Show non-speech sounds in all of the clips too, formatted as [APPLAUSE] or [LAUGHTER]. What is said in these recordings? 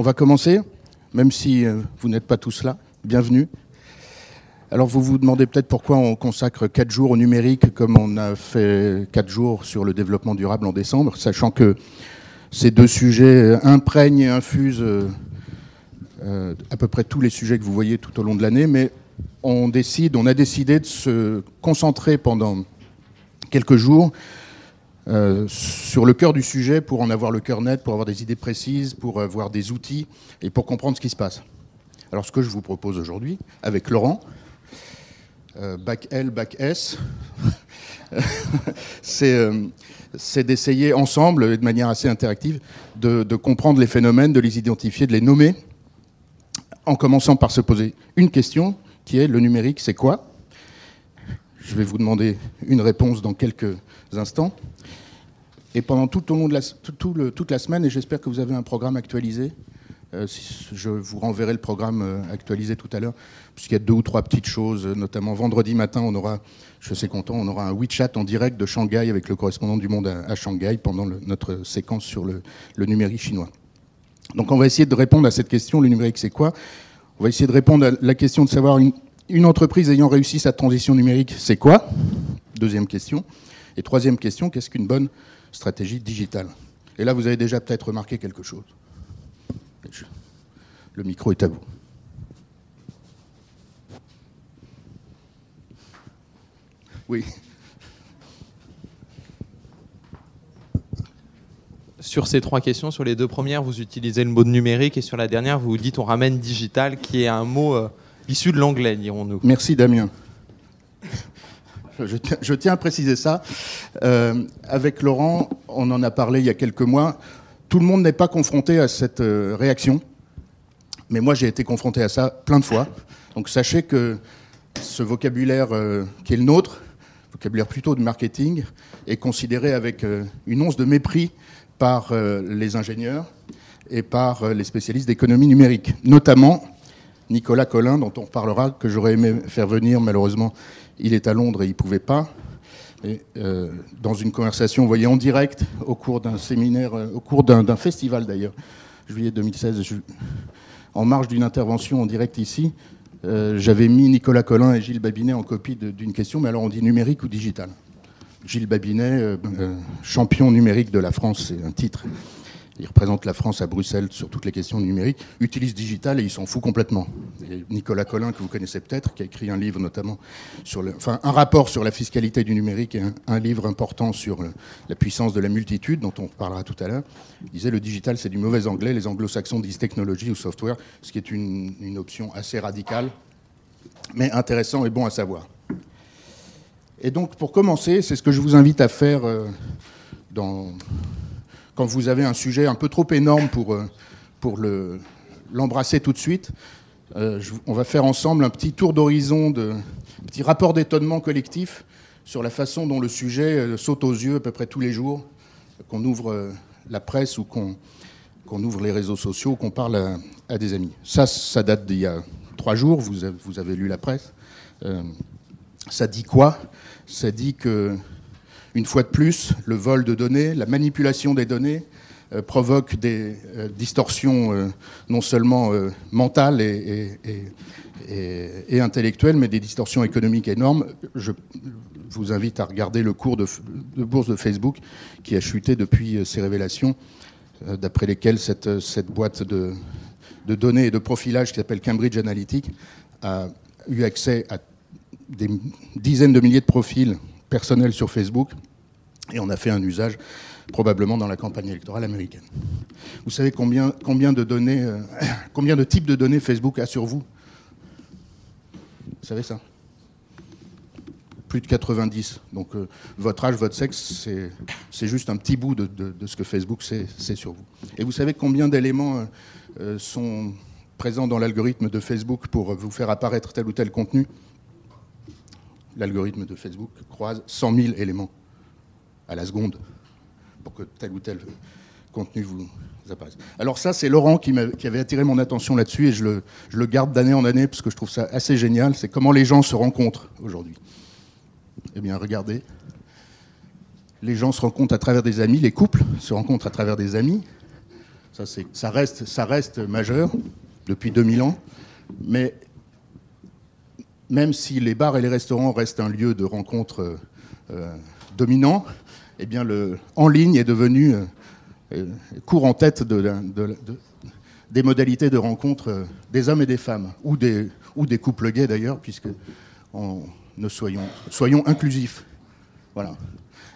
On va commencer, même si euh, vous n'êtes pas tous là. Bienvenue. Alors vous vous demandez peut-être pourquoi on consacre 4 jours au numérique comme on a fait 4 jours sur le développement durable en décembre, sachant que ces deux sujets imprègnent et infusent euh, à peu près tous les sujets que vous voyez tout au long de l'année, mais on décide, on a décidé de se concentrer pendant quelques jours euh, sur le cœur du sujet pour en avoir le cœur net, pour avoir des idées précises, pour avoir des outils et pour comprendre ce qui se passe. Alors ce que je vous propose aujourd'hui, avec Laurent, euh, bac L, bac S, [LAUGHS] euh, c'est d'essayer ensemble, et de manière assez interactive, de comprendre les phénomènes, de les identifier, de les nommer, en commençant par se poser une question qui est le numérique, c'est quoi? Je vais vous demander une réponse dans quelques instants. Et pendant tout au long de toute la semaine, et j'espère que vous avez un programme actualisé, euh, je vous renverrai le programme euh, actualisé tout à l'heure, puisqu'il y a deux ou trois petites choses, notamment vendredi matin, on aura, je suis content, on aura un WeChat en direct de Shanghai avec le correspondant du monde à, Shanghai pendant notre séquence sur le, numérique chinois. Donc on va essayer de répondre à cette question, le numérique c'est quoi? On va essayer de répondre à la question de savoir une entreprise ayant réussi sa transition numérique, c'est quoi? Deuxième question. Et troisième question, qu'est-ce qu'une bonne stratégie digitale. Et là, vous avez déjà peut-être remarqué quelque chose. Le micro est à vous. Oui. Sur ces trois questions, sur les deux premières, vous utilisez le mot de numérique et sur la dernière, vous dites on ramène digital, qui est un mot euh, issu de l'anglais, dirons-nous. Merci Damien je tiens, à préciser ça. Euh, avec Laurent, on en a parlé il y a quelques mois. Tout le monde n'est pas confronté à cette euh, réaction, mais moi j'ai été confronté à ça plein de fois. Donc sachez que ce vocabulaire euh, qui est le nôtre, vocabulaire plutôt de marketing, est considéré avec une once de mépris par les ingénieurs et par les spécialistes d'économie numérique, notamment Nicolas Collin, dont on reparlera, que j'aurais aimé faire venir, malheureusement, il est à Londres et il ne pouvait pas. Euh, dans une conversation, vous voyez, en direct, au cours d'un séminaire, euh, au cours d'un festival d'ailleurs, juillet 2016, en marge d'une intervention en direct ici, euh, j'avais mis Nicolas Collin et Gilles Babinet en copie d'une question, mais alors on dit numérique ou digital? Gilles Babinet, champion numérique de la France, c'est un titre il représente la France à Bruxelles sur toutes les questions numériques, utilise digital et il s'en fout complètement. Nicolas Collin, que vous connaissez peut-être, qui a écrit un livre notamment sur le, enfin, un rapport sur la fiscalité du numérique et un, livre important sur la puissance de la multitude, dont on parlera tout à l'heure, disait le digital c'est du mauvais anglais, les anglo-saxons disent technologie ou software, ce qui est une, une option assez radicale, mais intéressant et bon à savoir. Et donc, pour commencer, c'est ce que je vous invite à faire euh, dans, quand vous avez un sujet un peu trop énorme pour, euh, pour l'embrasser tout de suite, euh, on va faire ensemble un petit tour d'horizon, un petit rapport d'étonnement collectif sur la façon dont le sujet euh, saute aux yeux à peu près tous les jours, qu'on ouvre la presse ou qu'on ouvre les réseaux sociaux, qu'on parle à, des amis. Ça, ça date d'il y a trois jours, vous vous avez lu la presse. ça dit quoi? Ça dit que une fois de plus, le vol de données, la manipulation des données euh, provoque des euh, distorsions euh, non seulement mentales et, intellectuelles, mais des distorsions économiques énormes. Je vous invite à regarder le cours de, bourse de Facebook qui a chuté depuis ces révélations, d'après lesquelles cette, boîte de, de, données et de profilage qui s'appelle Cambridge Analytic a eu accès à des dizaines de milliers de profils personnels sur Facebook et on a fait un usage probablement dans la campagne électorale américaine. Vous savez combien, combien, de, données, euh, [LAUGHS] combien de types de données Facebook a sur vous? Vous savez ça? Plus de 90. Donc euh, votre âge, votre sexe, c'est juste un petit bout de, ce que Facebook sait sur vous. Et vous savez combien d'éléments euh, sont présents dans l'algorithme de Facebook pour vous faire apparaître tel ou tel contenu? L'algorithme de Facebook croise 100 000 éléments à la seconde pour que tel ou tel contenu vous apparaisse. Alors ça, c'est Laurent qui, avait attiré mon attention là-dessus et je le, garde d'année en année parce que je trouve ça assez génial. C'est comment les gens se rencontrent aujourd'hui. Eh bien, regardez. Les gens se rencontrent à travers des amis, les couples se rencontrent à travers des amis. Ça, ça, reste, ça reste majeur depuis 2000 ans. Mais même si les bars et les restaurants restent un lieu de rencontre euh, dominant, eh bien le en ligne est devenu euh, court en tête de, des modalités de rencontre euh, des hommes et des femmes, ou des, ou des couples gays d'ailleurs, puisque ne soyons, soyons inclusifs. Voilà.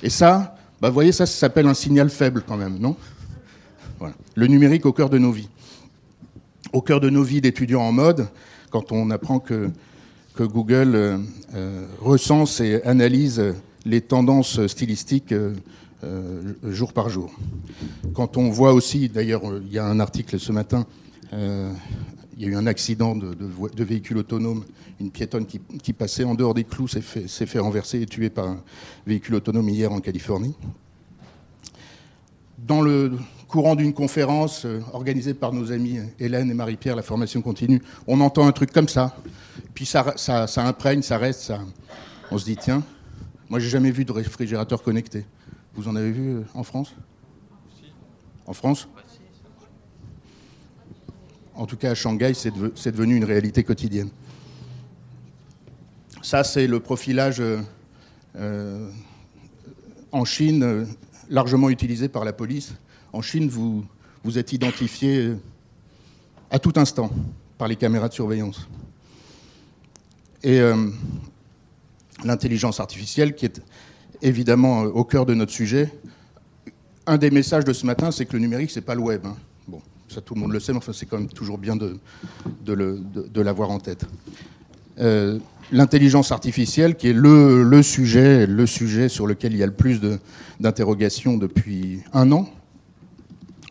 Et ça, bah, vous voyez, ça, ça s'appelle un signal faible quand même, non? Voilà. Le numérique au cœur de nos vies. Au cœur de nos vies d'étudiants en mode, quand on apprend que, que Google euh, euh, recense et analyse les tendances stylistiques euh, jour par jour. Quand on voit aussi, d'ailleurs, il y a un article ce matin, il y a eu un accident de, véhicule autonome, une piétonne qui, passait en dehors des clous s'est fait, fait, renverser et tuer par un véhicule autonome hier en Californie. Dans le courant d'une conférence euh, organisée par nos amis Hélène et Marie-Pierre, la formation continue, on entend un truc comme ça, puis ça, ça, ça imprègne, ça reste, ça... on se dit tiens, moi j'ai jamais vu de réfrigérateur connecté. Vous en avez vu euh, en France? En France? En tout cas à Shanghai, c'est devenu une réalité quotidienne. Ça, c'est le profilage euh, en Chine, largement utilisé par la police en Chine, vous, vous êtes identifié à tout instant par les caméras de surveillance. Et euh, l'intelligence artificielle, qui est évidemment euh, au cœur de notre sujet, un des messages de ce matin, c'est que le numérique, c'est pas le web. Hein. Bon, ça tout le monde le sait, mais enfin, c'est quand même toujours bien de, l'avoir en tête. Euh, l'intelligence artificielle, qui est le, sujet, le sujet sur lequel il y a le plus d'interrogations depuis un an,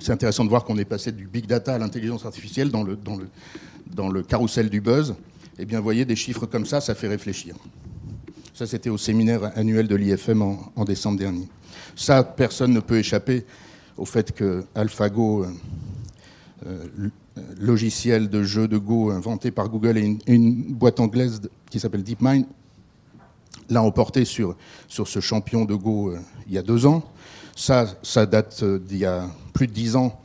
c'est intéressant de voir qu'on est passé du big data à l'intelligence artificielle dans le, dans, le, dans le carrousel du buzz. Eh bien, vous voyez, des chiffres comme ça, ça fait réfléchir. Ça, c'était au séminaire annuel de l'IFM en, décembre dernier. Ça, personne ne peut échapper au fait que AlphaGo, euh, euh, logiciel de jeu de Go inventé par Google et une, boîte anglaise qui s'appelle DeepMind, l'a emporté sur, sur ce champion de Go euh, il y a deux ans. Ça, ça date d'il y a plus de dix ans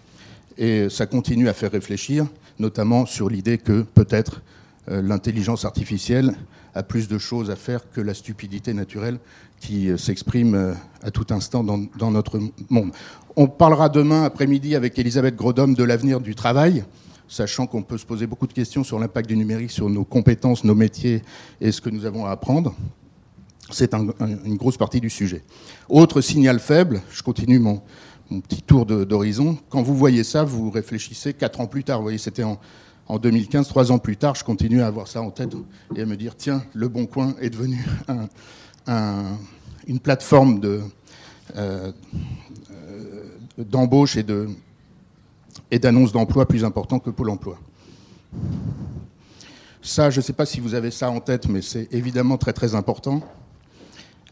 et ça continue à faire réfléchir, notamment sur l'idée que peut-être euh, l'intelligence artificielle a plus de choses à faire que la stupidité naturelle qui euh, s'exprime euh, à tout instant dans, notre monde. On parlera demain après-midi avec Elisabeth Grodom de l'avenir du travail, sachant qu'on peut se poser beaucoup de questions sur l'impact du numérique sur nos compétences, nos métiers et ce que nous avons à apprendre. C'est une grosse partie du sujet. Autre signal faible, je continue mon, petit tour d'horizon. Quand vous voyez ça, vous réfléchissez quatre ans plus tard. Vous voyez, c'était en, 2015, trois ans plus tard, je continue à avoir ça en tête et à me dire tiens, Le Bon Coin est devenu [LAUGHS] une plateforme de, euh, d'embauche et, de, et d'annonce d'emploi plus important que Pôle emploi. Ça, je ne sais pas si vous avez ça en tête, mais c'est évidemment très très important.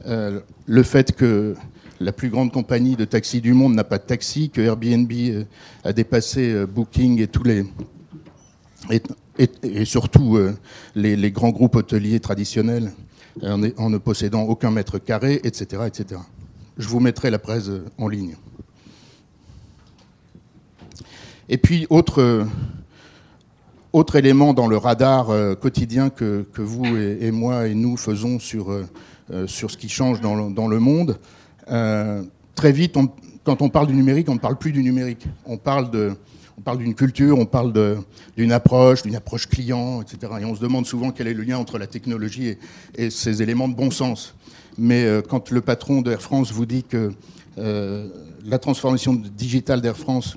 Euh, le fait que la plus grande compagnie de taxi du monde n'a pas de taxi, que Airbnb euh, a dépassé euh, Booking et tous les et, surtout les, grands groupes hôteliers traditionnels en, ne possédant aucun mètre carré, etc., etc. Je vous mettrai la presse en ligne. Et puis autre élément dans le radar quotidien que, vous et, moi et nous faisons euh, sur ce qui change dans le, monde. Euh, très vite, quand on parle du numérique, on ne parle plus du numérique. On parle de, on parle d'une culture, on parle d'une approche, d'une approche client, etc. Et on se demande souvent quel est le lien entre la technologie et, ces éléments de bon sens. Mais euh, quand le patron d'Air France vous dit que la transformation digitale d'Air France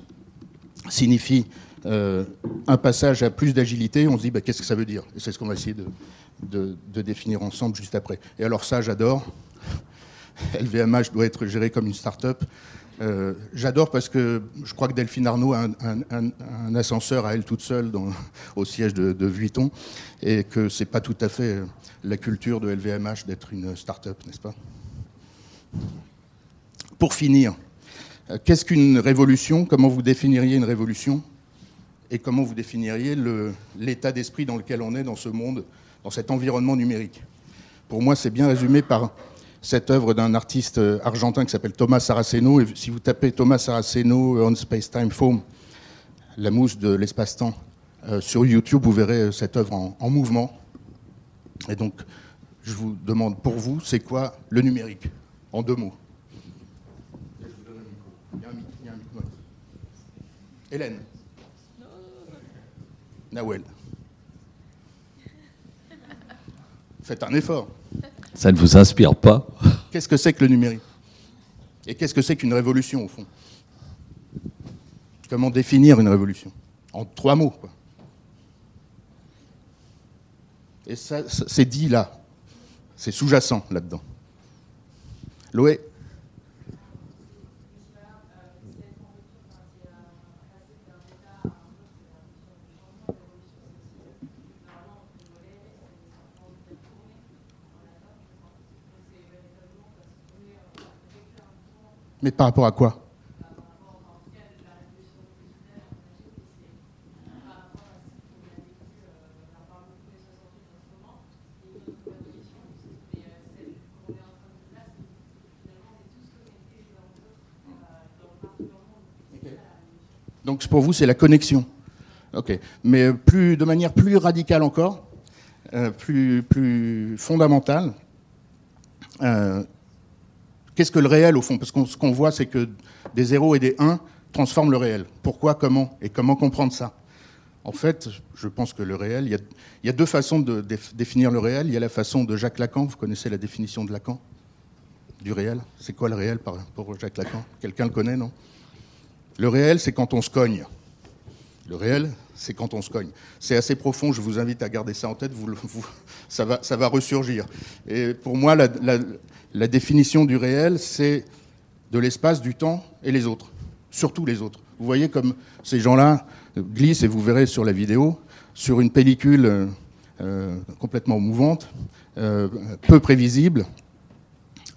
signifie un passage à plus d'agilité, on se dit bah, qu'est-ce que ça veut dire? Et c'est ce qu'on va essayer de, définir ensemble juste après. Et alors ça, j'adore. [LAUGHS] LVMH doit être géré comme une start-up. Euh, j'adore parce que je crois que Delphine Arnaud a un, ascenseur à elle toute seule [LAUGHS] au siège de, Vuitton et que c'est pas tout à fait la culture de LVMH d'être une start-up, n'est-ce pas? Pour finir, qu'est-ce qu'une révolution? Comment vous définiriez une révolution? Et comment vous définiriez l'état d'esprit dans lequel on est dans ce monde dans cet environnement numérique? Pour moi, c'est bien résumé par cette œuvre d'un artiste argentin qui s'appelle Thomas Saraceno. Si vous tapez Thomas Saraceno on Space Time Foam, la mousse de l'espace-temps. Euh, sur YouTube, vous verrez cette œuvre en, en mouvement. Et donc, je vous demande pour vous, c'est quoi le numérique? En deux mots. Hélène. Nawel. Faites un effort. Ça ne vous inspire pas Qu'est-ce que c'est que le numérique? Et qu'est-ce que c'est qu'une révolution, au fond? Comment définir une révolution? En trois mots, quoi. Et ça, c'est dit là. C'est sous-jacent là-dedans. Mais par rapport à quoi? Donc pour vous, c'est la connexion. Ok. Mais plus, de manière plus radicale encore, euh, plus, plus fondamentale, euh, Qu'est-ce que le réel au fond? Parce que ce qu'on voit, c'est que des 0 et des 1 transforment le réel. Pourquoi, comment? Et comment comprendre ça? En fait, je pense que le réel, il y a, deux façons de définir le réel. Il y a la façon de Jacques Lacan, vous connaissez la définition de Lacan? Du réel. C'est quoi le réel pour Jacques Lacan? Quelqu'un le connaît, non? Le réel, c'est quand on se cogne. Le réel, c'est quand on se cogne. C'est assez profond, je vous invite à garder ça en tête, vous, ça, va, ça va ressurgir. Et pour moi, la, définition du réel, c'est de l'espace, du temps et les autres, surtout les autres. Vous voyez comme ces gens-là glissent, et vous verrez sur la vidéo, sur une pellicule euh, complètement mouvante, euh, peu prévisible,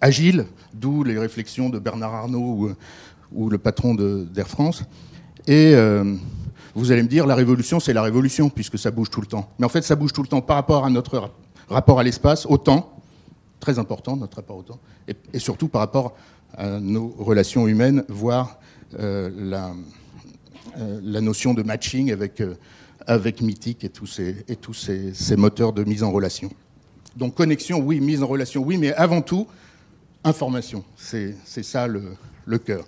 agile, d'où les réflexions de Bernard Arnault ou, le patron d'Air France. Et euh, vous allez me dire, la révolution, c'est la révolution, puisque ça bouge tout le temps. Mais en fait, ça bouge tout le temps par rapport à notre rapport à l'espace, au temps, très important, notre rapport au temps, et, surtout par rapport à nos relations humaines, voire euh, la, euh, la, notion de matching avec, euh, avec Mythique et tous, ces, et tous ces, moteurs de mise en relation. Donc connexion, oui, mise en relation, oui, mais avant tout, information. C'est ça le, le cœur.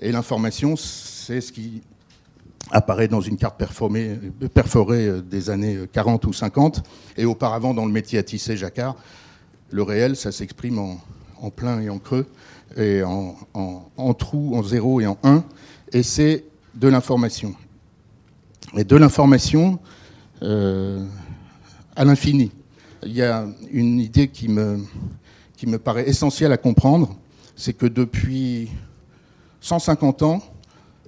Et l'information, c'est ce qui apparaît dans une carte perforée, perforée des années 40 ou 50, et auparavant dans le métier à tisser jacquard, le réel, ça s'exprime en, plein et en creux, et en, trou, en zéro et en un, et c'est de l'information. Et de l'information euh, à l'infini. Il y a une idée qui me, qui me paraît essentielle à comprendre, c'est que depuis 150 ans,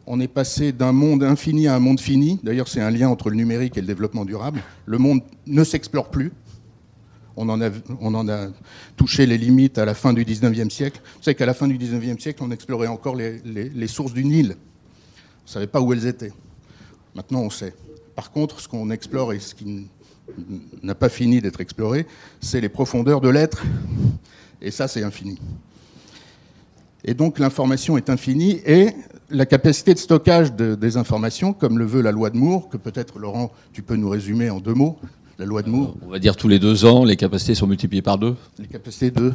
on est passé d'un monde infini à un monde fini. D'ailleurs, c'est un lien entre le numérique et le développement durable. Le monde ne s'explore plus on en, a, touché les limites à la fin du 19e siècle. Vous savez qu'à la fin du 19e siècle, on explorait encore les, sources du Nil. On ne savait pas où elles étaient. Maintenant, on sait. Par contre, ce qu'on explore et ce qui n'a pas fini d'être exploré, c'est les profondeurs de l'être. Et ça, c'est infini. Et donc l'information est infinie et la capacité de stockage des informations, comme le veut la loi de Moore, que peut-être Laurent, tu peux nous résumer en deux mots, la loi de Moore. On va dire tous les deux ans, les capacités sont multipliées par deux. Les capacités de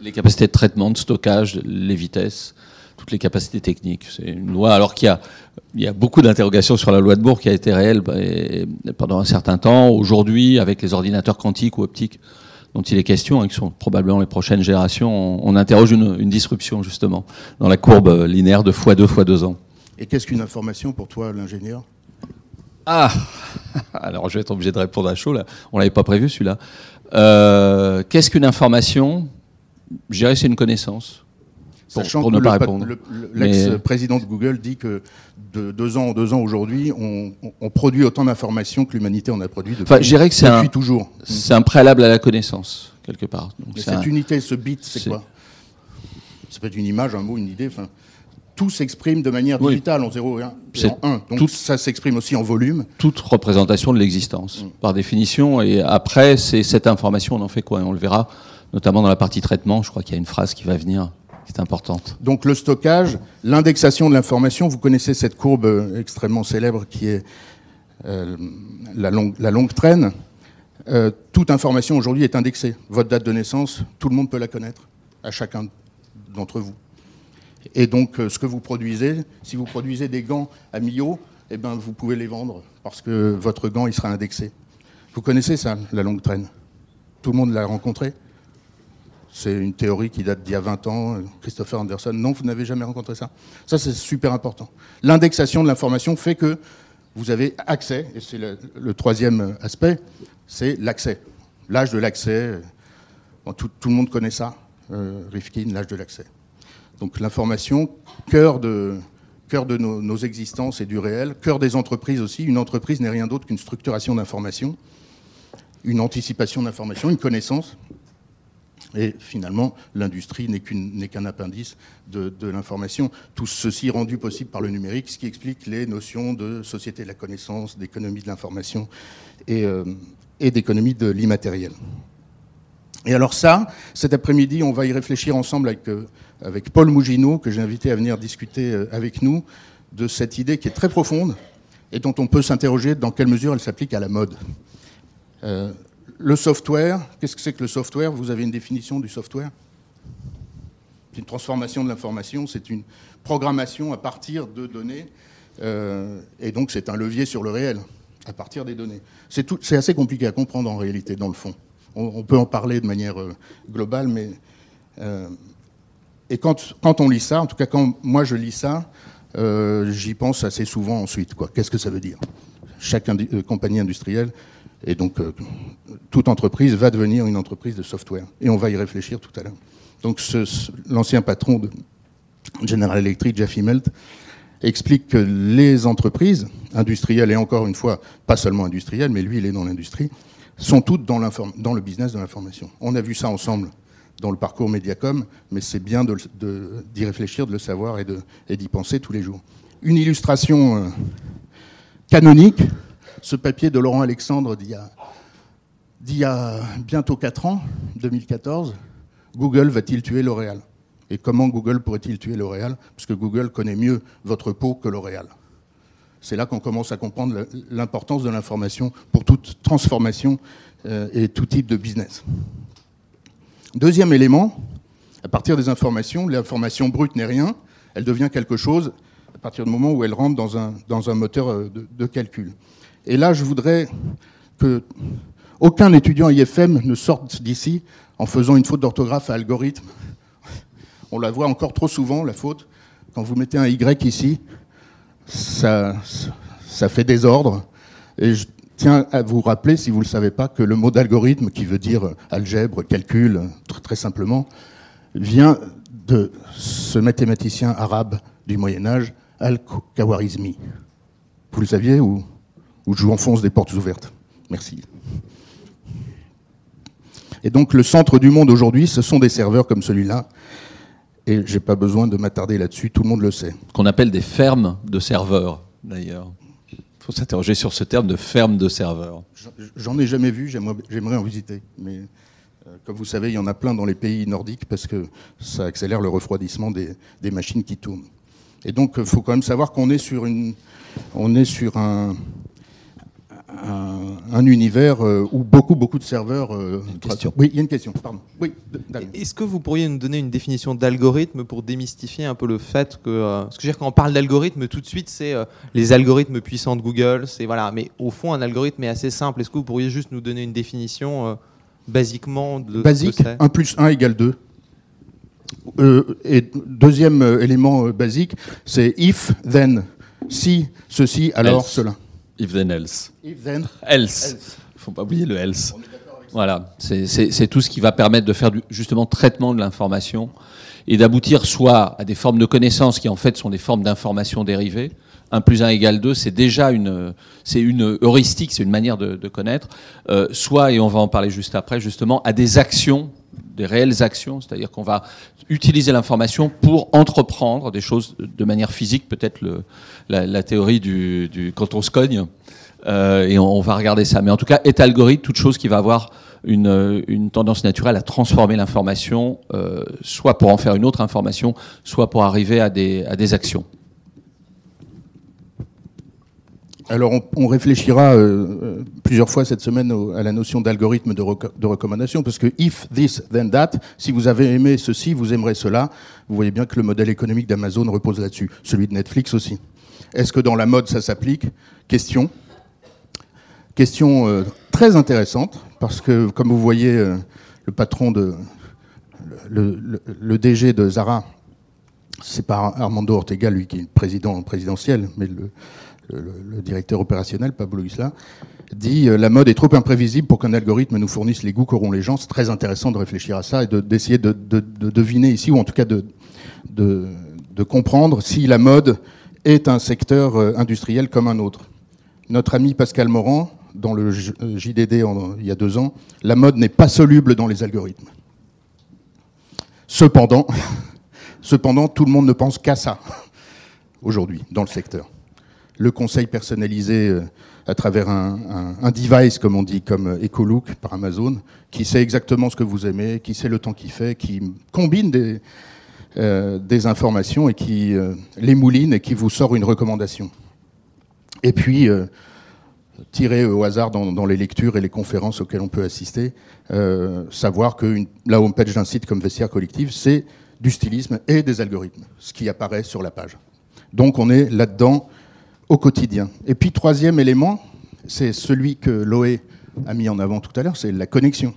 Les capacités de traitement, de stockage, les vitesses, toutes les capacités techniques. C'est une loi, alors qu'il y a, il y a beaucoup d'interrogations sur la loi de Moore qui a été réelle bah, pendant un certain temps. Aujourd'hui, avec les ordinateurs quantiques ou optiques dont il est question, et qui sont probablement les prochaines générations, on, interroge une, une, disruption justement dans la courbe linéaire de x2 fois 2 ans. Et qu'est-ce qu'une information pour toi, l'ingénieur? Ah [LAUGHS] Alors je vais être obligé de répondre à chaud là. On l'avait pas prévu celui-là. Euh, qu'est-ce qu'une information? Je dirais c'est une connaissance. Pour, Sachant ne pas répondre. L'ex-président de Google dit que de deux ans en deux ans aujourd'hui, on, produit autant d'informations que l'humanité en a produit depuis, enfin, je dirais que c'est un, toujours. C'est un préalable à la connaissance, quelque part. cette unité, ce bit, c'est quoi? Ça peut être une image, un mot, une idée. Enfin, tout s'exprime de manière digitale en 0 et 1. Donc tout, ça s'exprime aussi en volume. Toute représentation de l'existence, mm. par définition. Et après, c'est cette information, on en fait quoi? On le verra, notamment dans la partie traitement. Je crois qu'il y a une phrase qui va venir qui est importante. Donc le stockage, l'indexation de l'information, vous connaissez cette courbe euh, extrêmement célèbre qui est euh, la, longue, la longue traîne. Euh, toute information aujourd'hui est indexée. Votre date de naissance, tout le monde peut la connaître, à chacun d'entre vous. Et donc ce que vous produisez, si vous produisez des gants à Millau, eh ben, vous pouvez les vendre parce que votre gant il sera indexé. Vous connaissez ça, la longue traîne? Tout le monde l'a rencontré? C'est une théorie qui date d'il y a 20 ans. Christopher Anderson, non, vous n'avez jamais rencontré ça. Ça, c'est super important. L'indexation de l'information fait que vous avez accès, et c'est le, troisième aspect, c'est l'accès. L'âge de l'accès, tout, le monde connaît ça, euh, Rifkin, l'âge de l'accès. Donc l'information, cœur de, nos, nos, existences et du réel, cœur des entreprises aussi. Une entreprise n'est rien d'autre qu'une structuration d'information, une anticipation d'information, une connaissance. Et finalement, l'industrie n'est qu'un appendice de, l'information. Tout ceci rendu possible par le numérique, ce qui explique les notions de société de la connaissance, d'économie de l'information et, euh, d'économie de l'immatériel. Et alors ça, cet après-midi, on va y réfléchir ensemble avec, euh, Paul Mougineau, que j'ai invité à venir discuter euh, avec nous, de cette idée qui est très profonde et dont on peut s'interroger dans quelle mesure elle s'applique à la mode. Le software, qu'est-ce que c'est que le software? Vous avez une définition du software? C'est une transformation de l'information, c'est une programmation à partir de données, euh, et donc c'est un levier sur le réel, à partir des données. C'est assez compliqué à comprendre en réalité, dans le fond. On, peut en parler de manière euh, globale, mais... Euh, et quand, quand, on lit ça, en tout cas quand moi je lis ça, j'y pense assez souvent ensuite. Qu'est-ce que ça veut dire? Chaque compagnie industrielle et donc, euh, toute entreprise va devenir une entreprise de software. Et on va y réfléchir tout à l'heure. Donc, l'ancien patron de General Electric, Jeff Immelt, explique que les entreprises industrielles, et encore une fois, pas seulement industrielles, mais lui, il est dans l'industrie, sont toutes dans, le business de l'information. On a vu ça ensemble dans le parcours Mediacom, mais c'est bien d'y réfléchir, de le savoir et d'y penser tous les jours. Une illustration euh, canonique, ce papier de Laurent Alexandre d'il y, a, bientôt 4 ans, 2014, Google va-t-il tuer L'Oréal? Et comment Google pourrait-il tuer L'Oréal? Parce que Google connaît mieux votre peau que L'Oréal. C'est là qu'on commence à comprendre l'importance de l'information pour toute transformation euh, et tout type de business. Deuxième élément, à partir des informations, l'information brute n'est rien, elle devient quelque chose à partir du moment où elle rentre dans un, moteur euh, de calcul. Et là, je voudrais que aucun étudiant IFM ne sorte d'ici en faisant une faute d'orthographe à algorithme. On la voit encore trop souvent, la faute. Quand vous mettez un Y ici, ça, fait désordre. Et je tiens à vous rappeler, si vous ne le savez pas, que le mot d'algorithme, qui veut dire algèbre, calcul, très simplement, vient de ce mathématicien arabe du Moyen Âge, Al-Khawarizmi. Vous le saviez ou où je vous enfonce des portes ouvertes. Merci. Et donc le centre du monde aujourd'hui, ce sont des serveurs comme celui-là. Et j'ai pas besoin de m'attarder là-dessus, tout le monde le sait. Qu'on appelle des fermes de serveurs, d'ailleurs. Il faut s'interroger sur ce terme de ferme de serveurs. J'en ai jamais vu, j'aimerais en visiter. Mais euh, comme vous savez, il y en a plein dans les pays nordiques parce que ça accélère le refroidissement des, des machines qui tournent. Et donc, il faut quand même savoir qu'on est sur une, on est sur un, un, univers euh, où beaucoup, beaucoup de serveurs. Euh, oui, il y a une question, pardon. Oui, Est-ce que vous pourriez nous donner une définition d'algorithme pour démystifier un peu le fait que. Euh, parce que je veux dire, quand on parle d'algorithme, tout de suite, c'est les algorithmes puissants de Google, c'est voilà. Mais au fond, un algorithme est assez simple. Est-ce que vous pourriez juste nous donner une définition basiquement de. Basique, 1 plus 1 égale 2. et deuxième élément basique, c'est if, then. Si ceci, alors cela. If then else. If then else. Faut pas oublier le else. Voilà, c'est tout ce qui va permettre de faire du, justement traitement de l'information et d'aboutir soit à des formes de connaissances qui en fait sont des formes d'information dérivées. 1 plus 1 égale 2, c'est déjà une, c'est une heuristique, c'est une manière de, de connaître. Euh, soit, et on va en parler juste après, justement, à des actions, des réelles actions, c'est-à-dire qu'on va utiliser l'information pour entreprendre des choses de manière physique, peut-être la, la, théorie du, du, quand on se cogne, euh, et on, va regarder ça. Mais en tout cas, est algorithme toute chose qui va avoir une, une tendance naturelle à transformer l'information, euh, soit pour en faire une autre information, soit pour arriver à des, à des actions. Alors, on, réfléchira euh, plusieurs fois cette semaine à la notion d'algorithme de, reco de, recommandation, parce que if this, then that, si vous avez aimé ceci, vous aimerez cela. Vous voyez bien que le modèle économique d'Amazon repose là-dessus, celui de Netflix aussi. Est-ce que dans la mode, ça s'applique? Question. Question euh, très intéressante, parce que, comme vous voyez, euh, le patron de. Le, le, DG de Zara, c'est pas Armando Ortega, lui qui est président présidentiel, mais le, le, directeur opérationnel, Pablo Isla, dit euh, la mode est trop imprévisible pour qu'un algorithme nous fournisse les goûts qu'auront les gens. C'est très intéressant de réfléchir à ça et d'essayer de, de, de, deviner ici, ou en tout cas de, comprendre si la mode est un secteur euh, industriel comme un autre. Notre ami Pascal Morand, dans le JDD euh, il y a deux ans, la mode n'est pas soluble dans les algorithmes. Cependant, [LAUGHS] cependant, tout le monde ne pense qu'à ça aujourd'hui dans le secteur le conseil personnalisé euh, à travers un, device, comme on dit, comme Ecolook par Amazon, qui sait exactement ce que vous aimez, qui sait le temps qu'il fait, qui combine des, euh, informations et qui euh, les mouline et qui vous sort une recommandation. Et puis, euh, tirer au hasard dans, les lectures et les conférences auxquelles on peut assister, euh, savoir que la homepage d'un site comme Vestiaire Collective, c'est du stylisme et des algorithmes, ce qui apparaît sur la page. Donc on est là-dedans au quotidien. Et puis troisième élément, c'est celui que Loé a mis en avant tout à l'heure, c'est la connexion.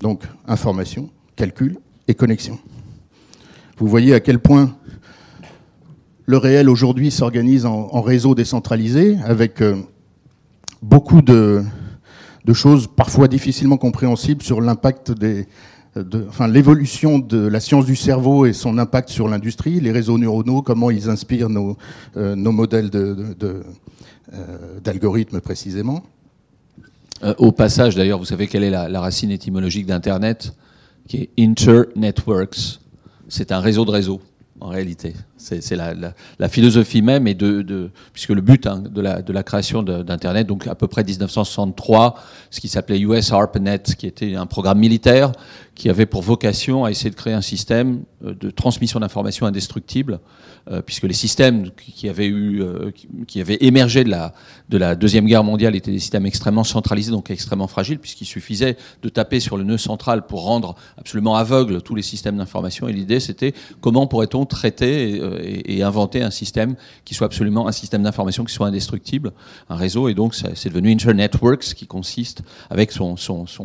Donc information, calcul et connexion. Vous voyez à quel point le réel aujourd'hui s'organise en, en, réseau décentralisé avec euh, beaucoup de, de, choses parfois difficilement compréhensibles sur l'impact des, enfin, l'évolution de la science du cerveau et son impact sur l'industrie, les réseaux neuronaux, comment ils inspirent nos, euh, modèles d'algorithmes euh, précisément. Euh, au passage, d'ailleurs, vous savez quelle est la, la racine étymologique d'Internet, qui est Internetworks. C'est un réseau de réseaux en réalité. C'est la, philosophie même, et de, puisque le but hein, de, la, création d'Internet, donc à peu près 1963, ce qui s'appelait US ARPANET, qui était un programme militaire qui avait pour vocation à essayer de créer un système euh, de transmission d'informations indestructible, euh, puisque les systèmes qui avaient, eu, euh, qui avaient émergé de la, de la Deuxième Guerre mondiale étaient des systèmes extrêmement centralisés, donc extrêmement fragiles, puisqu'il suffisait de taper sur le nœud central pour rendre absolument aveugle tous les systèmes d'information. Et l'idée, c'était comment pourrait-on traiter et, et, inventer un système qui soit absolument un système d'information qui soit indestructible, un réseau. Et donc, c'est devenu Internet Works, qui consiste, avec son,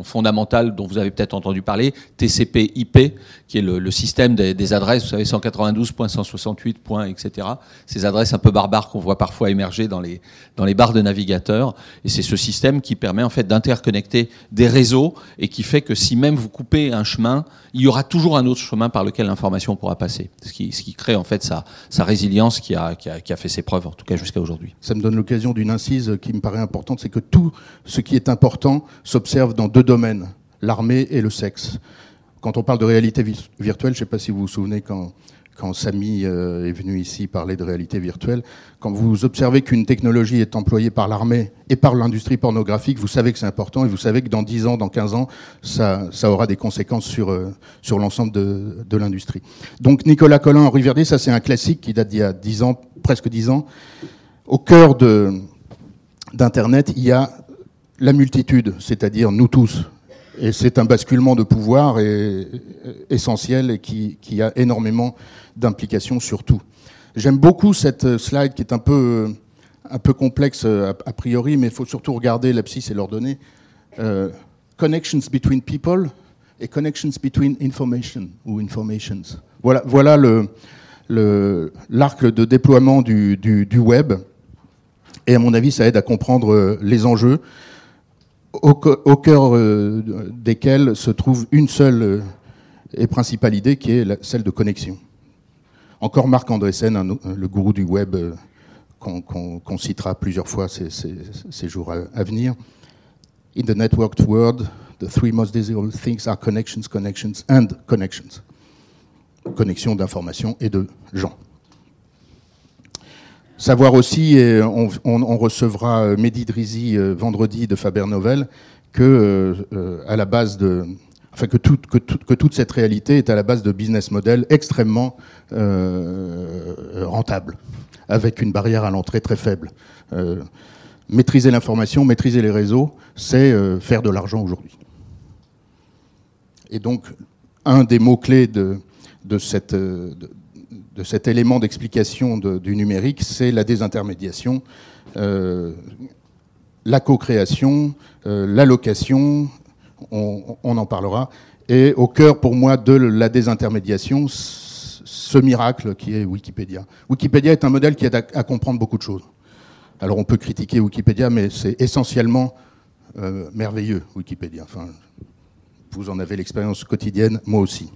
fondamental dont vous avez peut-être entendu parler, TCP/IP, qui est le, système des, des, adresses, vous savez, 192.168. etc. Ces adresses un peu barbares qu'on voit parfois émerger dans les, dans les barres de navigateurs. Et c'est ce système qui permet en fait d'interconnecter des réseaux et qui fait que si même vous coupez un chemin, il y aura toujours un autre chemin par lequel l'information pourra passer. Ce qui, ce qui crée en fait sa, sa résilience qui a, qui, a, qui a fait ses preuves, en tout cas jusqu'à aujourd'hui. Ça me donne l'occasion d'une incise qui me paraît importante, c'est que tout ce qui est important s'observe dans deux domaines l'armée et le sexe. Quand on parle de réalité virtuelle, je ne sais pas si vous vous souvenez quand, quand Samy euh, est venu ici parler de réalité virtuelle, quand vous observez qu'une technologie est employée par l'armée et par l'industrie pornographique, vous savez que c'est important et vous savez que dans 10 ans, dans 15 ans, ça, ça aura des conséquences sur, euh, sur l'ensemble de, de l'industrie. Donc Nicolas Collin, Henri Verdier, ça c'est un classique qui date d'il y a 10 ans, presque 10 ans. Au cœur d'Internet, il y a la multitude, c'est-à-dire nous tous, et c'est un basculement de pouvoir et, essentiel et qui, qui a énormément d'implications sur tout. J'aime beaucoup cette slide qui est un peu, un peu complexe a, a priori, mais il faut surtout regarder l'abscisse et l'ordonnée. Euh, connections between people et connections between information ou informations. Voilà, voilà le, l'arc de déploiement du, du, web. Et à mon avis, ça aide à comprendre les enjeux au, cœur euh, desquels se trouve une seule euh, et principale idée qui est celle de connexion. Encore Marc Andreessen, un, le gourou du web euh, qu'on qu qu citera plusieurs fois ces, jours à, venir. In the networked world, the three most desirable things are connections, connections and connections. Connexion d'informations et de gens. Savoir aussi, et on, recevra Mehdi Drizi vendredi de Faber Novel, que à la base de enfin que toute, cette réalité est à la base de business models extrêmement rentables, avec une barrière à l'entrée très faible. maîtriser l'information, maîtriser les réseaux, c'est faire de l'argent aujourd'hui. Et donc, un des mots-clés de, de, cet élément d'explication du numérique, c'est la désintermédiation, euh, la co-création, euh, l'allocation, on, en parlera. Et au cœur, pour moi, de la désintermédiation, ce miracle qui est Wikipédia. Wikipédia est un modèle qui aide à, comprendre beaucoup de choses. Alors on peut critiquer Wikipédia, mais c'est essentiellement euh, merveilleux, Wikipédia. Enfin, vous en avez l'expérience quotidienne, moi aussi.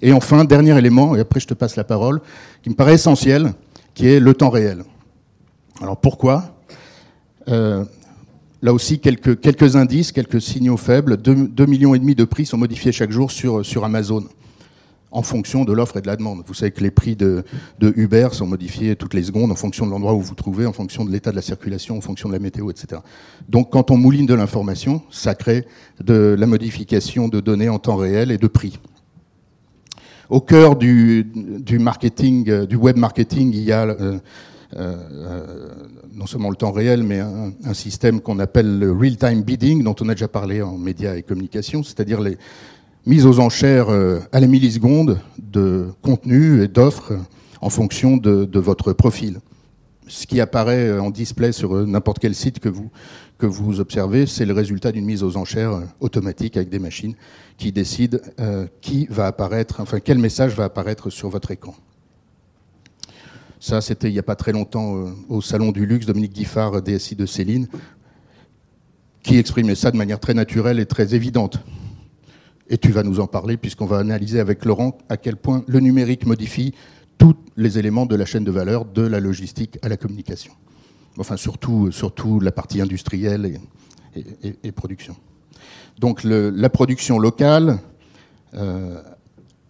Et enfin, dernier élément, et après je te passe la parole, qui me paraît essentiel, qui est le temps réel. Alors pourquoi? Euh, Là aussi, quelques, indices, quelques signaux faibles. 2, millions et demi de prix sont modifiés chaque jour sur, Amazon en fonction de l'offre et de la demande. Vous savez que les prix de, Uber sont modifiés toutes les secondes en fonction de l'endroit où vous vous trouvez, en fonction de l'état de la circulation, en fonction de la météo, etc. Donc quand on mouline de l'information, ça crée de la modification de données en temps réel et de prix. Au cœur du, marketing, euh, du web marketing, il y a euh, non seulement le temps réel, mais un, système qu'on appelle le real-time bidding, dont on a déjà parlé en médias et communications, c'est-à-dire les, mise aux enchères euh, à la milliseconde de contenu et d'offres en fonction de, votre profil. Ce qui apparaît en display sur euh, n'importe quel site que vous, que vous observez, c'est le résultat d'une mise aux enchères euh, automatique avec des machines qui décident qui va apparaître, enfin quel message va apparaître sur votre écran. Ça, c'était il n'y a pas très longtemps au Salon du Luxe, Dominique Guiffard, DSI de Céline, qui exprimait ça de manière très naturelle et très évidente. Et tu vas nous en parler puisqu'on va analyser avec Laurent à quel point le numérique modifie tous les éléments de la chaîne de valeur, de la logistique à la communication. Enfin, surtout, surtout la partie industrielle et, production. Donc la production locale, euh,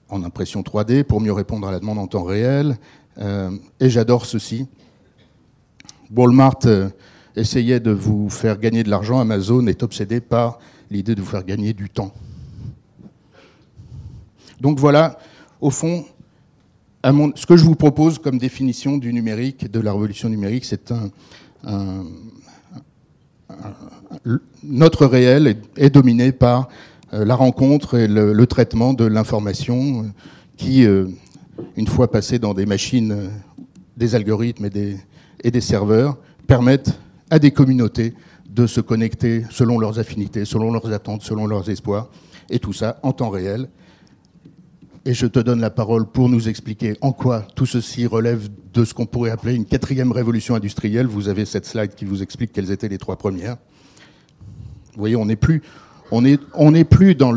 en impression 3D, pour mieux répondre à la demande en temps réel. Euh, et j'adore ceci. Walmart euh, essayait de vous faire gagner de l'argent, Amazon est obsédé par l'idée de vous faire gagner du temps. Donc voilà, au fond, ce que je vous propose comme définition du numérique, de la révolution numérique, c'est un, notre réel est, dominé par euh, la rencontre et le, traitement de l'information qui, une fois passé dans des machines, des algorithmes et des, serveurs, permettent à des communautés de se connecter selon leurs affinités, selon leurs attentes, selon leurs espoirs, et tout ça en temps réel et je te donne la parole pour nous expliquer en quoi tout ceci relève de ce qu'on pourrait appeler une quatrième révolution industrielle. Vous avez cette slide qui vous explique quelles étaient les trois premières. Vous voyez, on n'est plus, on on plus dans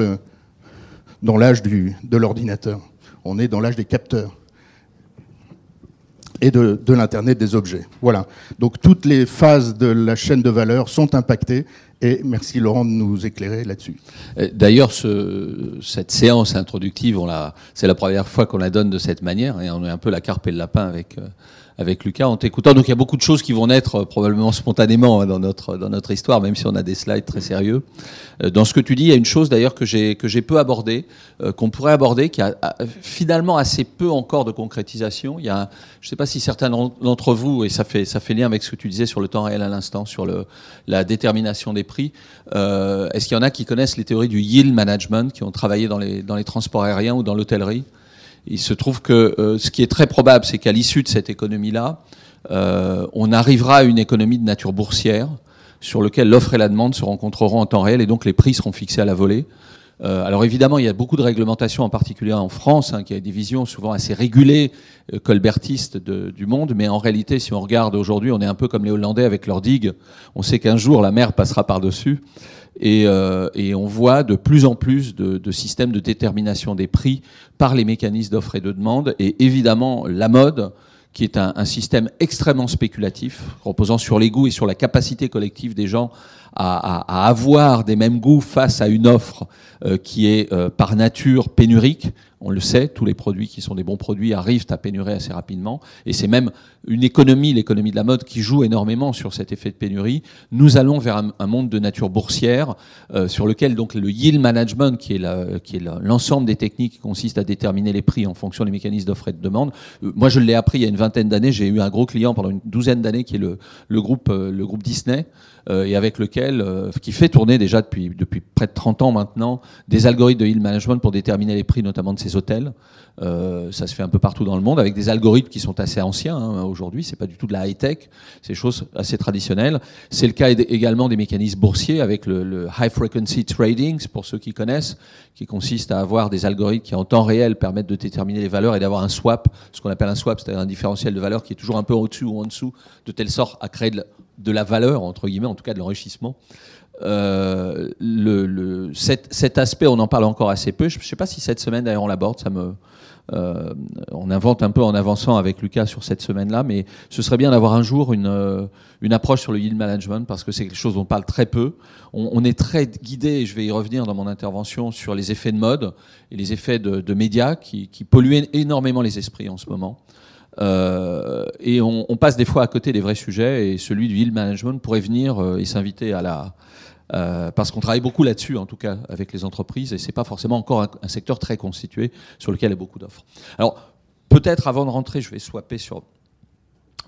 l'âge de l'ordinateur. On est dans l'âge des capteurs et de, l'Internet des objets. Voilà. Donc toutes les phases de la chaîne de valeur sont impactées et merci Laurent de nous éclairer là-dessus. Euh, d'ailleurs, ce, cette séance introductive, c'est la première fois qu'on la donne de cette manière, et on est un peu la carpe et le lapin avec, euh, avec Lucas en t'écoutant. Donc il y a beaucoup de choses qui vont naître euh, probablement spontanément hein, dans notre dans notre histoire, même si on a des slides très sérieux. Euh, dans ce que tu dis, il y a une chose d'ailleurs que j'ai que j'ai peu abordé, euh, qu'on pourrait aborder, qui a, finalement assez peu encore de concrétisation. Il y a, je ne sais pas si certains d'entre vous, et ça fait ça fait lien avec ce que tu disais sur le temps réel à l'instant, sur le la détermination des prix. Euh, Est-ce qu'il y en a qui connaissent les théories du yield management, qui ont travaillé dans les dans les transports aériens ou dans l'hôtellerie? Il se trouve que euh, ce qui est très probable, c'est qu'à l'issue de cette économie-là, euh, on arrivera à une économie de nature boursière sur lequel l'offre et la demande se rencontreront en temps réel et donc les prix seront fixés à la volée. Euh, alors évidemment, il y a beaucoup de réglementations, en particulier en France, hein, qui a des visions souvent assez régulées, colbertistes du monde, mais en réalité, si on regarde aujourd'hui, on est un peu comme les Hollandais avec leurs digues. On sait qu'un jour, la mer passera par-dessus. Euh, et, on voit de plus en plus de, systèmes de détermination des prix par les mécanismes d'offre et de demande. Et évidemment, la mode, qui est un, système extrêmement spéculatif, reposant sur les goûts et sur la capacité collective des gens à, avoir des mêmes goûts face à une offre euh, qui est euh, par nature pénurique. On le sait, tous les produits qui sont des bons produits arrivent à pénurer assez rapidement. Et c'est même une économie, l'économie de la mode, qui joue énormément sur cet effet de pénurie. Nous allons vers un, monde de nature boursière, euh, sur lequel donc le yield management, qui est l'ensemble des techniques qui consistent à déterminer les prix en fonction des mécanismes d'offre et de demande. Euh, moi, je l'ai appris il y a une vingtaine d'années. J'ai eu un gros client pendant une douzaine d'années qui est le, le groupe, euh, le groupe Disney et avec lequel, euh, qui fait tourner déjà depuis, depuis près de 30 ans maintenant, des algorithmes de yield management pour déterminer les prix notamment de ces hôtels. Euh, ça se fait un peu partout dans le monde avec des algorithmes qui sont assez anciens hein, aujourd'hui. C'est pas du tout de la high tech, c'est des choses assez traditionnelles. C'est le cas également des mécanismes boursiers avec le, le, high frequency trading, pour ceux qui connaissent, qui consiste à avoir des algorithmes qui en temps réel permettent de déterminer les valeurs et d'avoir un swap, ce qu'on appelle un swap, c'est-à-dire un différentiel de valeur qui est toujours un peu au-dessus ou en dessous, de telle sorte à créer de, de la valeur, entre guillemets, en tout cas de l'enrichissement. Euh, le, cet, cet, aspect, on en parle encore assez peu. Je ne sais pas si cette semaine, d'ailleurs, on l'aborde. Ça me, euh, on invente un peu en avançant avec Lucas sur cette semaine-là, mais ce serait bien d'avoir un jour une, euh, une approche sur le yield management parce que c'est quelque chose dont on parle très peu. On, on, est très guidé, et je vais y revenir dans mon intervention, sur les effets de mode et les effets de, de médias qui, qui polluent énormément les esprits en ce moment. Euh, et on, passe des fois à côté des vrais sujets, et celui du yield management pourrait venir euh, et s'inviter à la. Euh, parce qu'on travaille beaucoup là-dessus, en tout cas avec les entreprises, et c'est pas forcément encore un, secteur très constitué sur lequel il y a beaucoup d'offres. Alors peut-être avant de rentrer, je vais swapper sur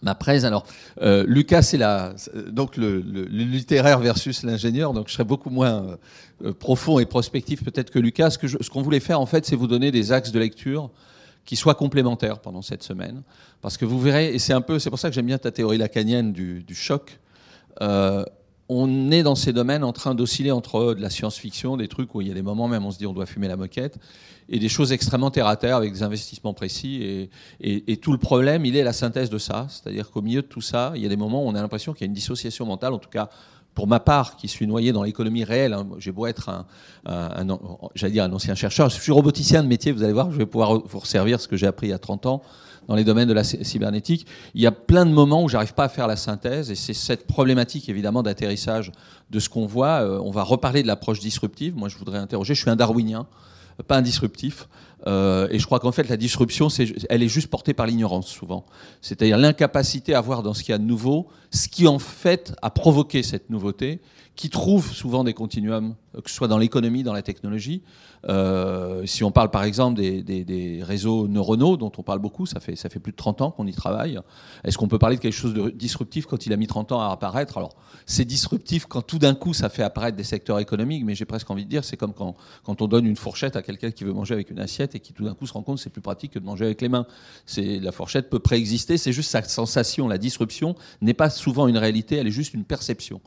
ma presse. Alors, Lucas, c'est la, donc le, littéraire versus l'ingénieur, donc je serais beaucoup moins profond et prospectif peut-être que Lucas. Ce qu'on voulait faire, en fait, c'est vous donner des axes de lecture qui soient complémentaires pendant cette semaine. Parce que vous verrez, et c'est un peu, c'est pour ça que j'aime bien ta théorie lacanienne du, choc. Euh, on est dans ces domaines en train d'osciller entre de la science-fiction, des trucs où il y a des moments même on se dit on doit fumer la moquette, et des choses extrêmement terre à terre avec des investissements précis. Et, et tout le problème, il est la synthèse de ça. C'est-à-dire qu'au milieu de tout ça, il y a des moments où on a l'impression qu'il y a une dissociation mentale, en tout cas pour ma part, qui suis noyé dans l'économie réelle, hein, j'ai beau être un, ancien chercheur, je suis roboticien de métier, vous allez voir, je vais pouvoir vous resservir ce que j'ai appris il y a 30 ans dans les domaines de la cybernétique. Il y a plein de moments où j'arrive pas à faire la synthèse, et c'est cette problématique évidemment d'atterrissage de ce qu'on voit. Euh, on va reparler de l'approche disruptive. Moi, je voudrais interroger. Je suis un darwinien, pas un disruptif. Euh, et je crois qu'en fait, la disruption, elle est juste portée par l'ignorance souvent. C'est-à-dire l'incapacité à voir dans ce qu'il y de nouveau ce qui en fait a provoqué cette nouveauté, qui trouve souvent des continuums, que ce soit dans l'économie, dans la technologie. Euh, si on parle par exemple des, réseaux neuronaux, dont on parle beaucoup, ça fait, ça fait plus de 30 ans qu'on y travaille, est-ce qu'on peut parler de quelque chose de disruptif quand il a mis 30 ans à apparaître? Alors, c'est disruptif quand tout d'un coup ça fait apparaître des secteurs économiques, mais j'ai presque envie de dire, c'est comme quand, quand on donne une fourchette à quelqu'un qui veut manger avec une assiette et qui tout d'un coup se rend compte que c'est plus pratique que de manger avec les mains. La fourchette peut préexister, c'est juste sa sensation. La disruption n'est pas souvent une réalité, elle est juste une perception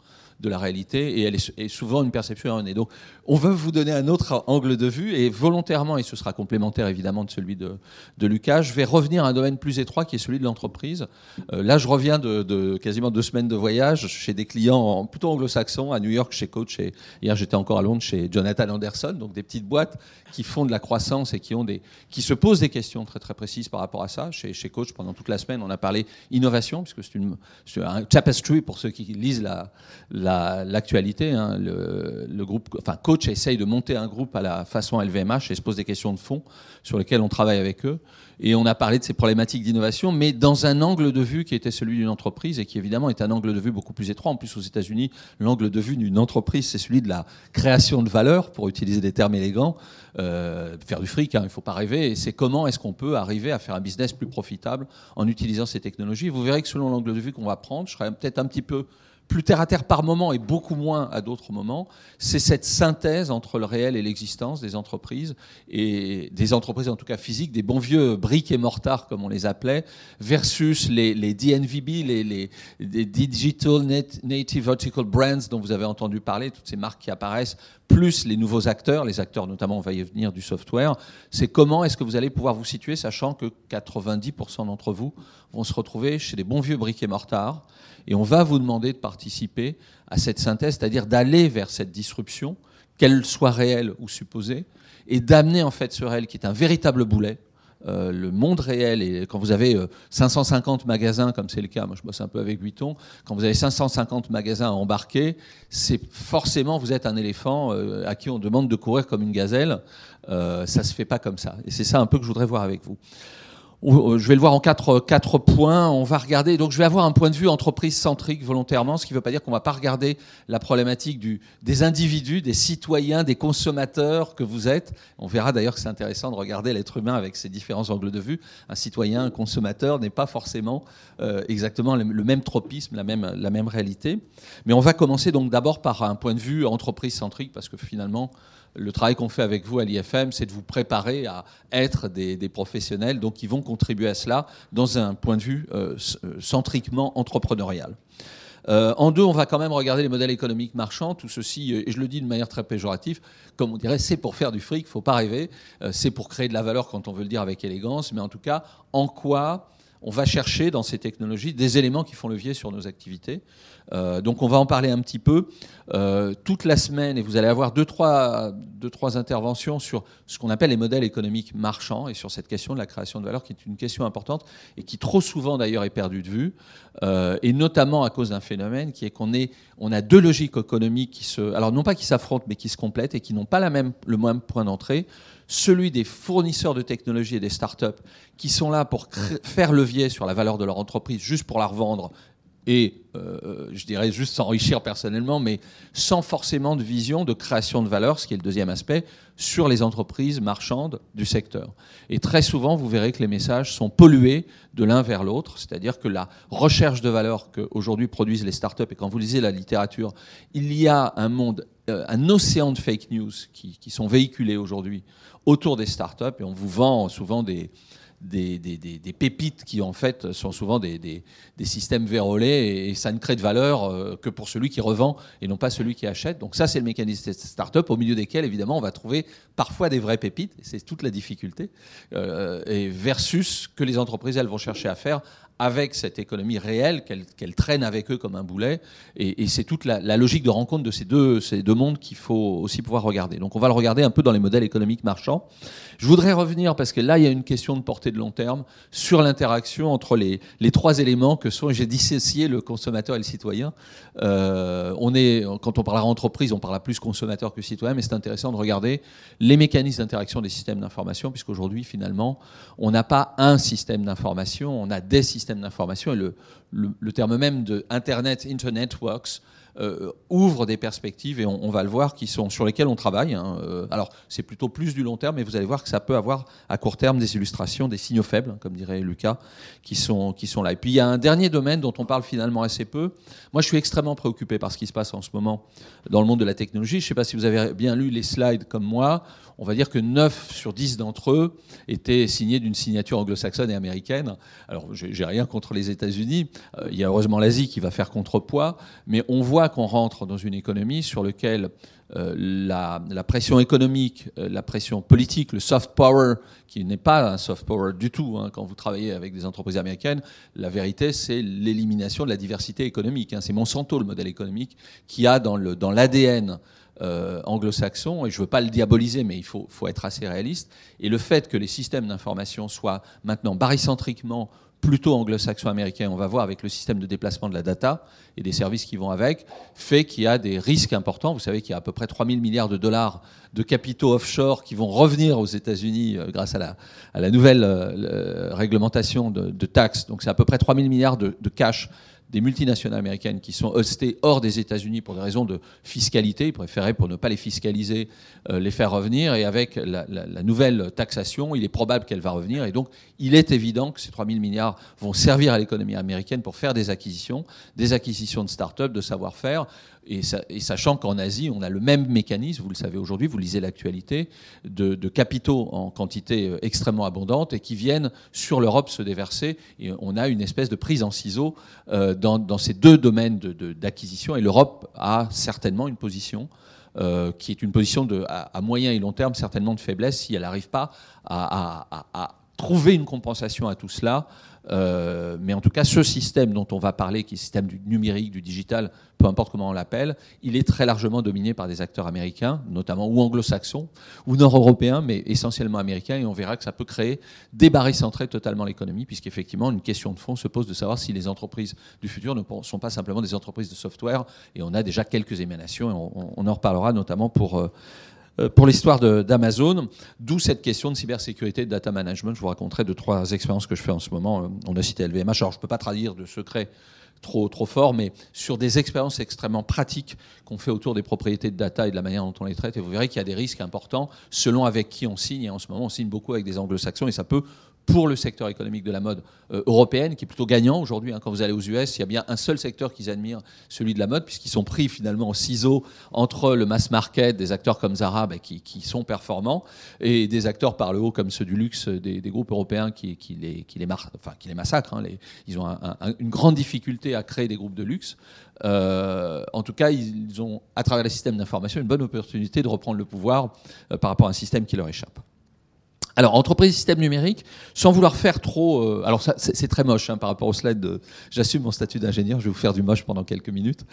de la réalité et elle est, souvent une perception erronée. Donc, on veut vous donner un autre angle de vue et volontairement, et ce sera complémentaire évidemment de celui de, Lucas, je vais revenir à un domaine plus étroit qui est celui de l'entreprise. Euh, là, je reviens de, quasiment deux semaines de voyage chez des clients plutôt anglo-saxons, à New York chez Coach. Et hier, j'étais encore à Londres chez Jonathan Anderson, donc des petites boîtes qui font de la croissance et qui, ont des, qui se posent des questions très très précises par rapport à ça. Chez, Coach, pendant toute la semaine, on a parlé innovation, puisque c'est, une, c'est un tapestry pour ceux qui lisent la, la l'actualité. La, hein, le, le, groupe, enfin, Coach essaye de monter un groupe à la façon LVMH et se pose des questions de fond sur lesquelles on travaille avec eux. Et on a parlé de ces problématiques d'innovation, mais dans un angle de vue qui était celui d'une entreprise et qui évidemment est un angle de vue beaucoup plus étroit. En plus, aux États-Unis, l'angle de vue d'une entreprise, c'est celui de la création de valeur, pour utiliser des termes élégants, euh, faire du fric, hein, il ne faut pas rêver. Et c'est comment est-ce qu'on peut arriver à faire un business plus profitable en utilisant ces technologies. Vous verrez que selon l'angle de vue qu'on va prendre, je serai peut-être un petit peu plus terre à terre par moment et beaucoup moins à d'autres moments, c'est cette synthèse entre le réel et l'existence des entreprises, et des entreprises en tout cas physiques, des bons vieux briques et mortards comme on les appelait, versus les, DNVB, les Digital Native Vertical Brands dont vous avez entendu parler, toutes ces marques qui apparaissent, plus les nouveaux acteurs, les acteurs notamment, on va y venir, du software, c'est comment est-ce que vous allez pouvoir vous situer, sachant que 90% d'entre vous vont se retrouver chez des bons vieux briques et mortards, et on va vous demander de participer à cette synthèse, c'est-à-dire d'aller vers cette disruption, qu'elle soit réelle ou supposée, et d'amener en fait ce réel qui est un véritable boulet, euh, le monde réel, et quand vous avez 550 magasins, comme c'est le cas, moi je bosse un peu avec Vuitton, quand vous avez 550 magasins embarqués, c'est forcément, vous êtes un éléphant à qui on demande de courir comme une gazelle. ça se fait pas comme ça. Et c'est ça un peu que je voudrais voir avec vous. Euh, je vais le voir en quatre, quatre points. On va regarder, donc je vais avoir un point de vue entreprise centrique volontairement, ce qui ne veut pas dire qu'on ne va pas regarder la problématique du, des individus, des citoyens, des consommateurs que vous êtes. On verra d'ailleurs que c'est intéressant de regarder l'être humain avec ses différents angles de vue. Un citoyen, un consommateur n'est pas forcément euh, exactement le, le, même tropisme, la même, la même réalité. Mais on va commencer donc d'abord par un point de vue entreprise centrique, parce que finalement, le travail qu'on fait avec vous à l'IFM, c'est de vous préparer à être des, professionnels donc qui vont contribuer à cela dans un point de vue euh, euh, centriquement entrepreneurial. Euh, en deux, on va quand même regarder les modèles économiques marchands. Tout ceci, et je le dis de manière très péjorative, comme on dirait, c'est pour faire du fric, il faut pas rêver. c'est pour créer de la valeur quand on veut le dire avec élégance. Mais en tout cas, en quoi on va chercher dans ces technologies des éléments qui font levier sur nos activités. Euh, donc on va en parler un petit peu euh, toute la semaine et vous allez avoir deux trois, trois interventions sur ce qu'on appelle les modèles économiques marchands et sur cette question de la création de valeur qui est une question importante et qui trop souvent d'ailleurs est perdue de vue euh, et notamment à cause d'un phénomène qui est qu'on a deux logiques économiques qui se, alors non pas qui s'affrontent mais qui se complètent et qui n'ont pas la même, le même point d'entrée celui des fournisseurs de technologies et des startups qui sont là pour faire levier sur la valeur de leur entreprise, juste pour la revendre et, euh, je dirais, juste s'enrichir personnellement, mais sans forcément de vision de création de valeur, ce qui est le deuxième aspect, sur les entreprises marchandes du secteur. Et très souvent, vous verrez que les messages sont pollués de l'un vers l'autre, c'est-à-dire que la recherche de valeur qu'aujourd'hui produisent les startups, et quand vous lisez la littérature, il y a un monde, euh, un océan de fake news qui sont véhiculés aujourd'hui autour des startups, et on vous vend souvent des pépites qui en fait sont souvent des, systèmes vérolés et, ça ne crée de valeur euh, que pour celui qui revend et non pas celui qui achète. Donc ça c'est le mécanisme des startups au milieu desquels évidemment on va trouver parfois des vraies pépites c'est toute la difficulté euh, et versus que les entreprises elles vont chercher à faire avec cette économie réelle qu'elle traîne avec eux comme un boulet. Et, c'est toute la, logique de rencontre de ces deux, mondes qu'il faut aussi pouvoir regarder. Donc on va le regarder un peu dans les modèles économiques marchands. Je voudrais revenir, parce que là, il y a une question de portée de long terme, sur l'interaction entre les, trois éléments que sont, j'ai dissocié le consommateur et le citoyen. Euh, on est, quand on parle entreprise, on parle plus consommateur que citoyen, mais c'est intéressant de regarder les mécanismes d'interaction des systèmes d'information, puisqu'aujourd'hui, finalement, on n'a pas un système d'information, on a des systèmes d'information, et le, le, terme même de Internet, Internet Works, euh, ouvre des perspectives, et on, va le voir, qui sont, sur lesquelles on travaille. Hein. Euh, alors, c'est plutôt plus du long terme, mais vous allez voir que ça peut avoir à court terme des illustrations, des signaux faibles, comme dirait Lucas, qui sont, qui sont là. Et puis, il y a un dernier domaine dont on parle finalement assez peu. Moi, je suis extrêmement préoccupé par ce qui se passe en ce moment dans le monde de la technologie. Je ne sais pas si vous avez bien lu les slides comme moi on va dire que 9 sur 10 d'entre eux étaient signés d'une signature anglo-saxonne et américaine. Alors, j'ai rien contre les États-Unis. Euh, il y a heureusement l'Asie qui va faire contrepoids, mais on voit qu'on rentre dans une économie sur laquelle euh, la, pression économique, euh, la pression politique, le soft power, qui n'est pas un soft power du tout hein, quand vous travaillez avec des entreprises américaines, la vérité, c'est l'élimination de la diversité économique. Hein. C'est Monsanto, le modèle économique, qui a dans l'ADN euh, anglo-saxon, et je ne veux pas le diaboliser, mais il faut, faut, être assez réaliste. Et le fait que les systèmes d'information soient maintenant barycentriquement plutôt anglo-saxon-américain, on va voir avec le système de déplacement de la data et des services qui vont avec, fait qu'il y a des risques importants. Vous savez qu'il y a à peu près 3 000 milliards de dollars de capitaux offshore qui vont revenir aux États-Unis euh, grâce à la, à la nouvelle euh, réglementation de, de, taxes. Donc c'est à peu près 3 000 milliards de, de cash des multinationales américaines qui sont hostées hors des États-Unis pour des raisons de fiscalité. Ils préféraient, pour ne pas les fiscaliser, euh, les faire revenir. Et avec la, nouvelle taxation, il est probable qu'elle va revenir. Et donc, il est évident que ces 3 000 milliards vont servir à l'économie américaine pour faire des acquisitions, des acquisitions de start-up, de savoir-faire. Et, sachant qu'en Asie, on a le même mécanisme, vous le savez aujourd'hui, vous lisez l'actualité, de, capitaux en quantité euh, extrêmement abondante et qui viennent sur l'Europe se déverser. Et on a une espèce de prise en ciseaux euh, dans, ces deux domaines d'acquisition. et l'Europe a certainement une position euh, qui est une position à, moyen et long terme certainement de faiblesse si elle n'arrive pas à trouver une compensation à tout cela. Euh, mais en tout cas, ce système dont on va parler, qui est le système du numérique, du digital, peu importe comment on l'appelle, il est très largement dominé par des acteurs américains, notamment ou anglo-saxons, ou nord-européens, mais essentiellement américains, et on verra que ça peut créer des centrer totalement l'économie, puisqu'effectivement, une question de fond se pose de savoir si les entreprises du futur ne sont pas simplement des entreprises de software, et on a déjà quelques émanations, et on, en reparlera notamment pour... Euh, pour l'histoire d'Amazon, d'où cette question de cybersécurité, de data management. Je vous raconterai deux, trois expériences que je fais en ce moment. Euh, on a cité LVMH, alors je ne peux pas traduire de secret trop, trop fort, mais sur des expériences extrêmement pratiques qu'on fait autour des propriétés de data et de la manière dont on les traite. Et vous verrez qu'il y a des risques importants selon avec qui on signe. Et en ce moment, on signe beaucoup avec des anglo-saxons et ça peut pour le secteur économique de la mode euh, européenne, qui est plutôt gagnant aujourd'hui. Hein. quand vous allez aux US, il y a bien un seul secteur qu'ils admirent, celui de la mode, puisqu'ils sont pris finalement au ciseau entre le mass market, des acteurs comme Zara bah, qui, sont performants, et des acteurs par le haut comme ceux du luxe, des, groupes européens qui les massacrent. Hein. ils ont une grande difficulté à créer des groupes de luxe. Euh, en tout cas, ils ont, à travers les systèmes d'information, une bonne opportunité de reprendre le pouvoir euh, par rapport à un système qui leur échappe. Alors, entreprise système numérique, sans vouloir faire trop. Euh, alors, ça, c'est, très moche hein, par rapport au slide. j'assume mon statut d'ingénieur, je vais vous faire du moche pendant quelques minutes.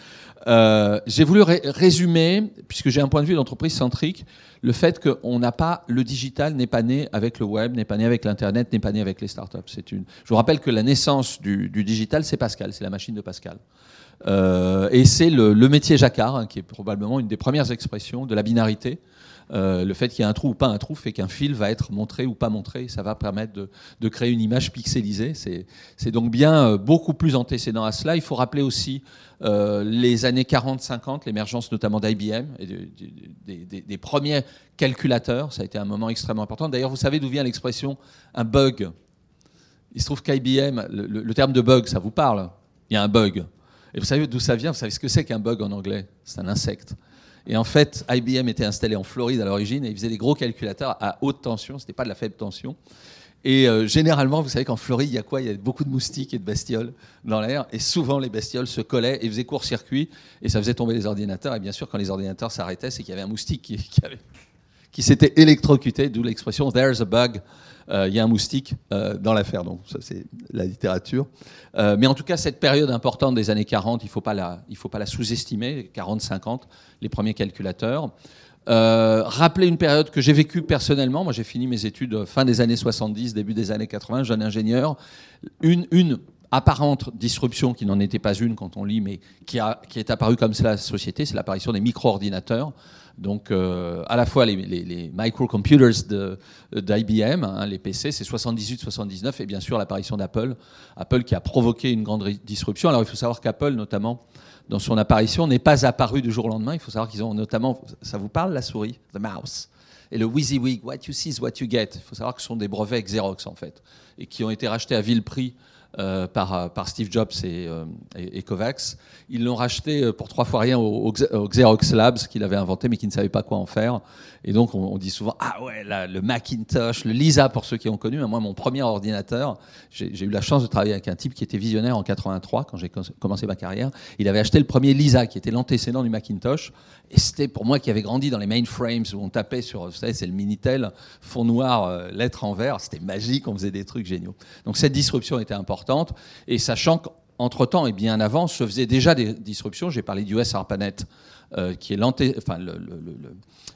Euh, j'ai voulu résumer, puisque j'ai un point de vue d'entreprise centrique, le fait qu'on n'a pas. Le digital n'est pas né avec le web, n'est pas né avec l'Internet, n'est pas né avec les startups. C'est une, je vous rappelle que la naissance du, digital, c'est Pascal, c'est la machine de Pascal. Euh, et c'est le, métier Jacquard, hein, qui est probablement une des premières expressions de la binarité. Euh, le fait qu'il y ait un trou ou pas un trou fait qu'un fil va être montré ou pas montré. Ça va permettre de, créer une image pixelisée. C'est donc bien euh, beaucoup plus antécédent à cela. Il faut rappeler aussi euh, les années 40-50, l'émergence notamment d'IBM et des, premiers calculateurs. Ça a été un moment extrêmement important. D'ailleurs, vous savez d'où vient l'expression un bug? Il se trouve qu'IBM, le, le terme de bug, ça vous parle? Il y a un bug. Et vous savez d'où ça vient? Vous savez ce que c'est qu'un bug en anglais? C'est un insecte. Et en fait, IBM était installé en Floride à l'origine et il faisait des gros calculateurs à haute tension, ce n'était pas de la faible tension. Et euh, généralement, vous savez qu'en Floride, il y a quoi? Il y a beaucoup de moustiques et de bestioles dans l'air. Et souvent, les bestioles se collaient et faisaient court-circuit. Et ça faisait tomber les ordinateurs. Et bien sûr, quand les ordinateurs s'arrêtaient, c'est qu'il y avait un moustique qui, qui, qui s'était électrocuté, d'où l'expression There's a bug euh, il y a un moustique euh, dans l'affaire. Donc ça, c'est la littérature. Euh, mais en tout cas, cette période importante des années 40, il ne faut pas la, sous-estimer. 40-50, les premiers calculateurs. rappeler une période que j'ai vécue personnellement. Moi, j'ai fini mes études fin des années 70, début des années 80, jeune ingénieur. Une, apparente disruption qui n'en était pas une quand on lit, mais qui, qui est apparue comme cela à la société, c'est l'apparition des micro-ordinateurs. Donc, euh, à la fois les, les, microcomputers d'IBM, hein, les PC, c'est 78-79, et bien sûr l'apparition d'Apple. Apple qui a provoqué une grande disruption. Alors, il faut savoir qu'Apple, notamment, dans son apparition, n'est pas apparu du jour au lendemain. Il faut savoir qu'ils ont notamment, ça vous parle, la souris, the mouse, et le WYSIWYG, what you see is what you get. Il faut savoir que ce sont des brevets Xerox, en fait, et qui ont été rachetés à vil prix euh, par, par, Steve Jobs et, euh, Kovacs. Ils l'ont racheté euh, pour trois fois rien au, Xerox Labs qu'il avait inventé mais qui ne savait pas quoi en faire. Et donc on, dit souvent ah ouais le Macintosh, le Lisa pour ceux qui ont connu. Moi mon premier ordinateur, j'ai eu la chance de travailler avec un type qui était visionnaire en 83 quand j'ai commencé ma carrière. Il avait acheté le premier Lisa qui était l'antécédent du Macintosh et c'était pour moi qui avait grandi dans les mainframes où on tapait sur, vous savez, c'est le Minitel, fond noir, euh, lettres en vert. C'était magique, on faisait des trucs géniaux. Donc cette disruption était importante. Et sachant qu'entre-temps et bien avant, se faisaient déjà des disruptions. J'ai parlé d'US ARPANET, euh, qui est enfin, le,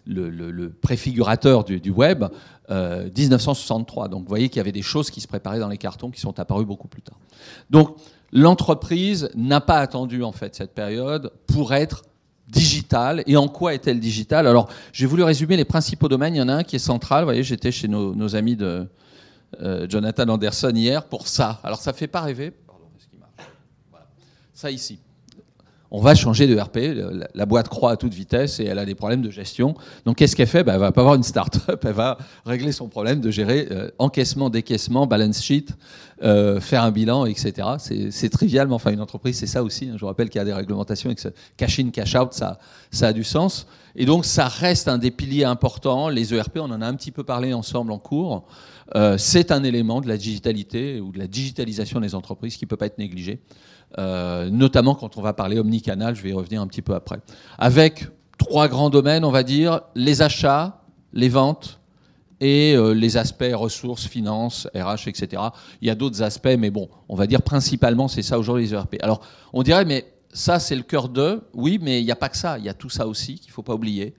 le, préfigurateur du, web, 1963. Euh, Donc vous voyez qu'il y avait des choses qui se préparaient dans les cartons qui sont apparues beaucoup plus tard. Donc l'entreprise n'a pas attendu en fait cette période pour être digitale. Et en quoi est-elle digitale? Alors, j'ai voulu résumer les principaux domaines. Il y en a un qui est central. Vous voyez, j'étais chez nos, amis de euh, Jonathan Anderson hier pour ça. Alors, ça fait pas rêver. Pardon, est-ce qu'il marche? Voilà. Ça ici on va changer de RP. La boîte croît à toute vitesse et elle a des problèmes de gestion. Donc, qu'est-ce qu'elle fait? Ben, Elle va pas avoir une start-up, elle va régler son problème de gérer euh, encaissement, décaissement, balance sheet, euh, faire un bilan, etc. C'est trivial, mais enfin, une entreprise, c'est ça aussi. Hein. Je vous rappelle qu'il y a des réglementations et que cash in, cash out, ça, ça a du sens. Et donc, ça reste un des piliers importants. Les ERP, on en a un petit peu parlé ensemble en cours. Euh, c'est un élément de la digitalité ou de la digitalisation des entreprises qui ne peut pas être négligé. Euh, notamment quand on va parler omnicanal, je vais y revenir un petit peu après. Avec trois grands domaines, on va dire, les achats, les ventes et euh, les aspects ressources, finances, RH, etc. Il y a d'autres aspects, mais bon, on va dire principalement c'est ça aujourd'hui les ERP. Alors on dirait, mais ça c'est le cœur de, oui, mais il n'y a pas que ça, il y a tout ça aussi qu'il ne faut pas oublier.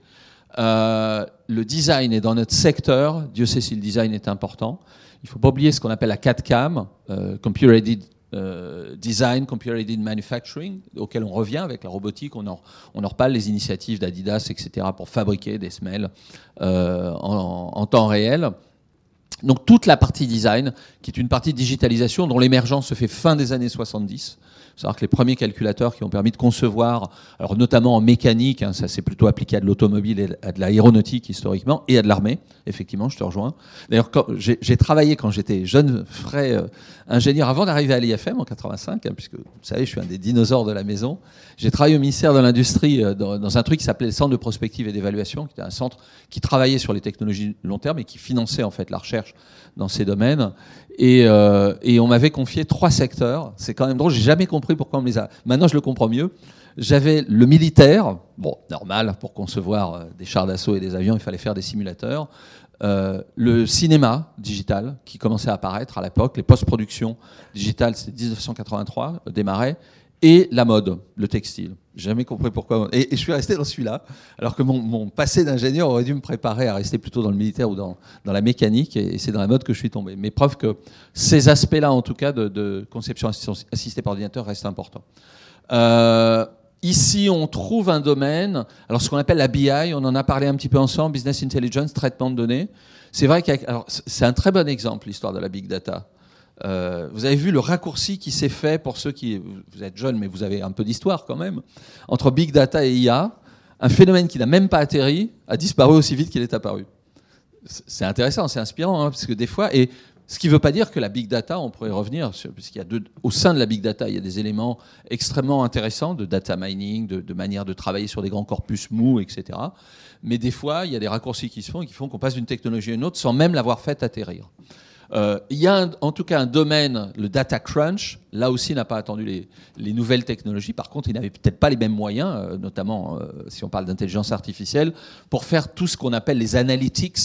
Euh, le design est dans notre secteur, Dieu sait si le design est important. Il ne faut pas oublier ce qu'on appelle la 4CAM, euh, Computer Aided euh, Design, Computer Aided Manufacturing, auquel on revient avec la robotique. On en, on en reparle, les initiatives d'Adidas, etc., pour fabriquer des semelles euh, en, en, temps réel. Donc toute la partie design, qui est une partie digitalisation dont l'émergence se fait fin des années 70, savoir que les premiers calculateurs qui ont permis de concevoir, alors notamment en mécanique, hein, ça c'est plutôt appliqué à de l'automobile et à de l'aéronautique historiquement, et à de l'armée, effectivement, je te rejoins. D'ailleurs, j'ai travaillé quand j'étais jeune frais euh, ingénieur, avant d'arriver à l'IFM en 85, hein, puisque vous savez, je suis un des dinosaures de la maison, j'ai travaillé au ministère de l'Industrie euh, dans, dans, un truc qui s'appelait le Centre de prospective et d'évaluation, qui était un centre qui travaillait sur les technologies long terme et qui finançait en fait la recherche dans ces domaines. Et, euh, et on m'avait confié trois secteurs. C'est quand même drôle. J'ai jamais compris pourquoi on me les a. Maintenant, je le comprends mieux. J'avais le militaire, bon, normal, pour concevoir euh, des chars d'assaut et des avions, il fallait faire des simulateurs. Euh, le cinéma digital qui commençait à apparaître à l'époque, les post-productions digitales, c'était 1983, euh, démarrait, et la mode, le textile. J'ai jamais compris pourquoi. Et, je suis resté dans celui-là, alors que mon, passé d'ingénieur aurait dû me préparer à rester plutôt dans le militaire ou dans, dans la mécanique, et, c'est dans la mode que je suis tombé. Mais preuve que ces aspects-là, en tout cas, de, de conception assistée par ordinateur, restent importants. Euh, Ici, on trouve un domaine, alors ce qu'on appelle la BI, on en a parlé un petit peu ensemble, Business Intelligence, traitement de données. C'est vrai que c'est un très bon exemple, l'histoire de la big data. Euh, vous avez vu le raccourci qui s'est fait pour ceux qui, vous êtes jeunes, mais vous avez un peu d'histoire quand même, entre big data et IA. Un phénomène qui n'a même pas atterri a disparu aussi vite qu'il est apparu. C'est intéressant, c'est inspirant, hein, parce que des fois, et ce qui ne veut pas dire que la big data, on pourrait y a deux, au sein de la big data, il y a des éléments extrêmement intéressants de data mining, de, de manière de travailler sur des grands corpus mous, etc. Mais des fois, il y a des raccourcis qui se font et qui font qu'on passe d'une technologie à une autre sans même l'avoir fait atterrir. Euh, il y a en tout cas un domaine, le data crunch, là aussi n'a pas attendu les, les, nouvelles technologies. Par contre, il n'avait peut-être pas les mêmes moyens, euh, notamment euh, si on parle d'intelligence artificielle, pour faire tout ce qu'on appelle les analytics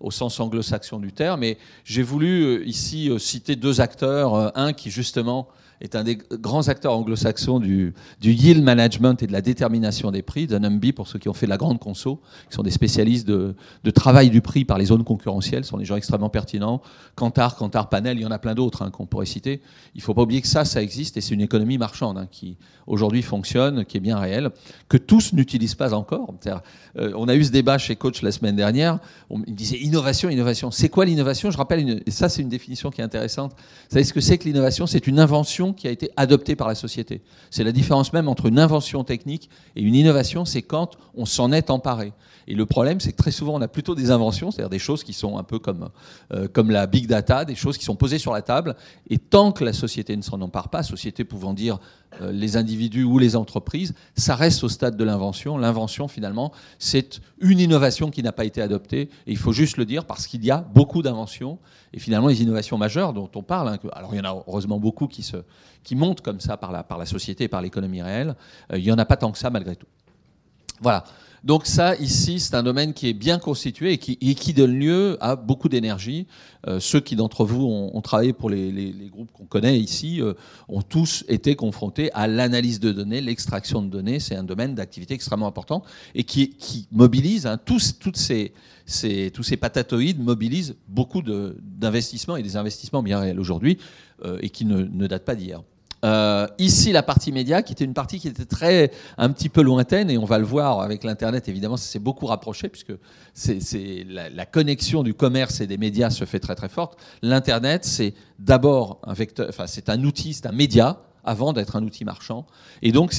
au sens anglo-saxon du terme. Et j'ai voulu ici citer deux acteurs, un qui justement est un des grands acteurs anglo-saxons du, du, yield management et de la détermination des prix, Dunnhumby, pour ceux qui ont fait de la grande conso, qui sont des spécialistes de, de travail du prix par les zones concurrentielles, sont des gens extrêmement pertinents. Kantar, Kantar Panel, il y en a plein d'autres hein, qu'on pourrait citer. Il ne faut pas oublier que ça, ça existe et c'est une économie marchande hein, qui aujourd'hui fonctionne, qui est bien réelle, que tous n'utilisent pas encore. Euh, on a eu ce débat chez Coach la semaine dernière, on me disait innovation, innovation. C'est quoi l'innovation? Je rappelle, et ça c'est une définition qui est intéressante. Vous savez ce que c'est que l'innovation? C'est une invention qui a été adoptée par la société. C'est la différence même entre une invention technique et une innovation, c'est quand on s'en est emparé. Et le problème, c'est que très souvent, on a plutôt des inventions, c'est-à-dire des choses qui sont un peu comme, euh, comme la big data, des choses qui sont posées sur la table. Et tant que la société ne s'en empare pas, société pouvant dire euh, les individus ou les entreprises, ça reste au stade de l'invention. L'invention, finalement, c'est une innovation qui n'a pas été adoptée. Et il faut juste le dire parce qu'il y a beaucoup d'inventions. Et finalement, les innovations majeures dont on parle, hein, alors il y en a heureusement beaucoup qui, se, qui montent comme ça par la, par la société et par l'économie réelle, euh, il n'y en a pas tant que ça malgré tout. Voilà. Donc ça, ici, c'est un domaine qui est bien constitué et qui, donne lieu à beaucoup d'énergie. Euh, ceux qui d'entre vous ont, travaillé pour les, groupes qu'on connaît ici euh, ont tous été confrontés à l'analyse de données, l'extraction de données. C'est un domaine d'activité extrêmement important et qui, mobilise hein, tous, ces, patatoïdes mobilisent beaucoup d'investissements et des investissements bien réels aujourd'hui euh, et qui ne datent pas d'hier. Euh, ici, la partie média, qui était une partie qui était très un petit peu lointaine, et on va le voir avec l'internet. Évidemment, ça s'est beaucoup rapproché puisque c'est la, la, connexion du commerce et des médias se fait très très forte. L'internet, c'est d'abord un vecteur, enfin c'est un outil, c'est un média avant d'être un outil marchand. Et donc,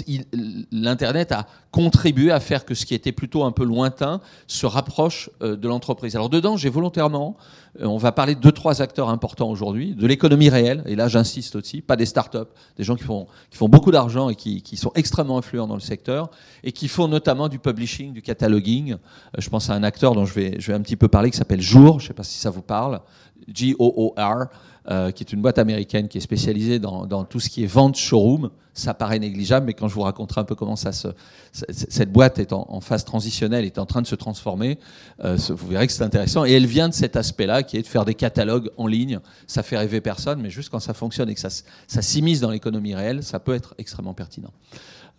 l'Internet a contribué à faire que ce qui était plutôt un peu lointain se rapproche euh, de l'entreprise. Alors dedans, j'ai volontairement, euh, on va parler de deux, trois acteurs importants aujourd'hui, de l'économie réelle, et là j'insiste aussi, pas des startups, des gens qui font, qui font beaucoup d'argent et qui, qui, sont extrêmement influents dans le secteur, et qui font notamment du publishing, du cataloguing. Euh, je pense à un acteur dont je vais, je vais un petit peu parler, qui s'appelle Jour, je ne sais pas si ça vous parle, J-O-O-R, euh, qui est une boîte américaine qui est spécialisée dans, tout ce qui est vente showroom. Ça paraît négligeable, mais quand je vous raconterai un peu comment cette boîte est en, phase transitionnelle, est en train de se transformer, euh, vous verrez que c'est intéressant. Et elle vient de cet aspect-là, qui est de faire des catalogues en ligne. Ça fait rêver personne, mais juste quand ça fonctionne et que ça, ça s'immisce dans l'économie réelle, ça peut être extrêmement pertinent.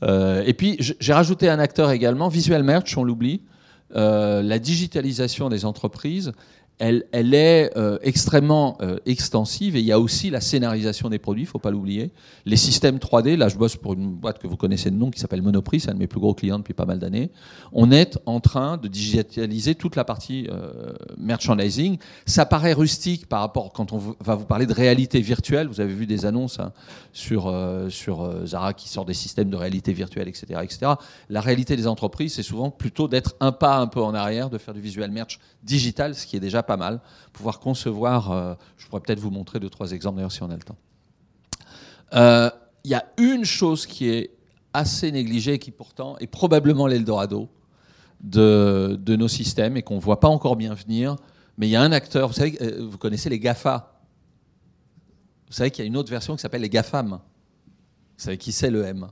Euh, et puis j'ai rajouté un acteur également, Visual Merch, on l'oublie. La digitalisation des entreprises elle, est euh, extrêmement euh, extensive et il y a aussi la scénarisation des produits, il ne faut pas l'oublier. Les systèmes 3D, là je bosse pour une boîte que vous connaissez de nom qui s'appelle Monoprix, c'est un de mes plus gros clients depuis pas mal d'années. On est en train de digitaliser toute la partie euh, merchandising. Ça paraît rustique par rapport quand on va vous parler de réalité virtuelle. Vous avez vu des annonces hein, sur, sur Zara qui sort des systèmes de réalité virtuelle, etc. etc. La réalité des entreprises, c'est souvent plutôt d'être un pas un peu en arrière, de faire du visual merch digital, ce qui est déjà mal. Pouvoir concevoir, euh, je pourrais peut-être vous montrer deux, trois exemples d'ailleurs si on a le temps. Il euh, y a une chose qui est assez négligée et qui pourtant est probablement l'Eldorado de, de nos systèmes et qu'on ne voit pas encore bien venir. Mais il y a un acteur, vous savez, euh, vous connaissez les GAFA. Vous savez qu'il y a une autre version qui s'appelle les GAFAM. Vous savez qui c'est le M?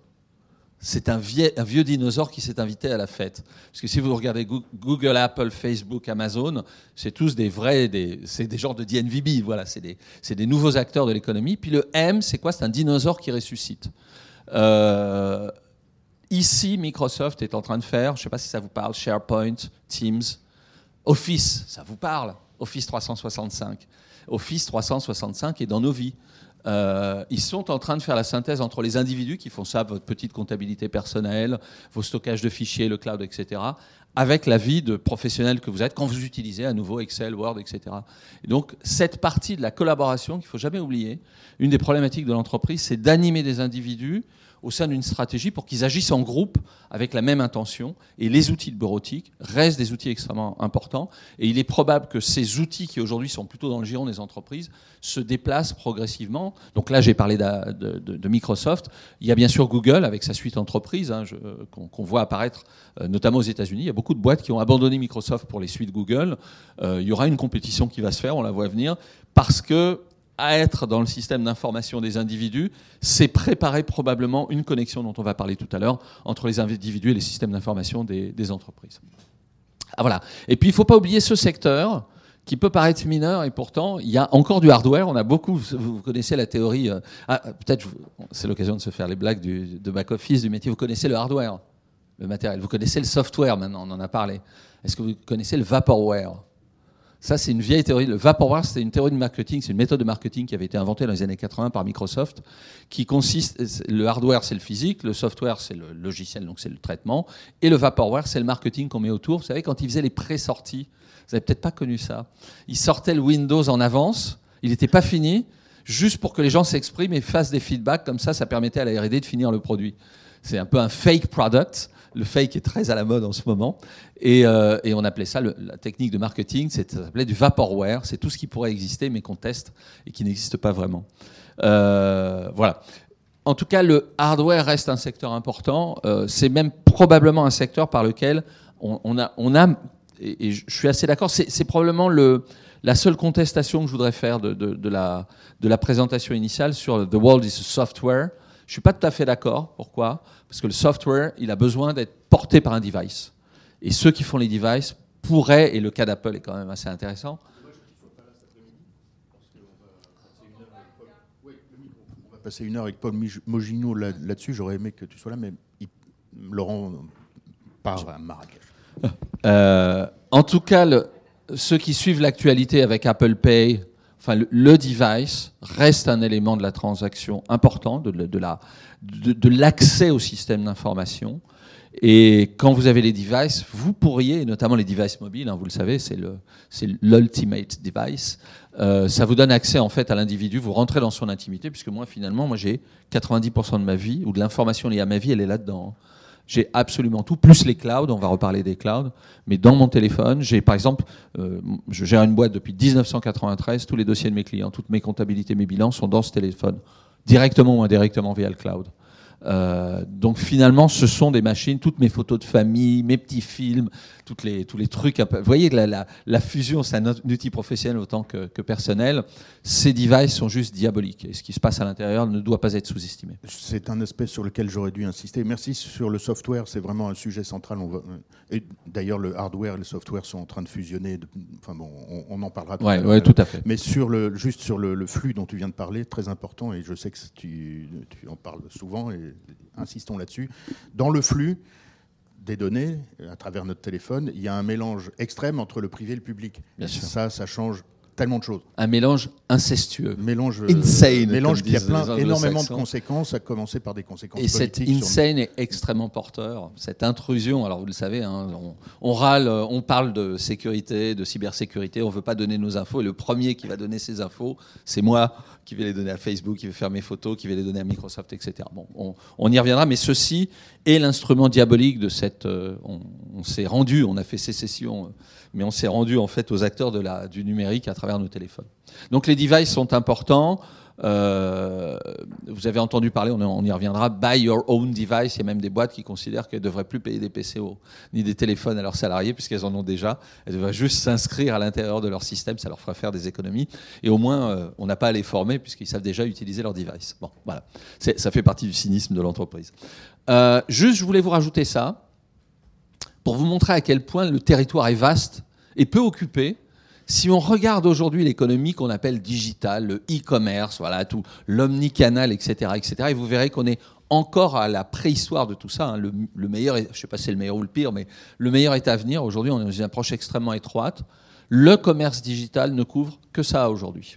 C'est un, vieux dinosaure qui s'est invité à la fête. Parce que si vous regardez Google, Apple, Facebook, Amazon, c'est tous des vrais, c'est des genres de DNVB, voilà, c'est des, nouveaux acteurs de l'économie. Puis le M, c'est quoi? C'est un dinosaure qui ressuscite. Euh, ici, Microsoft est en train de faire, je ne sais pas si ça vous parle, SharePoint, Teams, Office, ça vous parle, Office 365. Office 365 est dans nos vies. Euh, ils sont en train de faire la synthèse entre les individus qui font ça, votre petite comptabilité personnelle, vos stockages de fichiers, le cloud, etc., avec la vie de professionnel que vous êtes quand vous utilisez à nouveau Excel, Word, etc. Et donc, cette partie de la collaboration qu'il faut jamais oublier, une des problématiques de l'entreprise, c'est d'animer des individus au sein d'une stratégie pour qu'ils agissent en groupe avec la même intention. Et les outils de bureautique restent des outils extrêmement importants. Et il est probable que ces outils qui aujourd'hui sont plutôt dans le giron des entreprises se déplacent progressivement. Donc là, j'ai parlé de, Microsoft. Il y a bien sûr Google avec sa suite entreprise hein, qu'on voit apparaître euh, notamment aux États-Unis. Il y a beaucoup de boîtes qui ont abandonné Microsoft pour les suites Google. Euh, il y aura une compétition qui va se faire, on la voit venir, parce que à être dans le système d'information des individus, c'est préparer probablement une connexion dont on va parler tout à l'heure entre les individus et les systèmes d'information des, entreprises. Ah, voilà. Et puis il ne faut pas oublier ce secteur qui peut paraître mineur et pourtant il y a encore du hardware. On a beaucoup, vous connaissez la théorie, euh, ah, peut-être c'est l'occasion de se faire les blagues du, de back-office du métier. Vous connaissez le hardware, le matériel. Vous connaissez le software maintenant, on en a parlé. Est-ce que vous connaissez le vaporware? Ça, c'est une vieille théorie. Le Vaporware, c'est une théorie de marketing, c'est une méthode de marketing qui avait été inventée dans les années 80 par Microsoft, qui consiste, le hardware, c'est le physique, le software, c'est le logiciel, donc c'est le traitement, et le Vaporware, c'est le marketing qu'on met autour. Vous savez, quand ils faisaient les pré-sorties, vous n'avez peut-être pas connu ça, ils sortaient le Windows en avance, il n'était pas fini, juste pour que les gens s'expriment et fassent des feedbacks, comme ça, ça permettait à la R&D de finir le produit. C'est un peu un fake product, le fake est très à la mode en ce moment. Et, euh, on appelait ça la technique de marketing, ça s'appelait du vaporware. C'est tout ce qui pourrait exister, mais qu'on teste et qui n'existe pas vraiment. Euh, voilà. En tout cas, le hardware reste un secteur important. Euh, c'est même probablement un secteur par lequel on, a, et, je suis assez d'accord, c'est probablement le, la seule contestation que je voudrais faire de la présentation initiale sur The World is Software. Je ne suis pas tout à fait d'accord. Pourquoi? Parce que le software, il a besoin d'être porté par un device. Et ceux qui font les devices pourraient, et le cas d'Apple est quand même assez intéressant. On va passer une heure avec Paul Mogino là-dessus. J'aurais aimé que tu sois là, mais Laurent part à Marrakech. Euh, en tout cas, ceux qui suivent l'actualité avec Apple Pay, enfin, le, device reste un élément de la transaction important, de, de l'accès de, au système d'information. Et quand vous avez les devices, vous pourriez, notamment les devices mobiles, hein, vous le savez, c'est l'ultimate device, euh, ça vous donne accès en fait à l'individu, vous rentrez dans son intimité, puisque moi finalement, j'ai 90% de ma vie, ou de l'information liée à ma vie, elle est là-dedans. J'ai absolument tout, plus les clouds, on va reparler des clouds. Mais dans mon téléphone, j'ai par exemple, euh, je gère une boîte depuis 1993, tous les dossiers de mes clients, toutes mes comptabilités, mes bilans sont dans ce téléphone, directement ou indirectement via le cloud. Euh, donc finalement, ce sont des machines, toutes mes photos de famille, mes petits films, toutes les, tous les trucs. Vous voyez, la, la, la fusion, c'est un outil professionnel autant que, que, personnel. Ces devices sont juste diaboliques. Et ce qui se passe à l'intérieur ne doit pas être sous-estimé. C'est un aspect sur lequel j'aurais dû insister. Merci sur le software, c'est vraiment un sujet central. On va, et d'ailleurs, le hardware et le software sont en train de fusionner. De, enfin bon, on, on, en parlera. Tout ouais, à ouais, tout à fait. Mais sur le, juste sur le, le, flux dont tu viens de parler, très important, et je sais que tu, tu en parles souvent. Et insistons là-dessus. Dans le flux des données, à travers notre téléphone, il y a un mélange extrême entre le privé et le public. Bien sûr. Ça, ça change tellement de choses. Un mélange incestueux. Mélange, insane. mélange qui a plein, énormément de conséquences, à commencer par des conséquences Et cet insane est extrêmement porteur. Cette intrusion, alors vous le savez, hein, on, on, râle, on parle de sécurité, de cybersécurité, on ne veut pas donner nos infos, et le premier qui va donner ces infos, c'est moi qui vais les donner à Facebook, qui vais faire mes photos, qui vais les donner à Microsoft, etc. Bon, on, y reviendra, mais ceci est l'instrument diabolique de cette... Euh, on, on s'est rendu, on a fait sécession... Euh, mais on s'est rendu en fait aux acteurs de la, du numérique à travers nos téléphones. Donc les devices sont importants. Euh, vous avez entendu parler, on, y reviendra, buy your own device. Il y a même des boîtes qui considèrent qu'elles ne devraient plus payer des PCO ni des téléphones à leurs salariés puisqu'elles en ont déjà. Elles devraient juste s'inscrire à l'intérieur de leur système, ça leur fera faire des économies. Et au moins, euh, on n'a pas à les former puisqu'ils savent déjà utiliser leur device. Bon, voilà. Ça fait partie du cynisme de l'entreprise. Euh, juste, je voulais vous rajouter ça pour vous montrer à quel point le territoire est vaste et peu occupé. Si on regarde aujourd'hui l'économie qu'on appelle digitale, le e-commerce, voilà, tout l'omnicanal, etc., etc., et vous verrez qu'on est encore à la préhistoire de tout ça. Hein. Le, le, meilleur, je ne sais pas si c'est le meilleur ou le pire, mais le meilleur est à venir. Aujourd'hui, on est dans une approche extrêmement étroite. Le commerce digital ne couvre que ça aujourd'hui.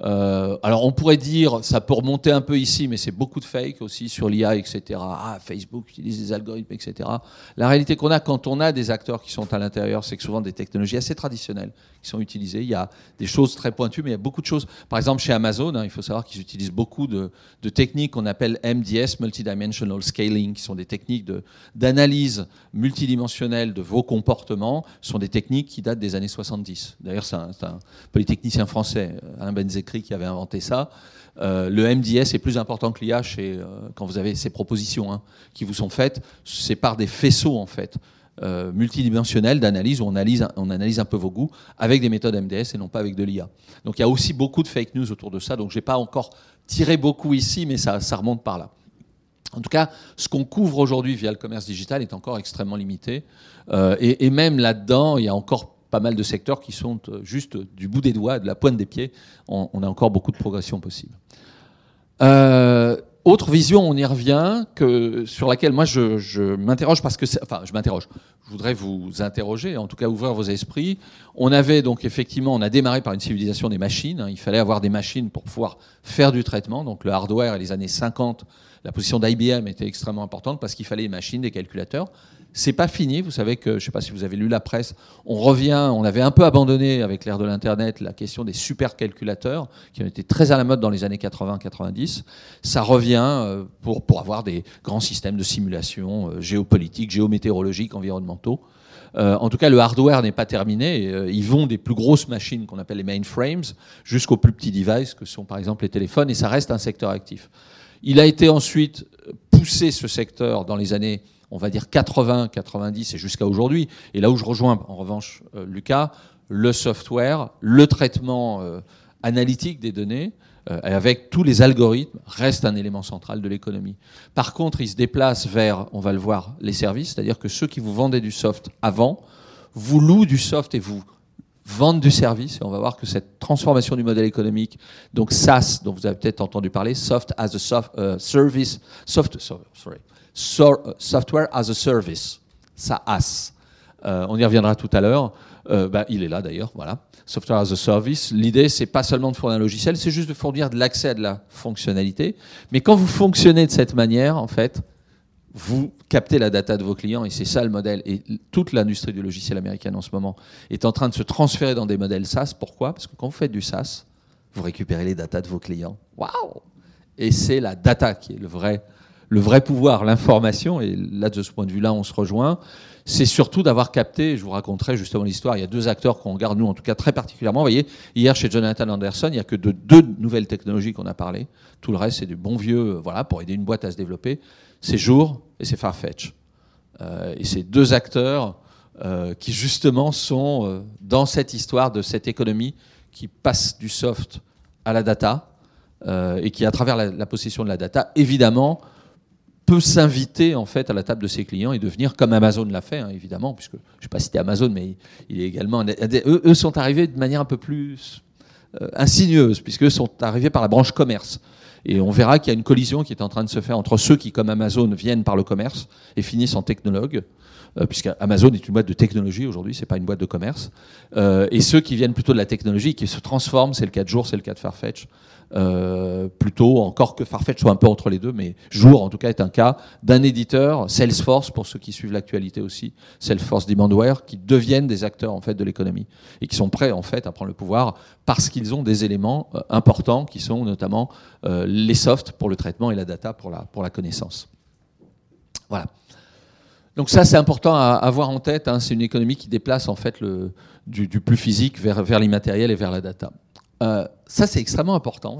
Euh, alors on pourrait dire, ça peut remonter un peu ici, mais c'est beaucoup de fake aussi sur l'IA, etc. Ah, Facebook utilise des algorithmes, etc. La réalité qu'on a quand on a des acteurs qui sont à l'intérieur, c'est que souvent des technologies assez traditionnelles qui sont utilisées. Il y a des choses très pointues, mais il y a beaucoup de choses. Par exemple, chez Amazon, hein, il faut savoir qu'ils utilisent beaucoup de, techniques qu'on appelle MDS, Multidimensional Scaling, qui sont des techniques d'analyse multidimensionnelle de vos comportements. Ce sont des techniques qui datent des années 70. D'ailleurs, c'est un, polytechnicien français, Alain Qui avait inventé ça. Euh, le MDS est plus important que l'IA euh, quand vous avez ces propositions hein, qui vous sont faites. C'est par des faisceaux en fait euh, multidimensionnels d'analyse où on analyse, un peu vos goûts avec des méthodes MDS et non pas avec de l'IA. Donc il y a aussi beaucoup de fake news autour de ça. Donc j'ai pas encore tiré beaucoup ici, mais ça, remonte par là. En tout cas, ce qu'on couvre aujourd'hui via le commerce digital est encore extrêmement limité. Et, et, même là-dedans, il y a encore pas mal de secteurs qui sont euh, juste du bout des doigts, de la pointe des pieds. On, a encore beaucoup de progression possible. Euh, autre vision, on y revient, que, sur laquelle moi je, je m'interroge parce que, enfin, je m'interroge. Je voudrais vous interroger, en tout cas ouvrir vos esprits. On avait donc effectivement, on a démarré par une civilisation des machines. Hein. Il fallait avoir des machines pour pouvoir faire du traitement. Donc le hardware, et les années 50, la position d'IBM était extrêmement importante parce qu'il fallait des machines, des calculateurs. C'est pas fini. Vous savez que, je sais pas si vous avez lu la presse, on revient, on avait un peu abandonné avec l'ère de l'Internet la question des supercalculateurs, qui ont été très à la mode dans les années 80-90. Ça revient euh, pour, avoir des grands systèmes de simulation euh, géopolitiques, géométéorologiques, environnementaux. Euh, en tout cas, le hardware n'est pas terminé. Ils vont des plus grosses machines qu'on appelle les mainframes jusqu'aux plus petits devices que sont par exemple les téléphones, et ça reste un secteur actif. Il a été ensuite poussé ce secteur dans les années on va dire 80, 90 et jusqu'à aujourd'hui. Et là où je rejoins en revanche euh, Lucas, le software, le traitement euh, analytique des données, euh, avec tous les algorithmes, reste un élément central de l'économie. Par contre, il se déplace vers, on va le voir, les services, c'est-à-dire que ceux qui vous vendaient du soft avant, vous louent du soft et vous vendent du service. Et on va voir que cette transformation du modèle économique, donc SaaS, dont vous avez peut-être entendu parler, Soft as a soft, Service, soft, sorry, so, Software as a Service, SaaS. Euh, on y reviendra tout à l'heure. Euh, bah, il est là d'ailleurs, voilà. Software as a Service. L'idée, c'est pas seulement de fournir un logiciel, c'est juste de fournir de l'accès à de la fonctionnalité. Mais quand vous fonctionnez de cette manière, en fait, vous captez la data de vos clients et c'est ça le modèle. Et toute l'industrie du logiciel américaine en ce moment est en train de se transférer dans des modèles SaaS. Pourquoi? Parce que quand vous faites du SaaS, vous récupérez les datas de vos clients. Waouh Et c'est la data qui est le vrai le vrai pouvoir, l'information, et là, de ce point de vue-là, on se rejoint, c'est surtout d'avoir capté, je vous raconterai justement l'histoire, il y a deux acteurs qu'on regarde, nous en tout cas très particulièrement. Vous voyez, hier chez Jonathan Anderson, il n'y a que de deux nouvelles technologies qu'on a parlé. Tout le reste, c'est du bon vieux, euh, voilà, pour aider une boîte à se développer. C'est Jour et c'est Farfetch. Euh, et c'est deux acteurs euh, qui justement sont dans cette histoire de cette économie qui passe du soft à la data et qui, à travers la possession de la data, évidemment, peut s'inviter en fait à la table de ses clients et devenir comme Amazon l'a fait, hein, évidemment, puisque je ne vais pas citer Amazon, mais il. Eux, sont arrivés de manière un peu plus euh, insinueuse, puisqu'eux sont arrivés par la branche commerce. Et on verra qu'il y a une collision qui est en train de se faire entre ceux qui, comme Amazon, viennent par le commerce et finissent en technologue, euh, puisque Amazon est une boîte de technologie aujourd'hui, c'est pas une boîte de commerce, euh, et ceux qui viennent plutôt de la technologie, qui se transforment, c'est le cas de Jour, c'est le cas de Farfetch, euh, plutôt encore que Farfetch soit un peu entre les deux, mais Jour en tout cas est un cas d'un éditeur, Salesforce pour ceux qui suivent l'actualité aussi, Salesforce Demandware, qui deviennent des acteurs en fait de l'économie et qui sont prêts en fait à prendre le pouvoir parce qu'ils ont des éléments euh, importants qui sont notamment euh, les softs pour le traitement et la data pour la, pour la connaissance. Voilà. Donc ça, c'est important à avoir en tête. Hein. C'est une économie qui déplace en fait le, du, plus physique vers, vers l'immatériel et vers la data. Euh, ça, c'est extrêmement important.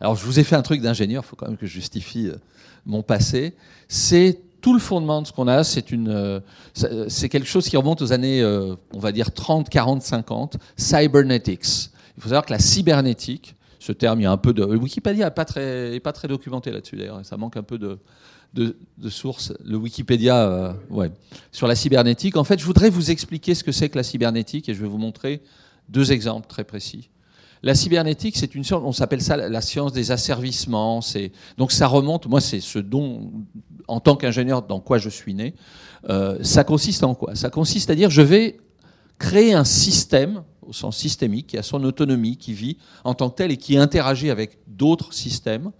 Alors, je vous ai fait un truc d'ingénieur, il faut quand même que je justifie euh, mon passé. C'est tout le fondement de ce qu'on a, c'est euh, quelque chose qui remonte aux années, on va dire 30, 40, 50, cybernetics. Il faut savoir que la cybernétique, ce terme, il y a un peu de. Wikipédia n'est pas très, pas très documenté là-dessus d'ailleurs, ça manque un peu de, de, de sources. Le Wikipédia, ouais, sur la cybernétique. En fait, je voudrais vous expliquer ce que c'est que la cybernétique et je vais vous montrer deux exemples très précis. La cybernétique, c'est une science, on s'appelle ça la science des asservissements. Donc ça remonte, moi c'est ce dont, en tant qu'ingénieur, dans quoi je suis né, euh, ça consiste en quoi? Ça consiste à dire je vais créer un système, au sens systémique, qui a son autonomie, qui vit en tant que tel et qui interagit avec d'autres systèmes,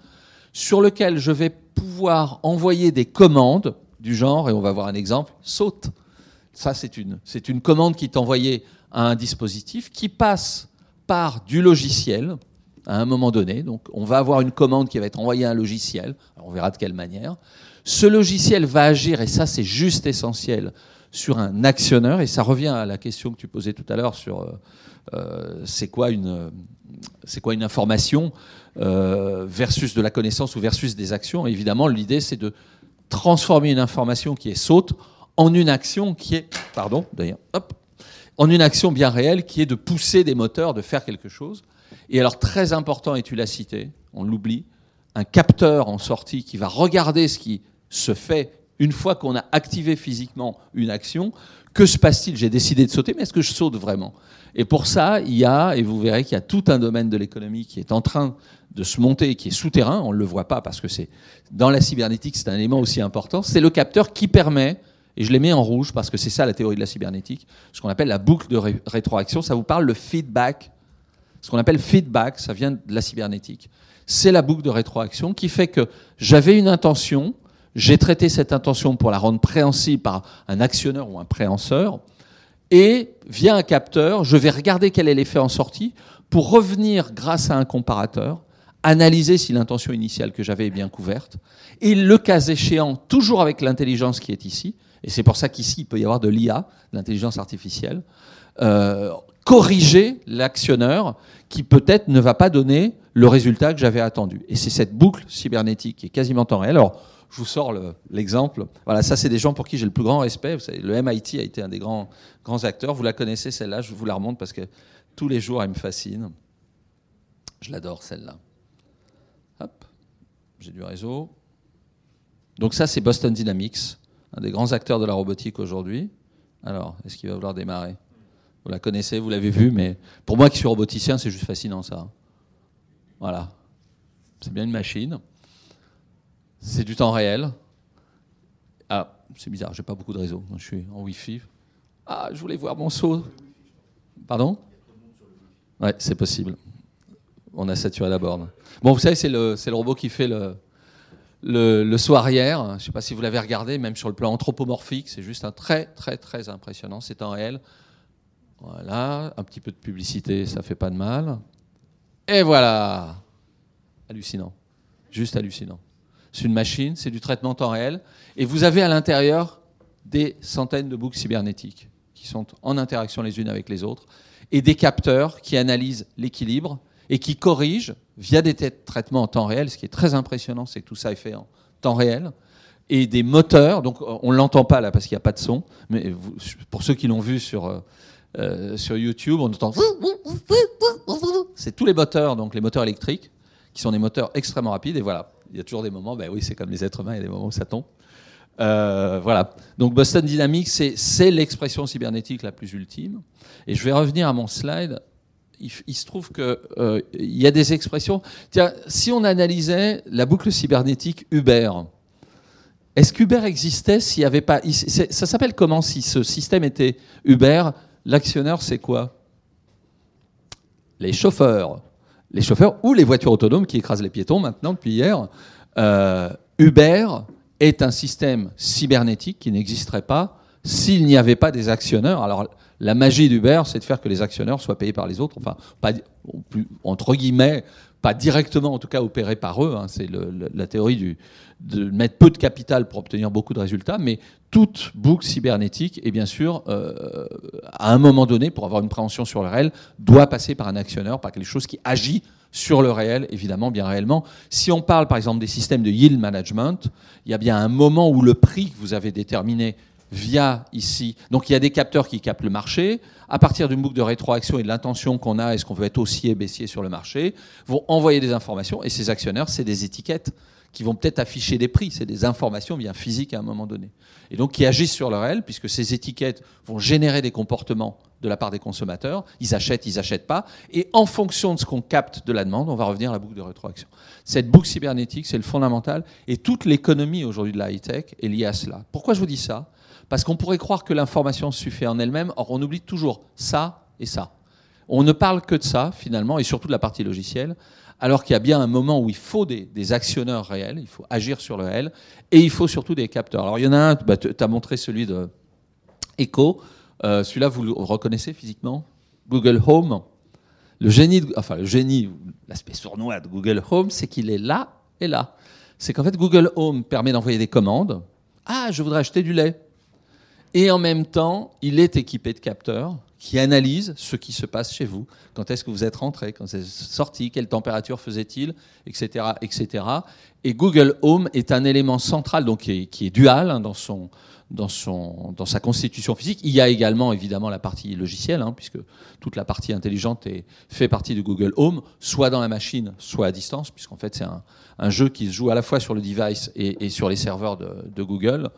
sur lequel je vais pouvoir envoyer des commandes du genre, et on va voir un exemple, saute. Ça, c'est une, c'est une commande qui est envoyée à un dispositif qui passe par du logiciel à un moment donné. Donc on va avoir une commande qui va être envoyée à un logiciel, on verra de quelle manière. Ce logiciel va agir, et ça c'est juste essentiel, sur un actionneur, et ça revient à la question que tu posais tout à l'heure sur euh, euh, c'est quoi, une, c'est quoi une information euh, versus de la connaissance ou versus des actions. évidemment, l'idée c'est de transformer une information qui est saute en une action qui est, pardon, d'ailleurs, hop, en une action bien réelle qui est de pousser des moteurs, de faire quelque chose. Et alors très important, et tu l'as cité, on l'oublie, un capteur en sortie qui va regarder ce qui se fait une fois qu'on a activé physiquement une action. Que se passe-t-il? J'ai décidé de sauter, mais est-ce que je saute vraiment? Et pour ça, il y a, et vous verrez qu'il y a tout un domaine de l'économie qui est en train de se monter, qui est souterrain, on ne le voit pas parce que c'est dans la cybernétique, c'est un élément aussi important, c'est le capteur qui permet et je les mets en rouge parce que c'est ça la théorie de la cybernétique, ce qu'on appelle la boucle de rétroaction. Ça vous parle le feedback. Ce qu'on appelle feedback, ça vient de la cybernétique. C'est la boucle de rétroaction qui fait que j'avais une intention, j'ai traité cette intention pour la rendre préhensible par un actionneur ou un préhenseur, et via un capteur, je vais regarder quel est l'effet en sortie pour revenir grâce à un comparateur, analyser si l'intention initiale que j'avais est bien couverte, et le cas échéant, toujours avec l'intelligence qui est ici, et c'est pour ça qu'ici, il peut y avoir de l'IA, l'intelligence artificielle, euh, corriger l'actionneur qui peut-être ne va pas donner le résultat que j'avais attendu. Et c'est cette boucle cybernétique qui est quasiment temps réel. Alors, je vous sors l'exemple. voilà, ça, c'est des gens pour qui j'ai le plus grand respect. Vous savez, le MIT a été un des grands, grands acteurs. Vous la connaissez, celle-là. Je vous la remonte parce que tous les jours, elle me fascine. Je l'adore, celle-là. Hop, j'ai du réseau. Donc ça, c'est Boston Dynamics un des grands acteurs de la robotique aujourd'hui. Alors, est-ce qu'il va vouloir démarrer? Vous la connaissez, vous l'avez vu, mais pour moi qui suis roboticien, c'est juste fascinant ça. Voilà. C'est bien une machine. C'est du temps réel. Ah, c'est bizarre, j'ai pas beaucoup de réseau. Je suis en Wi-Fi. Ah, je voulais voir mon saut. Pardon? Ouais, c'est possible. On a saturé la borne. Bon, vous savez, c'est le, le robot qui fait le, le, soir hier. Je ne sais pas si vous l'avez regardé, même sur le plan anthropomorphique, c'est juste un très très très impressionnant. C'est en réel. Voilà, un petit peu de publicité, ça fait pas de mal. Et voilà, hallucinant, juste hallucinant. c'est une machine, c'est du traitement en temps réel, et vous avez à l'intérieur des centaines de boucles cybernétiques qui sont en interaction les unes avec les autres, et des capteurs qui analysent l'équilibre et qui corrigent via des traitements en temps réel. Ce qui est très impressionnant, c'est que tout ça est fait en temps réel. Et des moteurs, donc on ne l'entend pas là parce qu'il n'y a pas de son, mais pour ceux qui l'ont vu sur, euh, euh, sur YouTube, on entend. [LAUGHS] C'est tous les moteurs, donc les moteurs électriques, qui sont des moteurs extrêmement rapides. Et voilà, il y a toujours des moments, ben oui, c'est comme les êtres humains, il y a des moments où ça tombe. Euh, voilà. Donc Boston Dynamics, c'est l'expression cybernétique la plus ultime. Et je vais revenir à mon slide. Il, se trouve qu'il euh, y a des expressions. Si on analysait la boucle cybernétique Uber, est-ce qu'Uber existait s'il n'y avait pas. Ça s'appelle comment si ce système était Uber L'actionneur, c'est quoi? Les chauffeurs. Les chauffeurs ou les voitures autonomes qui écrasent les piétons maintenant depuis hier. Euh, Uber est un système cybernétique qui n'existerait pas s'il n'y avait pas des actionneurs. Alors, la magie d'Uber, c'est de faire que les actionneurs soient payés par les autres, enfin, pas, entre guillemets, pas directement en tout cas opérés par eux. Hein. c'est la théorie de mettre peu de capital pour obtenir beaucoup de résultats, mais toute boucle cybernétique, et bien sûr, euh, à un moment donné, pour avoir une préhension sur le réel, doit passer par un actionneur, par quelque chose qui agit sur le réel, évidemment, bien réellement. Si on parle par exemple des systèmes de yield management, il y a bien un moment où le prix que vous avez déterminé via ici, donc il y a des capteurs qui captent le marché, à partir d'une boucle de rétroaction et de l'intention qu'on a, est-ce qu'on veut être haussier, baissier sur le marché, vont envoyer des informations, et ces actionnaires, c'est des étiquettes qui vont peut-être afficher des prix, c'est des informations bien physiques à un moment donné. Et donc qui agissent sur le réel, puisque ces étiquettes vont générer des comportements de la part des consommateurs, ils achètent, ils n'achètent pas, et en fonction de ce qu'on capte de la demande, on va revenir à la boucle de rétroaction. Cette boucle cybernétique, c'est le fondamental, et toute l'économie aujourd'hui de la high-tech est liée à cela. Pourquoi je vous dis ça? Parce qu'on pourrait croire que l'information suffit en elle-même, or on oublie toujours ça et ça. On ne parle que de ça, finalement, et surtout de la partie logicielle, alors qu'il y a bien un moment où il faut des, actionneurs réels, il faut agir sur le réel, et il faut surtout des capteurs. Alors il y en a un, bah, tu as montré celui de Echo, euh, celui-là vous le reconnaissez physiquement? Google Home. Le génie, enfin le génie, l'aspect sournois de Google Home, c'est qu'il est là et là. C'est qu'en fait Google Home permet d'envoyer des commandes. Ah, je voudrais acheter du lait. Et en même temps, il est équipé de capteurs qui analyse ce qui se passe chez vous. Quand est-ce que vous êtes rentré, quand vous êtes sorti, quelle température faisait-il, etc., etc. Et Google Home est un élément central, donc qui est, dual hein, dans, son, dans, son, dans sa constitution physique. Il y a également évidemment la partie logicielle, hein, puisque toute la partie intelligente fait partie de Google Home, soit dans la machine, soit à distance, puisqu'en fait c'est un, jeu qui se joue à la fois sur le device et, sur les serveurs de Google.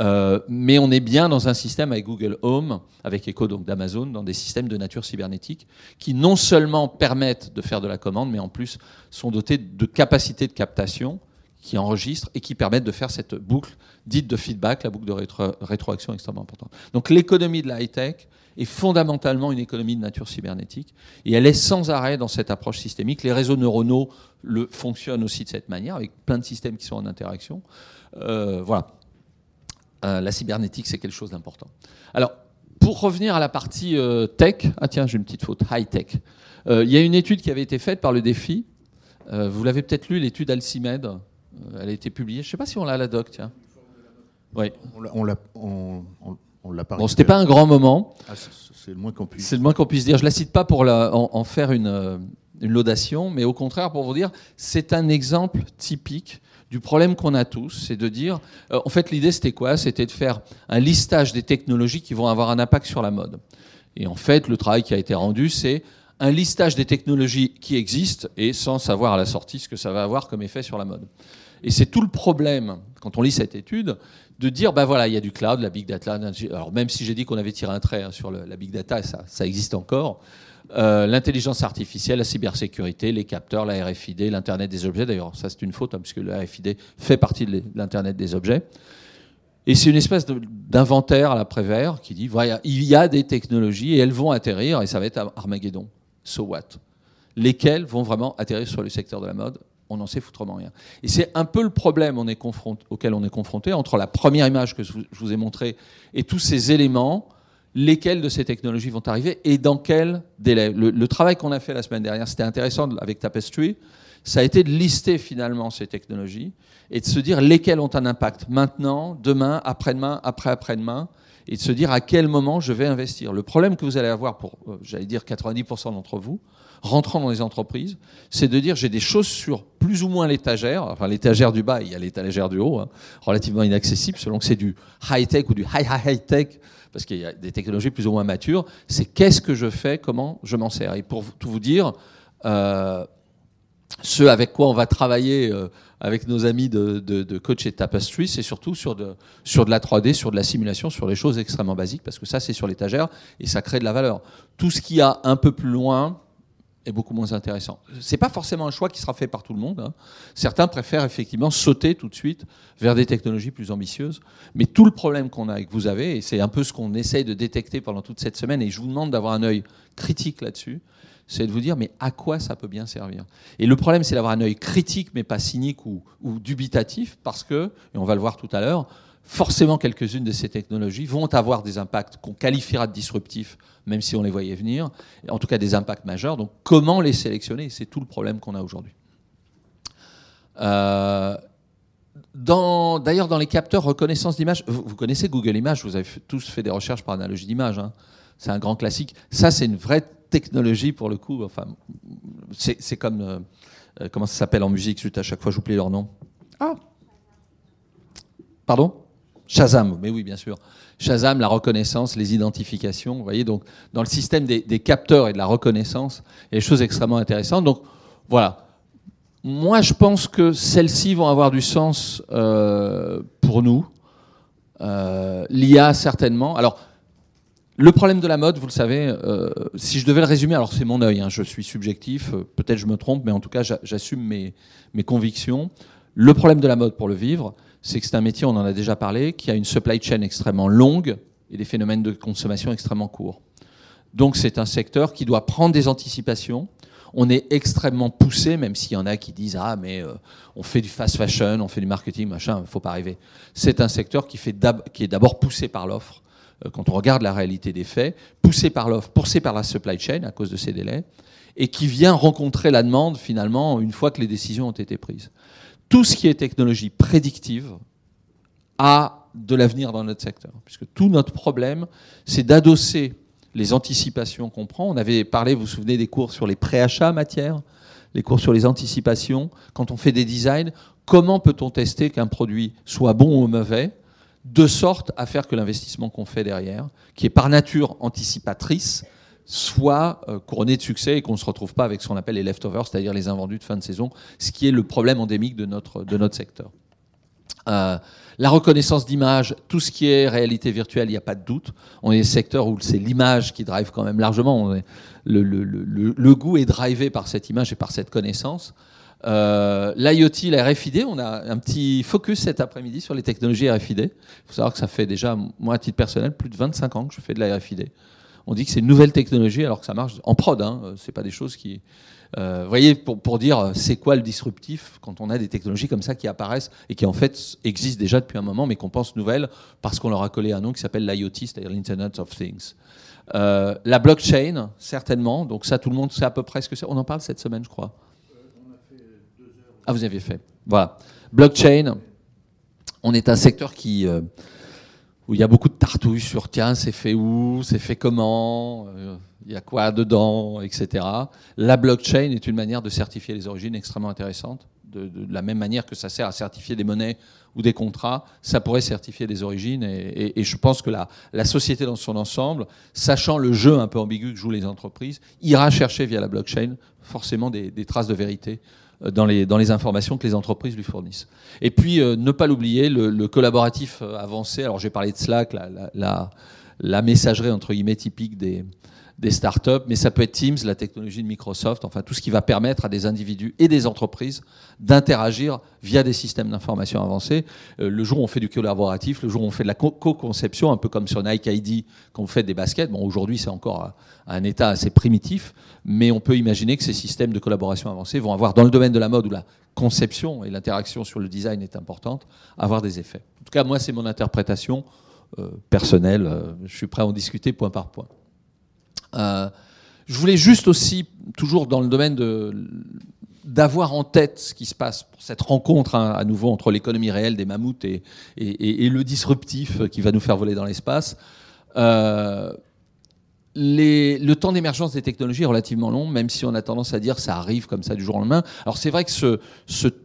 Euh, mais on est bien dans un système avec Google Home, avec Echo donc d'Amazon, dans des systèmes de nature cybernétique qui non seulement permettent de faire de la commande, mais en plus sont dotés de capacités de captation qui enregistrent et qui permettent de faire cette boucle dite de feedback, la boucle de rétroaction extrêmement importante. Donc l'économie de la high-tech est fondamentalement une économie de nature cybernétique et elle est sans arrêt dans cette approche systémique. Les réseaux neuronaux le, fonctionnent aussi de cette manière, avec plein de systèmes qui sont en interaction. Euh, voilà. Euh, la cybernétique, c'est quelque chose d'important. Alors, pour revenir à la partie euh, tech, ah tiens, j'ai une petite faute, high tech. Euh, il y a une étude qui avait été faite par le défi. vous l'avez peut-être lu, l'étude Alcimed. elle a été publiée. Je ne sais pas si on l'a à la doc, tiens. Oui. On l'a. On, pas. Bon, c'était pas un grand moment. Ah, c'est le moins qu'on puisse. C'est le moins qu'on puisse dire. Je la cite pas pour en, faire une, une laudation, mais au contraire pour vous dire, c'est un exemple typique du problème qu'on a tous, c'est de dire, euh, en fait l'idée c'était quoi? C'était de faire un listage des technologies qui vont avoir un impact sur la mode. Et en fait le travail qui a été rendu, c'est un listage des technologies qui existent et sans savoir à la sortie ce que ça va avoir comme effet sur la mode. Et c'est tout le problème, quand on lit cette étude, de dire, ben voilà, il y a du cloud, la big data. Alors même si j'ai dit qu'on avait tiré un trait hein, sur la big data, ça, ça existe encore. Euh, l'intelligence artificielle, la cybersécurité, les capteurs, la RFID, l'Internet des objets. D'ailleurs, ça c'est une faute, hein, puisque la RFID fait partie de l'Internet des objets. Et c'est une espèce d'inventaire à l'après-vert qui dit, voilà, il y a des technologies et elles vont atterrir, et ça va être Armageddon. So what? Lesquelles vont vraiment atterrir sur le secteur de la mode? On n'en sait foutrement rien. Et c'est un peu le problème auquel on est confronté entre la première image que je vous ai montrée et tous ces éléments lesquelles de ces technologies vont arriver et dans quel délai. Le, travail qu'on a fait la semaine dernière, c'était intéressant avec Tapestry, ça a été de lister finalement ces technologies et de se dire lesquelles ont un impact maintenant, demain, après-demain, après-après-demain, et de se dire à quel moment je vais investir. Le problème que vous allez avoir pour, euh, j'allais dire, 90% d'entre vous, rentrant dans les entreprises, c'est de dire j'ai des choses sur plus ou moins l'étagère, enfin l'étagère du bas, il y a l'étagère du haut, hein, relativement inaccessible, selon que c'est du high-tech ou du high-high-tech, parce qu'il y a des technologies plus ou moins matures, c'est qu'est-ce que je fais, comment je m'en sers. Et pour tout vous dire, euh, ce avec quoi on va travailler euh, avec nos amis de, Coach et Tapestry, c'est surtout sur de, sur de la 3D, sur de la simulation, sur les choses extrêmement basiques, parce que ça, c'est sur l'étagère et ça crée de la valeur. Tout ce qui a un peu plus loin est beaucoup moins intéressant. C'est pas forcément un choix qui sera fait par tout le monde. Hein. Certains préfèrent effectivement sauter tout de suite vers des technologies plus ambitieuses. Mais tout le problème qu'on a et que vous avez, et c'est un peu ce qu'on essaye de détecter pendant toute cette semaine, et je vous demande d'avoir un œil critique là-dessus, c'est de vous dire, mais à quoi ça peut bien servir? Et le problème, c'est d'avoir un œil critique, mais pas cynique ou, dubitatif, parce que, et on va le voir tout à l'heure, forcément quelques-unes de ces technologies vont avoir des impacts qu'on qualifiera de disruptifs, même si on les voyait venir, en tout cas des impacts majeurs. Donc comment les sélectionner? C'est tout le problème qu'on a aujourd'hui. Euh, D'ailleurs, dans les capteurs reconnaissance d'image, vous, connaissez Google Images, vous avez tous fait des recherches par analogie d'image. Hein. C'est un grand classique. Ça, c'est une vraie technologie pour le coup. Enfin, c'est comme euh, euh, comment ça s'appelle en musique? À chaque fois, j'oublie leur nom. Ah. Pardon? Shazam. Mais oui, bien sûr. Shazam, la reconnaissance, les identifications. Vous voyez, donc dans le système des, capteurs et de la reconnaissance, il y a des choses extrêmement intéressantes. Donc voilà. Moi, je pense que celles-ci vont avoir du sens euh, pour nous. L'IA certainement. Alors le problème de la mode, vous le savez, euh, si je devais le résumer, alors c'est mon œil, hein, je suis subjectif, euh, peut-être je me trompe, mais en tout cas j'assume mes, convictions. Le problème de la mode pour le vivre, c'est que c'est un métier, on en a déjà parlé, qui a une supply chain extrêmement longue et des phénomènes de consommation extrêmement courts. Donc c'est un secteur qui doit prendre des anticipations. On est extrêmement poussé, même s'il y en a qui disent ah mais euh, on fait du fast fashion, on fait du marketing, machin, faut pas rêver. C'est un secteur qui est d'abord poussé par l'offre euh, quand on regarde la réalité des faits, poussé par l'offre, poussé par la supply chain à cause de ces délais, et qui vient rencontrer la demande finalement une fois que les décisions ont été prises. Tout ce qui est technologie prédictive a de l'avenir dans notre secteur, puisque tout notre problème, c'est d'adosser les anticipations qu'on prend. On avait parlé, vous vous souvenez, des cours sur les préachats matière, les cours sur les anticipations. Quand on fait des designs, comment peut-on tester qu'un produit soit bon ou mauvais de sorte à faire que l'investissement qu'on fait derrière, qui est par nature anticipatrice, soit euh, couronné de succès et qu'on ne se retrouve pas avec ce qu'on appelle les leftovers, c'est-à-dire les invendus de fin de saison, ce qui est le problème endémique de notre, de notre secteur. Euh, la reconnaissance d'image, tout ce qui est réalité virtuelle, il n'y a pas de doute. On est secteur où c'est l'image qui drive quand même largement. le, le, goût est drivé par cette image et par cette connaissance. Euh, L'IoT, la RFID, on a un petit focus cet après-midi sur les technologies RFID. Il faut savoir que ça fait déjà, moi à titre personnel, plus de 25 ans que je fais de la RFID. On dit que c'est une nouvelle technologie alors que ça marche en prod. Hein. C'est pas des choses qui. Euh, vous voyez, pour, pour dire c'est quoi le disruptif quand on a des technologies comme ça qui apparaissent et qui en fait existent déjà depuis un moment mais qu'on pense nouvelles parce qu'on leur a collé un nom qui s'appelle l'IoT, c'est-à-dire l'Internet of Things. Euh, la blockchain, certainement. Donc ça, tout le monde sait à peu près ce que c'est. On en parle cette semaine, je crois. Ah, vous aviez fait. Voilà. Blockchain, on est un secteur qui, euh, où il y a beaucoup de tartouilles sur tiens, c'est fait où, c'est fait comment, euh, il y a quoi dedans, etc. La blockchain est une manière de certifier les origines extrêmement intéressante. De, la même manière que ça sert à certifier des monnaies ou des contrats, ça pourrait certifier des origines. Et, je pense que la, société dans son ensemble, sachant le jeu un peu ambigu que jouent les entreprises, ira chercher via la blockchain forcément des, traces de vérité dans les, dans les informations que les entreprises lui fournissent. Et puis, euh, ne pas l'oublier, le, collaboratif euh, avancé, alors j'ai parlé de Slack, la, la, la, messagerie entre guillemets typique des, des startups, mais ça peut être Teams, la technologie de Microsoft, enfin tout ce qui va permettre à des individus et des entreprises d'interagir via des systèmes d'information avancés. le jour où on fait du collaboratif, le jour où on fait de la co-conception, un peu comme sur Nike ID quand on fait des baskets, bon aujourd'hui c'est encore un état assez primitif, mais on peut imaginer que ces systèmes de collaboration avancés vont avoir, dans le domaine de la mode où la conception et l'interaction sur le design est importante, avoir des effets. En tout cas, moi, c'est mon interprétation euh, personnelle. Euh, je suis prêt à en discuter point par point. Euh, je voulais juste aussi, toujours dans le domaine de d'avoir en tête ce qui se passe pour cette rencontre hein, à nouveau entre l'économie réelle des mammouths et, et, le disruptif qui va nous faire voler dans l'espace. Euh, le temps d'émergence des technologies est relativement long, même si on a tendance à dire ça arrive comme ça du jour au lendemain. Alors c'est vrai que ce,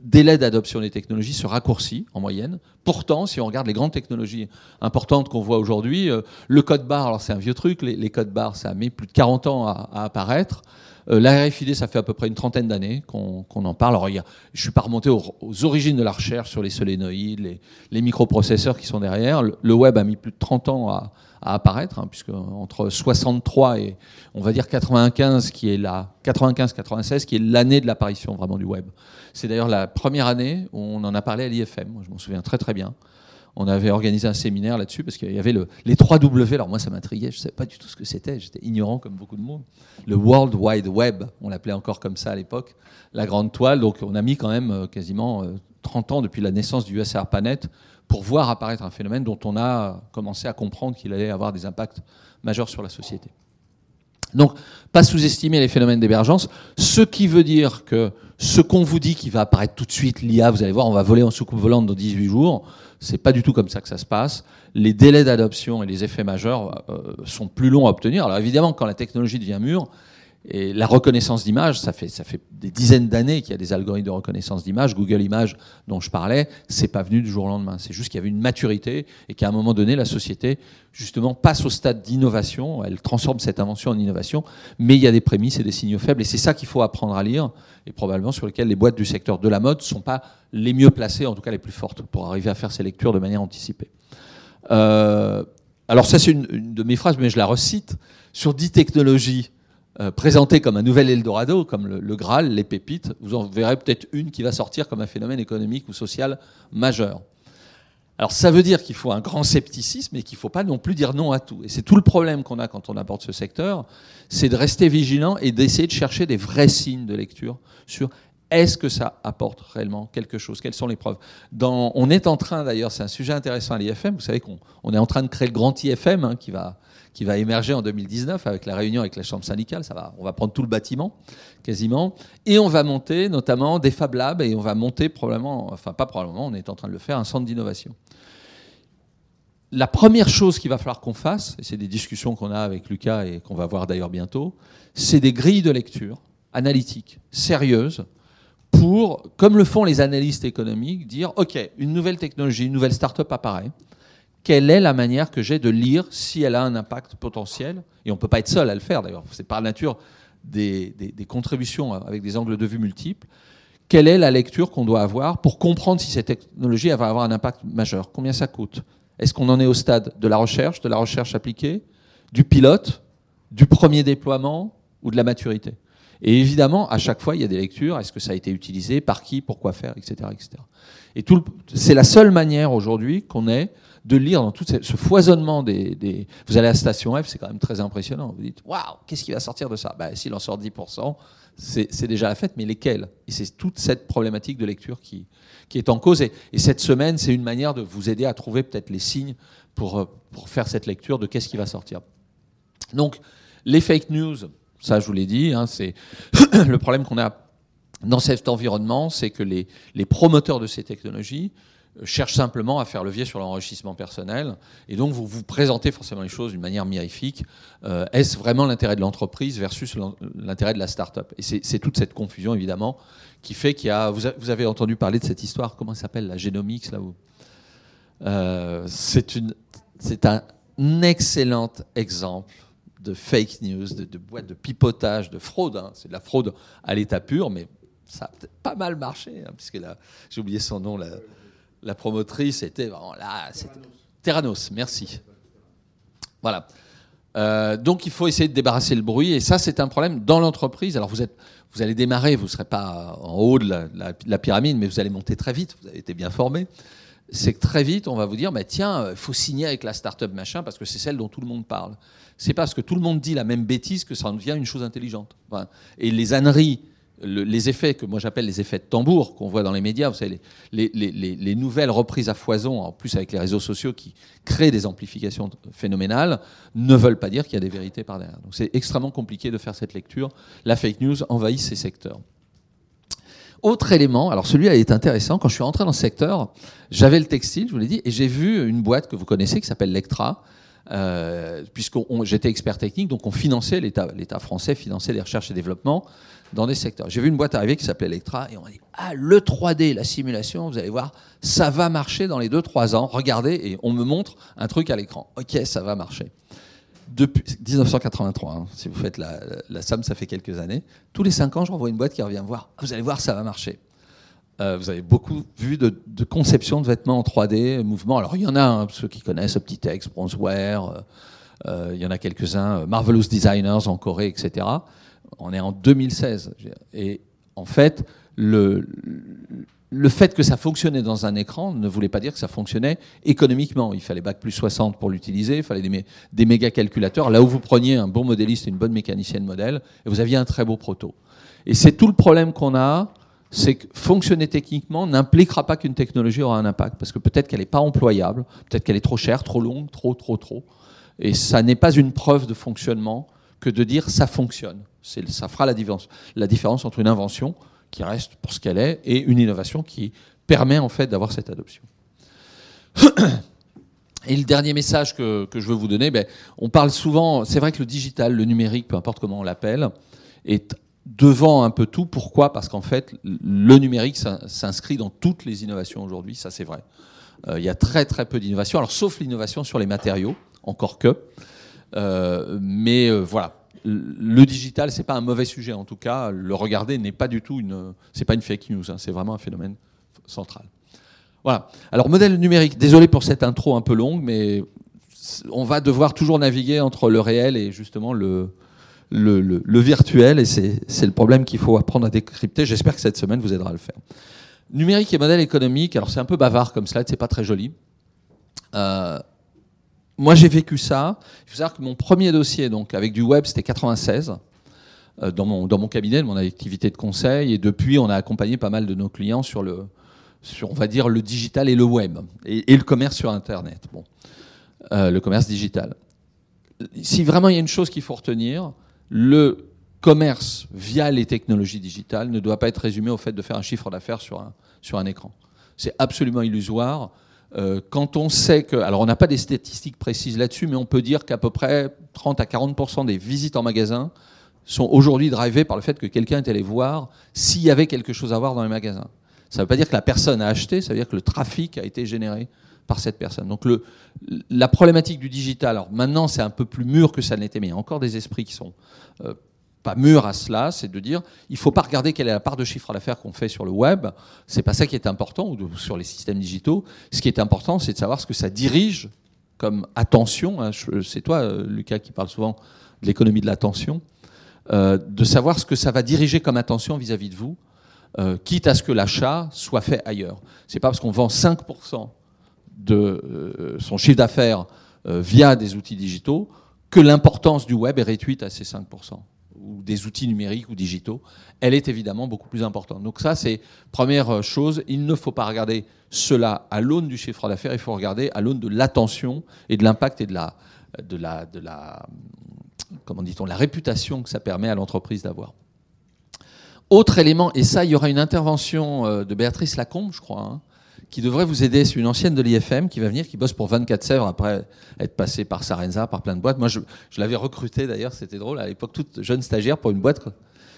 délai d'adoption des technologies se raccourcit en moyenne. Pourtant, si on regarde les grandes technologies importantes qu'on voit aujourd'hui, euh, le code barre, alors c'est un vieux truc, les, codes barres, ça a mis plus de 40 ans à, apparaître. Euh, la RFID, ça fait à peu près une trentaine d'années qu'on en parle. Alors, il y a, je suis pas remonté aux, aux, origines de la recherche sur les solénoïdes, les, les microprocesseurs qui sont derrière. Le, le, web a mis plus de 30 ans à, à apparaître, hein, puisque entre 63 et on va dire 95, qui est la 95-96, qui est l'année de l'apparition vraiment du web. C'est d'ailleurs la première année où on en a parlé à l'IFM. Je m'en souviens très très bien. On avait organisé un séminaire là-dessus parce qu'il y avait le, les 3 W. Alors moi, ça m'intriguait. Je ne savais pas du tout ce que c'était. J'étais ignorant comme beaucoup de monde. Le World Wide Web, on l'appelait encore comme ça à l'époque. La grande toile. Donc on a mis quand même quasiment 30 ans depuis la naissance du US ARPANET pour voir apparaître un phénomène dont on a commencé à comprendre qu'il allait avoir des impacts majeurs sur la société. Donc, pas sous-estimer les phénomènes d'émergence, ce qui veut dire que ce qu'on vous dit qui va apparaître tout de suite, l'IA, vous allez voir, on va voler en soucoupe volante dans 18 jours, c'est pas du tout comme ça que ça se passe. Les délais d'adoption et les effets majeurs euh, sont plus longs à obtenir. Alors évidemment, quand la technologie devient mûre, et la reconnaissance d'image, ça fait, des dizaines d'années qu'il y a des algorithmes de reconnaissance d'image. Google Images, dont je parlais, c'est pas venu du jour au lendemain. C'est juste qu'il y avait une maturité et qu'à un moment donné, la société, justement, passe au stade d'innovation. Elle transforme cette invention en innovation. Mais il y a des prémices et des signaux faibles. Et c'est ça qu'il faut apprendre à lire et probablement sur lesquels les boîtes du secteur de la mode sont pas les mieux placées, en tout cas les plus fortes, pour arriver à faire ces lectures de manière anticipée. Euh, alors ça, c'est une, une de mes phrases, mais je la recite. Sur 10 technologies euh, présenté comme un nouvel Eldorado, comme le, le, Graal, les pépites, vous en verrez peut-être une qui va sortir comme un phénomène économique ou social majeur. Alors ça veut dire qu'il faut un grand scepticisme et qu'il ne faut pas non plus dire non à tout. Et c'est tout le problème qu'on a quand on aborde ce secteur, c'est de rester vigilant et d'essayer de chercher des vrais signes de lecture sur est-ce que ça apporte réellement quelque chose? Quelles sont les preuves? On est en train, d'ailleurs, c'est un sujet intéressant à l'IFM, vous savez qu'on on est en train de créer le grand IFM hein, qui, va, émerger en 2019 avec la réunion avec la chambre syndicale. On va prendre tout le bâtiment, quasiment. Et on va monter notamment des Fab Labs et on va monter probablement, enfin pas probablement, on est en train de le faire, un centre d'innovation. La première chose qu'il va falloir qu'on fasse, et c'est des discussions qu'on a avec Lucas et qu'on va voir d'ailleurs bientôt, c'est des grilles de lecture analytiques, sérieuses, pour, comme le font les analystes économiques, dire OK, une nouvelle technologie, une nouvelle start-up apparaît. Quelle est la manière que j'ai de lire si elle a un impact potentiel? Et on ne peut pas être seul à le faire d'ailleurs. C'est par nature des, des, des, contributions avec des angles de vue multiples. Quelle est la lecture qu'on doit avoir pour comprendre si cette technologie va avoir un impact majeur? Combien ça coûte? Est-ce qu'on en est au stade de la recherche, de la recherche appliquée, du pilote, du premier déploiement ou de la maturité? Et évidemment, à chaque fois, il y a des lectures. Est-ce que ça a été utilisé? Par qui? Pourquoi faire? Etc. etc. Et tout c'est la seule manière aujourd'hui qu'on ait de lire dans tout ce foisonnement des, des, Vous allez à station F, c'est quand même très impressionnant. Vous dites, waouh, qu'est-ce qui va sortir de ça? Ben, S'il en sort 10%, c'est déjà la fête, mais lesquels? Et c'est toute cette problématique de lecture qui, qui est en cause. Et, et cette semaine, c'est une manière de vous aider à trouver peut-être les signes pour, pour faire cette lecture de qu'est-ce qui va sortir. Donc, les fake news, ça, je vous l'ai dit, hein, c'est [CLEARS THROAT] le problème qu'on a dans cet environnement, c'est que les, promoteurs de ces technologies cherchent simplement à faire levier sur l'enrichissement personnel, et donc vous vous présentez forcément les choses d'une manière mirifique. Euh, Est-ce vraiment l'intérêt de l'entreprise versus l'intérêt de la start-up? Et c'est toute cette confusion, évidemment, qui fait qu'il y a... Vous, avez entendu parler de cette histoire, comment ça s'appelle, la génomics, là où euh, C'est un excellent exemple de fake news, de, de boîtes de pipotage, de fraude. Hein. C'est de la fraude à l'état pur, mais ça a peut-être pas mal marché, hein, puisque j'ai oublié son nom, la, la promotrice était vraiment là. Terranos, merci. Voilà. Euh, donc il faut essayer de débarrasser le bruit, et ça c'est un problème dans l'entreprise. Alors vous êtes, vous allez démarrer, vous ne serez pas en haut de la, la, la, pyramide, mais vous allez monter très vite. Vous avez été bien formé. C'est que très vite on va vous dire, bah, tiens, il faut signer avec la start-up machin parce que c'est celle dont tout le monde parle c'est parce que tout le monde dit la même bêtise que ça en devient une chose intelligente. Et les âneries, le, les effets que moi j'appelle les effets de tambour qu'on voit dans les médias, vous savez, les, les, nouvelles reprises à foison, en plus avec les réseaux sociaux qui créent des amplifications phénoménales, ne veulent pas dire qu'il y a des vérités par derrière. Donc c'est extrêmement compliqué de faire cette lecture. La fake news envahit ces secteurs. Autre élément, alors celui-là est intéressant, quand je suis rentré dans ce secteur, j'avais le textile, je vous l'ai dit, et j'ai vu une boîte que vous connaissez qui s'appelle Lectra, euh, puisque j'étais expert technique, donc on finançait, l'État français finançait les recherches et développement dans des secteurs. J'ai vu une boîte arriver qui s'appelait Electra et on m'a dit Ah, le 3D, la simulation, vous allez voir, ça va marcher dans les 2-3 ans. Regardez, et on me montre un truc à l'écran. Ok, ça va marcher. Depuis 1983, hein, si vous faites la, la, somme, ça fait quelques années. Tous les 5 ans, je renvoie une boîte qui revient voir. Vous allez voir, ça va marcher. Euh, vous avez beaucoup vu de, conception de vêtements en 3D, mouvement. Alors il y en a, hein, ceux qui connaissent Optitex, Bronzeware, euh, euh, il y en a quelques-uns, Marvelous Designers en Corée, etc. On est en 2016. Et en fait, le, le fait que ça fonctionnait dans un écran ne voulait pas dire que ça fonctionnait économiquement. Il fallait bac plus 60 pour l'utiliser, il fallait des, méga calculateurs. Là où vous preniez un bon modéliste et une bonne mécanicienne modèle, et vous aviez un très beau proto. Et c'est tout le problème qu'on a c'est que fonctionner techniquement n'impliquera pas qu'une technologie aura un impact, parce que peut-être qu'elle n'est pas employable, peut-être qu'elle est trop chère, trop longue, trop, trop, trop. Et ça n'est pas une preuve de fonctionnement que de dire ça fonctionne. Ça fera la différence, la différence entre une invention qui reste pour ce qu'elle est et une innovation qui permet en fait d'avoir cette adoption. [COUGHS] Et le dernier message que, que je veux vous donner, ben, on parle souvent, c'est vrai que le digital, le numérique, peu importe comment on l'appelle, est devant un peu tout. Pourquoi? Parce qu'en fait, le numérique s'inscrit dans toutes les innovations aujourd'hui, ça c'est vrai. Euh, il y a très très peu d'innovation, alors sauf l'innovation sur les matériaux, encore que. Euh, mais euh, voilà, le digital, c'est pas un mauvais sujet en tout cas. Le regarder n'est pas du tout une, c'est pas une fake news, hein. c'est vraiment un phénomène central. Voilà. Alors modèle numérique. Désolé pour cette intro un peu longue, mais on va devoir toujours naviguer entre le réel et justement le, le, virtuel, et c'est le problème qu'il faut apprendre à décrypter. J'espère que cette semaine vous aidera à le faire. Numérique et modèle économique, alors c'est un peu bavard comme slide, c'est pas très joli. Euh, moi j'ai vécu ça. Il faut savoir que mon premier dossier, donc avec du web, c'était 96 euh, dans mon, dans mon cabinet, mon activité de conseil, et depuis on a accompagné pas mal de nos clients sur le, sur, on va dire, le digital et le web, et, le commerce sur Internet. Bon, euh, le commerce digital. Si vraiment il y a une chose qu'il faut retenir, le commerce via les technologies digitales ne doit pas être résumé au fait de faire un chiffre d'affaires sur un, sur un écran. C'est absolument illusoire. Euh, quand on sait que, alors on n'a pas des statistiques précises là-dessus, mais on peut dire qu'à peu près 30 à 40% des visites en magasin sont aujourd'hui drivées par le fait que quelqu'un est allé voir s'il y avait quelque chose à voir dans les magasins. Ça ne veut pas dire que la personne a acheté, ça veut dire que le trafic a été généré par cette personne. Donc la problématique du digital, alors maintenant c'est un peu plus mûr que ça n'était, mais il y a encore des esprits qui sont euh, mûrs à cela, c'est de dire il ne faut pas regarder quelle est la part de chiffre d'affaires qu'on fait sur le web, c'est pas ça qui est important, ou sur les systèmes digitaux. Ce qui est important, c'est de savoir ce que ça dirige comme attention. Hein. c'est toi, euh, Lucas, qui parle souvent de l'économie de l'attention, euh, de savoir ce que ça va diriger comme attention vis-à-vis de vous. quitte à ce que l'achat soit fait ailleurs. C'est pas parce qu'on vend 5% de euh, son chiffre d'affaires euh, via des outils digitaux que l'importance du web est réduite à ces 5%, ou des outils numériques ou digitaux, elle est évidemment beaucoup plus importante. Donc ça, c'est première chose, il ne faut pas regarder cela à l'aune du chiffre d'affaires, il faut regarder à l'aune de l'attention et de l'impact et de la, comment dit-on, la réputation que ça permet à l'entreprise d'avoir. Autre élément, et ça, il y aura une intervention euh, de Béatrice Lacombe, je crois, hein, qui devrait vous aider. C'est une ancienne de l'IFM qui va venir, qui bosse pour 24 Sèvres après être passée par Sarenza, par plein de boîtes. Moi, je, l'avais recrutée d'ailleurs, c'était drôle, à l'époque, toute jeune stagiaire pour une boîte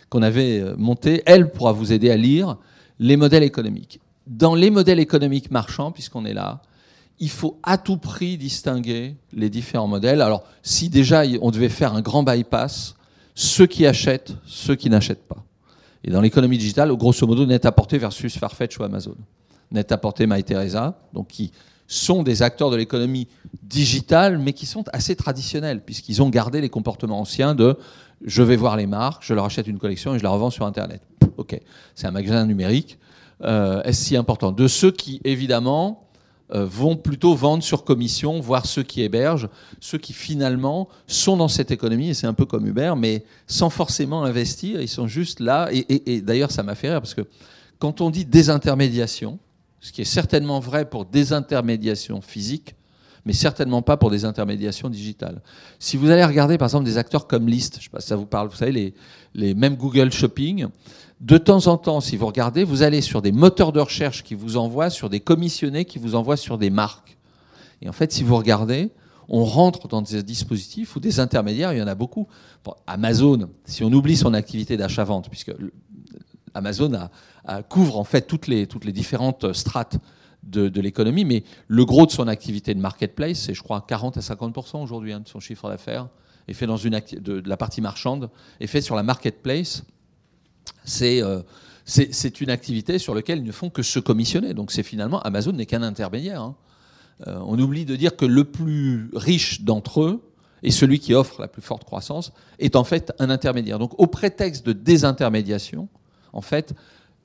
qu'on avait euh, montée. Elle pourra vous aider à lire les modèles économiques. Dans les modèles économiques marchands, puisqu'on est là, il faut à tout prix distinguer les différents modèles. Alors, si déjà on devait faire un grand bypass, ceux qui achètent, ceux qui n'achètent pas. Et dans l'économie digitale, grosso modo, net apporté versus Farfetch ou Amazon net apporté MyTeresa, donc qui sont des acteurs de l'économie digitale, mais qui sont assez traditionnels, puisqu'ils ont gardé les comportements anciens de je vais voir les marques, je leur achète une collection et je la revends sur Internet. Ok, c'est un magasin numérique. Euh, est-ce si important? De ceux qui, évidemment, euh, vont plutôt vendre sur commission, voire ceux qui hébergent, ceux qui finalement sont dans cette économie, et c'est un peu comme Uber, mais sans forcément investir, ils sont juste là. Et d'ailleurs, ça m'a fait rire, parce que quand on dit désintermédiation, ce qui est certainement vrai pour des intermédiations physiques, mais certainement pas pour des intermédiations digitales. Si vous allez regarder par exemple des acteurs comme List, je sais pas si ça vous parle, vous savez, les, les mêmes Google Shopping, de temps en temps, si vous regardez, vous allez sur des moteurs de recherche qui vous envoient, sur des commissionnés qui vous envoient sur des marques. Et en fait, si vous regardez, on rentre dans des dispositifs où des intermédiaires, il y en a beaucoup. Amazon, si on oublie son activité d'achat-vente, puisque Amazon couvre en fait toutes les, différentes strates de, l'économie, mais le gros de son activité de marketplace, c'est je crois 40 à 50% aujourd'hui hein, de son chiffre d'affaires, est fait dans de, la partie marchande, est fait sur la marketplace. Euh, c'est c'est une activité sur laquelle ils ne font que se commissionner. Donc c'est finalement Amazon n'est qu'un intermédiaire. Hein. Euh, on oublie de dire que le plus riche d'entre eux et celui qui offre la plus forte croissance est en fait un intermédiaire. Donc au prétexte de désintermédiation, en fait,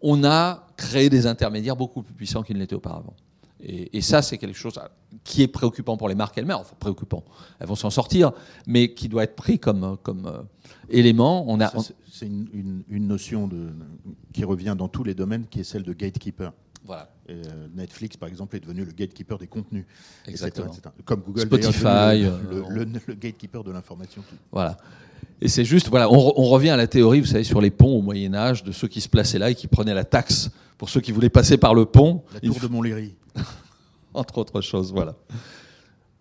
on a créé des intermédiaires beaucoup plus puissants qu'ils ne l'étaient auparavant. Et, ça, c'est quelque chose qui est préoccupant pour les marques elles-mêmes. Enfin, préoccupant. Elles vont s'en sortir, mais qui doit être pris comme, comme euh, élément. On a, c'est une, notion de, qui revient dans tous les domaines, qui est celle de gatekeeper. Voilà. Et euh, Netflix, par exemple, est devenu le gatekeeper des contenus. Exactement. Comme Google, Spotify, le, le, le, gatekeeper de l'information. Voilà. Et c'est juste, voilà, on, revient à la théorie, vous savez, sur les ponts au Moyen Âge, de ceux qui se plaçaient là et qui prenaient la taxe pour ceux qui voulaient passer par le pont. La tour de Montlhéry. [LAUGHS] Entre autres choses, voilà.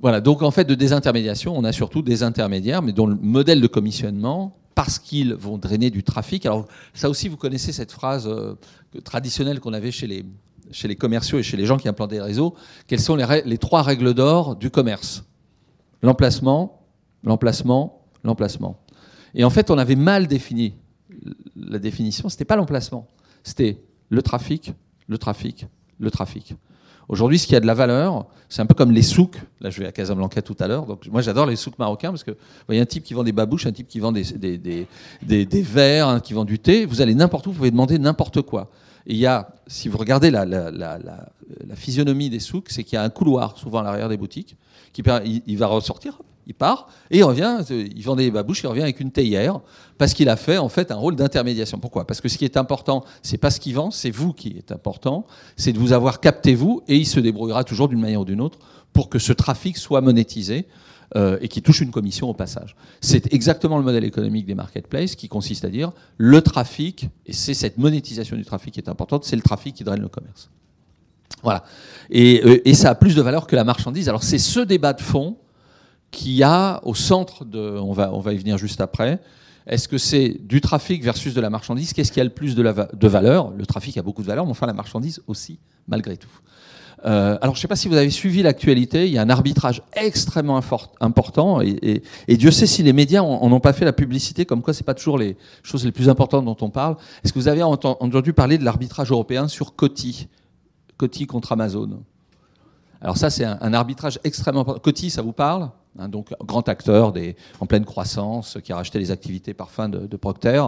Voilà, donc en fait, de désintermédiation, on a surtout des intermédiaires, mais dont le modèle de commissionnement, parce qu'ils vont drainer du trafic. Alors, ça aussi, vous connaissez cette phrase euh, traditionnelle qu'on avait chez les, chez les commerciaux et chez les gens qui implantent des réseaux. Quelles sont les, les trois règles d'or du commerce? L'emplacement, l'emplacement, l'emplacement. Et en fait, on avait mal défini la définition. C'était pas l'emplacement, c'était le trafic, le trafic, le trafic. Aujourd'hui, ce qui a de la valeur, c'est un peu comme les souks. Là, je vais à Casablanca tout à l'heure. Donc, moi, j'adore les souks marocains parce que voyez un type qui vend des babouches, un type qui vend des, des, des, des, verres, un qui vend du thé. Vous allez n'importe où, vous pouvez demander n'importe quoi. Et il y a, si vous regardez la, physionomie des souks, c'est qu'il y a un couloir, souvent à l'arrière des boutiques, qui va ressortir, il part et il revient, il vend des babouches, il revient avec une théière parce qu'il a fait en fait un rôle d'intermédiation. Pourquoi? Parce que ce qui est important, c'est pas ce qu'il vend, c'est vous qui est important, c'est de vous avoir capté vous et il se débrouillera toujours d'une manière ou d'une autre pour que ce trafic soit monétisé euh, et qui touche une commission au passage. C'est exactement le modèle économique des marketplaces qui consiste à dire le trafic, et c'est cette monétisation du trafic qui est importante, c'est le trafic qui draine le commerce. Voilà. Et, euh, et, ça a plus de valeur que la marchandise. Alors c'est ce débat de fond qui a au centre de, on va, on va y venir juste après, est-ce que c'est du trafic versus de la marchandise? Qu'est-ce qui a le plus de, la, de, valeur? Le trafic a beaucoup de valeur, mais enfin la marchandise aussi, malgré tout. Euh, alors je ne sais pas si vous avez suivi l'actualité, il y a un arbitrage extrêmement important, et, Dieu sait si les médias en ont pas fait la publicité, comme quoi c'est pas toujours les choses les plus importantes dont on parle. Est-ce que vous avez entendu parler de l'arbitrage européen sur Coty, Coty contre Amazon alors ça, c'est un, arbitrage extrêmement important. Coty, ça vous parle? Hein, Donc, grand acteur en pleine croissance, qui a racheté les activités parfums de, Procter.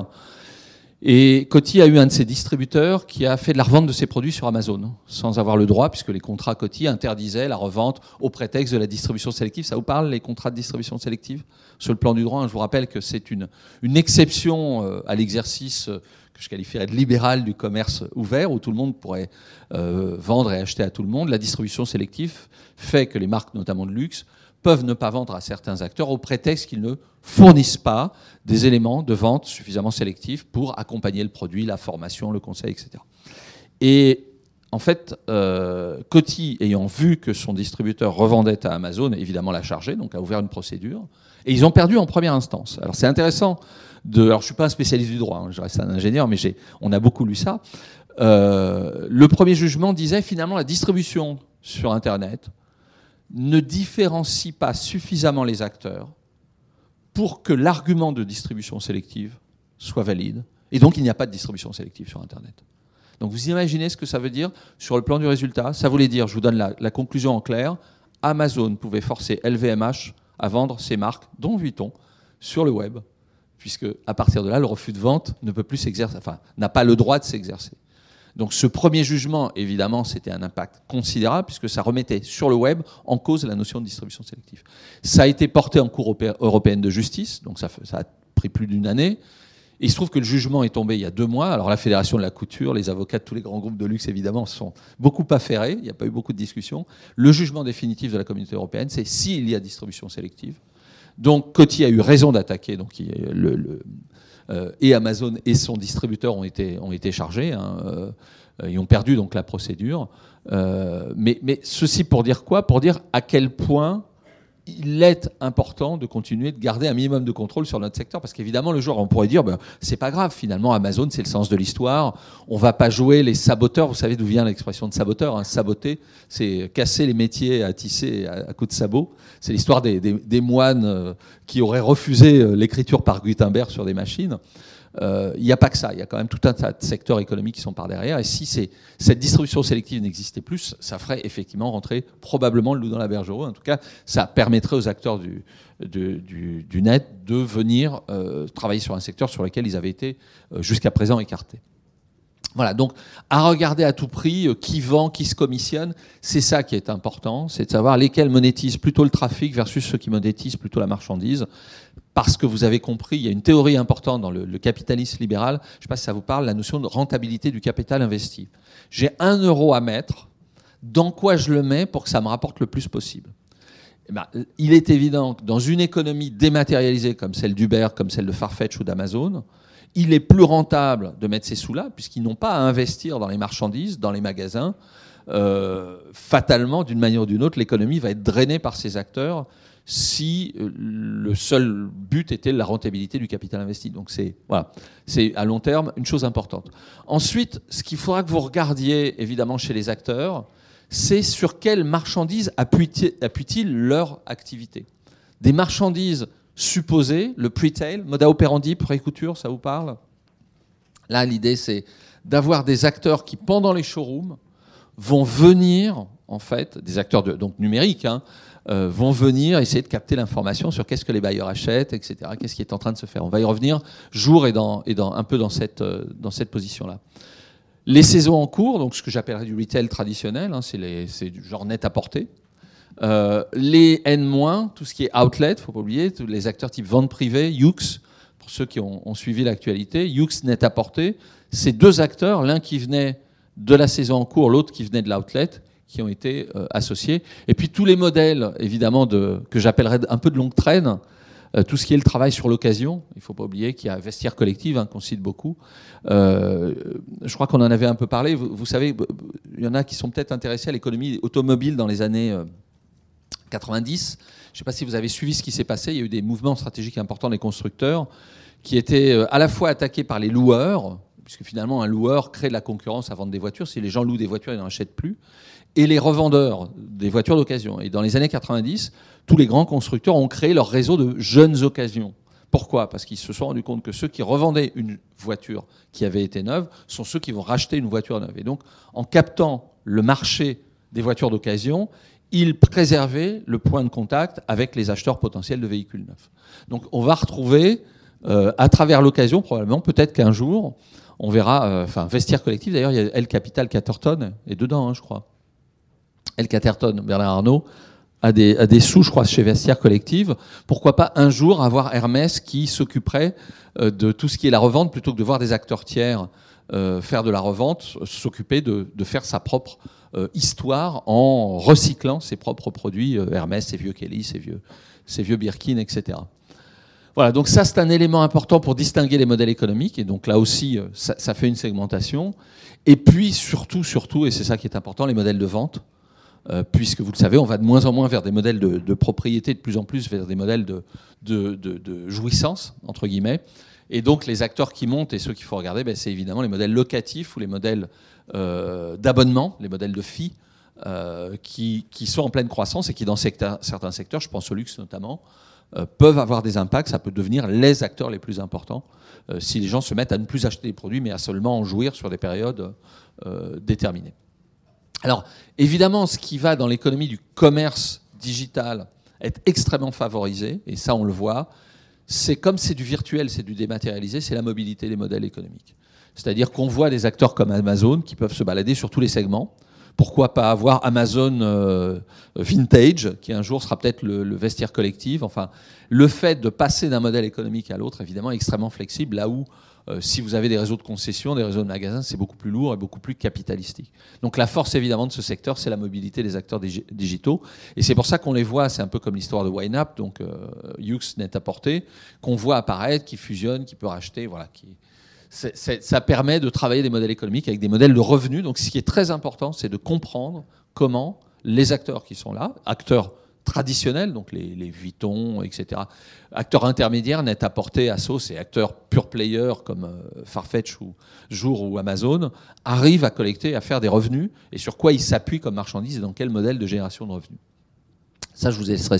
Et Coty a eu un de ses distributeurs qui a fait de la revente de ses produits sur Amazon, sans avoir le droit, puisque les contrats Coty interdisaient la revente au prétexte de la distribution sélective. Ça vous parle, les contrats de distribution sélective? Sur le plan du droit, je vous rappelle que c'est une, une exception euh, à l'exercice euh, que je qualifierais de libéral du commerce ouvert, où tout le monde pourrait euh, vendre et acheter à tout le monde. La distribution sélective fait que les marques, notamment de luxe, peuvent ne pas vendre à certains acteurs au prétexte qu'ils ne fournissent pas des éléments de vente suffisamment sélectifs pour accompagner le produit, la formation, le conseil, etc. Et en fait, euh, Coty, ayant vu que son distributeur revendait à Amazon, évidemment l'a chargé, donc a ouvert une procédure, et ils ont perdu en première instance. Alors c'est intéressant alors je suis pas un spécialiste du droit, hein, je reste un ingénieur, mais on a beaucoup lu ça. Euh, le premier jugement disait finalement la distribution sur Internet ne différencie pas suffisamment les acteurs pour que l'argument de distribution sélective soit valide. Et donc il n'y a pas de distribution sélective sur Internet. Donc vous imaginez ce que ça veut dire sur le plan du résultat Ça voulait dire, je vous donne la, conclusion en clair, Amazon pouvait forcer LVMH à vendre ses marques, dont Vuitton, sur le web puisque à partir de là, le refus de vente ne peut plus s'exercer, enfin, n'a pas le droit de s'exercer. Donc ce premier jugement, évidemment, c'était un impact considérable puisque ça remettait sur le web en cause la notion de distribution sélective. Ça a été porté en Cour européenne de justice, donc ça, a pris plus d'une année. Il se trouve que le jugement est tombé il y a deux mois. Alors la Fédération de la couture, les avocats de tous les grands groupes de luxe, évidemment, sont beaucoup affairés. Il n'y a pas eu beaucoup de discussions. Le jugement définitif de la communauté européenne, c'est s'il y a distribution sélective. Donc Coty a eu raison d'attaquer. Donc le, et Amazon et son distributeur ont été, ont été chargés. Hein, euh, ils ont perdu donc la procédure. Euh, mais, mais ceci pour dire quoi? Pour dire à quel point il est important de continuer de garder un minimum de contrôle sur notre secteur parce qu'évidemment le jour on pourrait dire ben, c'est pas grave finalement Amazon c'est le sens de l'histoire on va pas jouer les saboteurs vous savez d'où vient l'expression de saboteur hein. saboter c'est casser les métiers à tisser à, coups de sabot c'est l'histoire des, des, moines euh, qui auraient refusé euh, l'écriture par Gutenberg sur des machines il n'y a pas que ça, il y a quand même tout un tas de secteurs économiques qui sont par derrière. Et si cette distribution sélective n'existait plus, ça ferait effectivement rentrer probablement le loup dans la bergerie. En tout cas, ça permettrait aux acteurs du, du, net de venir euh, travailler sur un secteur sur lequel ils avaient été euh, jusqu'à présent écartés. Voilà, donc à regarder à tout prix qui vend, qui se commissionne, c'est ça qui est important, c'est de savoir lesquels monétisent plutôt le trafic versus ceux qui monétisent plutôt la marchandise parce que vous avez compris, il y a une théorie importante dans le, capitalisme libéral, je ne sais pas si ça vous parle, la notion de rentabilité du capital investi. J'ai un euro à mettre, dans quoi je le mets pour que ça me rapporte le plus possible? Eh ben, Il est évident que dans une économie dématérialisée comme celle d'Uber, comme celle de Farfetch ou d'Amazon, il est plus rentable de mettre ces sous-là, puisqu'ils n'ont pas à investir dans les marchandises, dans les magasins. Euh, fatalement, d'une manière ou d'une autre, l'économie va être drainée par ces acteurs si euh, le seul but était la rentabilité du capital investi. Donc c'est voilà, c'est à long terme une chose importante. Ensuite, ce qu'il faudra que vous regardiez évidemment chez les acteurs, c'est sur quelles marchandises appuient-ils leur activité. Des marchandises supposées, le pre-tail, moda operandi, pré-couture, ça vous parle? Là, l'idée c'est d'avoir des acteurs qui pendant les showrooms vont venir en fait, des acteurs donc numériques, hein, euh, vont venir essayer de capter l'information sur qu'est-ce que les bailleurs achètent, etc., qu'est-ce qui est en train de se faire. On va y revenir jour et, dans, un peu dans cette, euh, dans cette position-là. Les saisons en cours, donc ce que j'appellerais du retail traditionnel, hein, c'est du genre net à portée. Euh, les N-, tout ce qui est outlet, faut pas oublier, les acteurs type vente privée, Yux, pour ceux qui ont, suivi l'actualité, Yux net à portée, c'est deux acteurs, l'un qui venait de la saison en cours, l'autre qui venait de l'outlet, qui ont été euh, associés. Et puis tous les modèles, évidemment, de, que j'appellerais un peu de longue traîne, euh, tout ce qui est le travail sur l'occasion, il ne faut pas oublier qu'il y a Vestiaire Collective, hein, qu'on cite beaucoup. Euh, je crois qu'on en avait un peu parlé. Vous, savez, il y en a qui sont peut-être intéressés à l'économie automobile dans les années 90. Je ne sais pas si vous avez suivi ce qui s'est passé. Il y a eu des mouvements stratégiques importants des constructeurs qui étaient à la fois attaqués par les loueurs, puisque finalement un loueur crée de la concurrence à vendre des voitures. Si les gens louent des voitures, ils n'en achètent plus et les revendeurs des voitures d'occasion. Et dans les années 90, tous les grands constructeurs ont créé leur réseau de jeunes occasions. Pourquoi? Parce qu'ils se sont rendus compte que ceux qui revendaient une voiture qui avait été neuve sont ceux qui vont racheter une voiture neuve. Et donc, en captant le marché des voitures d'occasion, ils préservaient le point de contact avec les acheteurs potentiels de véhicules neufs. Donc, on va retrouver, euh, à travers l'occasion, probablement, peut-être qu'un jour, on verra, euh, enfin, vestiaire collectif, d'ailleurs, il y a El Capital Caterton est dedans, hein, je crois. El Caterton, Bernard Arnault, a des, sous, je crois, chez Vestiaire Collective. Pourquoi pas un jour avoir Hermès qui s'occuperait euh, de tout ce qui est la revente plutôt que de voir des acteurs tiers euh, faire de la revente, s'occuper de, faire sa propre euh, histoire en recyclant ses propres produits, Hermès, ses vieux Kelly, ses vieux, ses vieux Birkin, etc. Voilà, donc ça c'est un élément important pour distinguer les modèles économiques, et donc là aussi ça, ça fait une segmentation. Et puis surtout, surtout, et c'est ça qui est important, les modèles de vente. Euh, puisque vous le savez, on va de moins en moins vers des modèles de, propriété, de plus en plus vers des modèles de, jouissance, entre guillemets. Et donc les acteurs qui montent et ceux qu'il faut regarder, ben, c'est évidemment les modèles locatifs ou les modèles euh, d'abonnement, les modèles de FI, euh, qui, sont en pleine croissance et qui, dans certains secteurs, je pense au luxe notamment, peuvent avoir des impacts. Ça peut devenir les acteurs les plus importants si les gens se mettent à ne plus acheter des produits, mais à seulement en jouir sur des périodes déterminées. Alors, évidemment, ce qui va dans l'économie du commerce digital est extrêmement favorisé, et ça, on le voit. C'est comme c'est du virtuel, c'est du dématérialisé, c'est la mobilité des modèles économiques. C'est-à-dire qu'on voit des acteurs comme Amazon qui peuvent se balader sur tous les segments Pourquoi pas avoir Amazon euh, Vintage, qui un jour sera peut-être le, vestiaire collectif. Enfin, le fait de passer d'un modèle économique à l'autre, évidemment, est extrêmement flexible, là où euh, si vous avez des réseaux de concession, des réseaux de magasins, c'est beaucoup plus lourd et beaucoup plus capitalistique. Donc la force évidemment de ce secteur, c'est la mobilité des acteurs digitaux. Et c'est pour ça qu'on les voit, c'est un peu comme l'histoire de YNAB, donc euh, à portée, qu'on voit apparaître, qui fusionne, qui peut racheter, voilà, qui, ça permet de travailler des modèles économiques avec des modèles de revenus. Donc ce qui est très important, c'est de comprendre comment les acteurs qui sont là, acteurs traditionnels, donc les, les Vuitton, etc., acteurs intermédiaires, net à portée, Asos et acteurs pure player comme euh, Farfetch ou Jour ou Amazon, arrivent à collecter, à faire des revenus et sur quoi ils s'appuient comme marchandises et dans quel modèle de génération de revenus. Ça, je vous laisserai,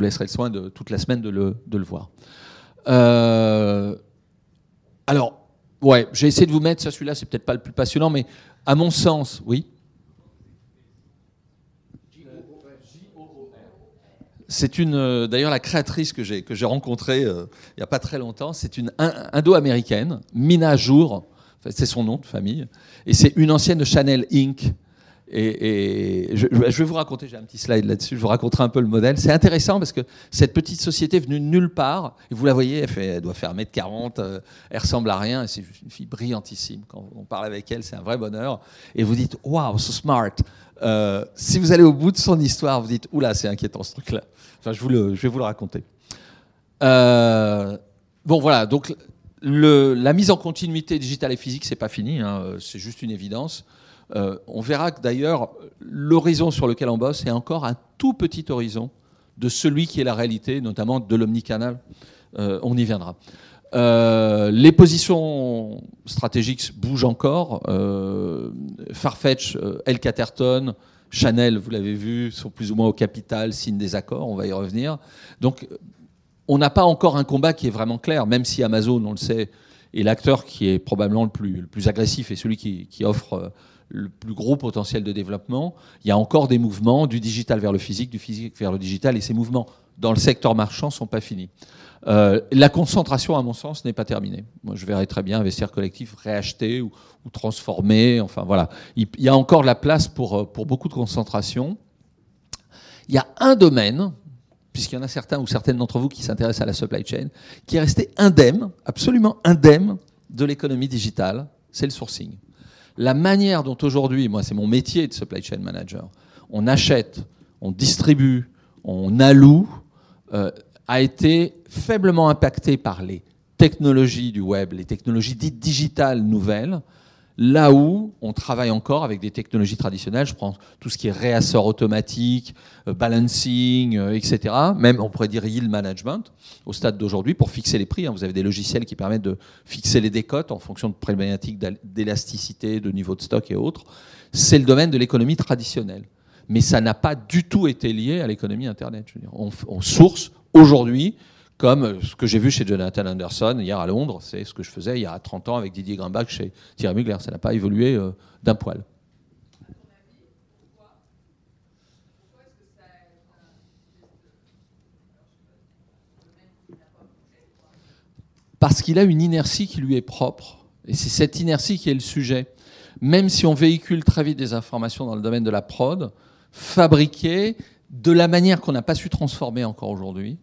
laisserai le soin de toute la semaine de le, de le voir. Euh, alors, ouais, j'ai essayé de vous mettre, ça celui-là, c'est peut-être pas le plus passionnant, mais à mon sens, oui. C'est une, euh, d'ailleurs, la créatrice que j'ai que j'ai rencontrée euh, il n'y a pas très longtemps. C'est une indo-américaine, Mina Jour, c'est son nom de famille, et c'est une ancienne de Chanel Inc. Et, je, vais vous raconter, j'ai un petit slide là-dessus, je vous raconterai un peu le modèle. C'est intéressant parce que cette petite société venue de nulle part, et vous la voyez, elle, doit faire 1m40, euh, elle ressemble à rien, c'est une fille brillantissime. Quand on parle avec elle, c'est un vrai bonheur. Et vous dites, waouh, so smart. Euh, si vous allez au bout de son histoire, vous dites, oula, c'est inquiétant ce truc-là. Enfin, je, vais vous le raconter. Euh, bon, voilà, donc la mise en continuité digitale et physique, c'est pas fini, hein, c'est juste une évidence. Euh, on verra que d'ailleurs, l'horizon sur lequel on bosse est encore un tout petit horizon de celui qui est la réalité, notamment de l'omnicanal. Euh, on y viendra. Euh, les positions stratégiques bougent encore. Farfetch, El Caterton, Chanel, vous l'avez vu, sont plus ou moins au capital, signent des accords, on va y revenir. Donc, on n'a pas encore un combat qui est vraiment clair, même si Amazon, on le sait, est l'acteur qui est probablement le plus, le plus agressif et celui qui, qui offre le plus gros potentiel de développement. Il y a encore des mouvements du digital vers le physique, du physique vers le digital, et ces mouvements dans le secteur marchand sont pas finis. Euh, la concentration, à mon sens, n'est pas terminée. Moi, je verrais très bien investir collectif, réacheter ou, transformer. Enfin, voilà. Il, y a encore de la place pour, euh, pour beaucoup de concentration. Il y a un domaine, puisqu'il y en a certains ou certaines d'entre vous qui s'intéressent à la supply chain, qui est resté indemne, absolument indemne de l'économie digitale, c'est le sourcing la manière dont aujourd'hui, moi c'est mon métier de supply chain manager, on achète, on distribue, on alloue, euh, a été faiblement impacté par les technologies du web, les technologies dites digitales nouvelles, Là où on travaille encore avec des technologies traditionnelles, je prends tout ce qui est réassort automatique, euh, balancing, euh, etc. Même on pourrait dire yield management au stade d'aujourd'hui pour fixer les prix. Hein. Vous avez des logiciels qui permettent de fixer les décotes en fonction de problématiques d'élasticité, de niveau de stock et autres. C'est le domaine de l'économie traditionnelle. Mais ça n'a pas du tout été lié à l'économie Internet. On, on source aujourd'hui comme ce que j'ai vu chez Jonathan Anderson hier à Londres, c'est ce que je faisais il y a 30 ans avec Didier Grimbach chez Thierry Mugler. Ça n'a pas évolué euh, d'un poil. Parce qu'il a une inertie qui lui est propre. Et c'est cette inertie qui est le sujet. Même si on véhicule très vite des informations dans le domaine de la prod, fabriquées de la manière qu'on n'a pas su transformer encore aujourd'hui,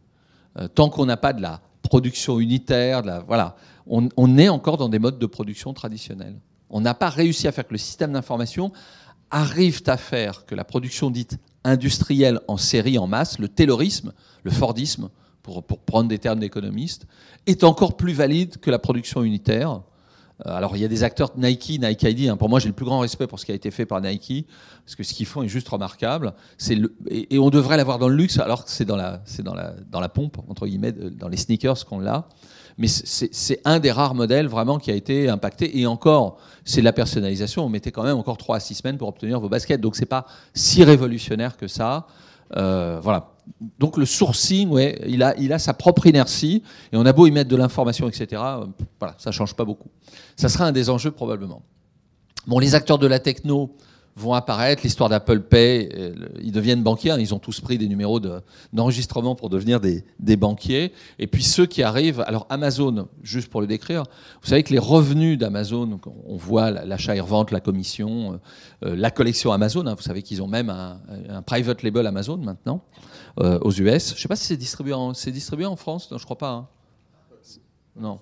euh, tant qu'on n'a pas de la production unitaire, voilà, on, est encore dans des modes de production traditionnels. On n'a pas réussi à faire que le système d'information arrive à faire que la production dite industrielle en série, en masse, le taylorisme, le fordisme, pour, prendre des termes d'économistes, est encore plus valide que la production unitaire. Euh, alors il y a des acteurs Nike, Nike ID. Hein. Pour moi, j'ai le plus grand respect pour ce qui a été fait par Nike, parce que ce qu'ils font est juste remarquable. Et, on devrait l'avoir dans le luxe, alors que c'est dans la, pompe entre guillemets, dans les sneakers qu'on l'a. Mais c'est un des rares modèles vraiment qui a été impacté. Et encore, c'est la personnalisation. On mettait quand même encore 3 à 6 semaines pour obtenir vos baskets. Donc c'est pas si révolutionnaire que ça. Euh, voilà. Donc le sourcing, ouais, il a, il a sa propre inertie, et on a beau y mettre de l'information, etc. Euh, voilà, ça change pas beaucoup. Ça sera un des enjeux probablement. Bon, les acteurs de la techno vont apparaître, l'histoire d'Apple Pay, euh, ils deviennent banquiers, hein. ils ont tous pris des numéros d'enregistrement pour devenir des, banquiers. Et puis ceux qui arrivent, alors Amazon, juste pour le décrire, vous savez que les revenus d'Amazon, on voit l'achat et revente, la commission, euh, euh, la collection Amazon, hein. vous savez qu'ils ont même un, private label Amazon maintenant aux US. Je ne sais pas si c'est distribué, en, distribué en France, non, je crois pas. Hein. Non.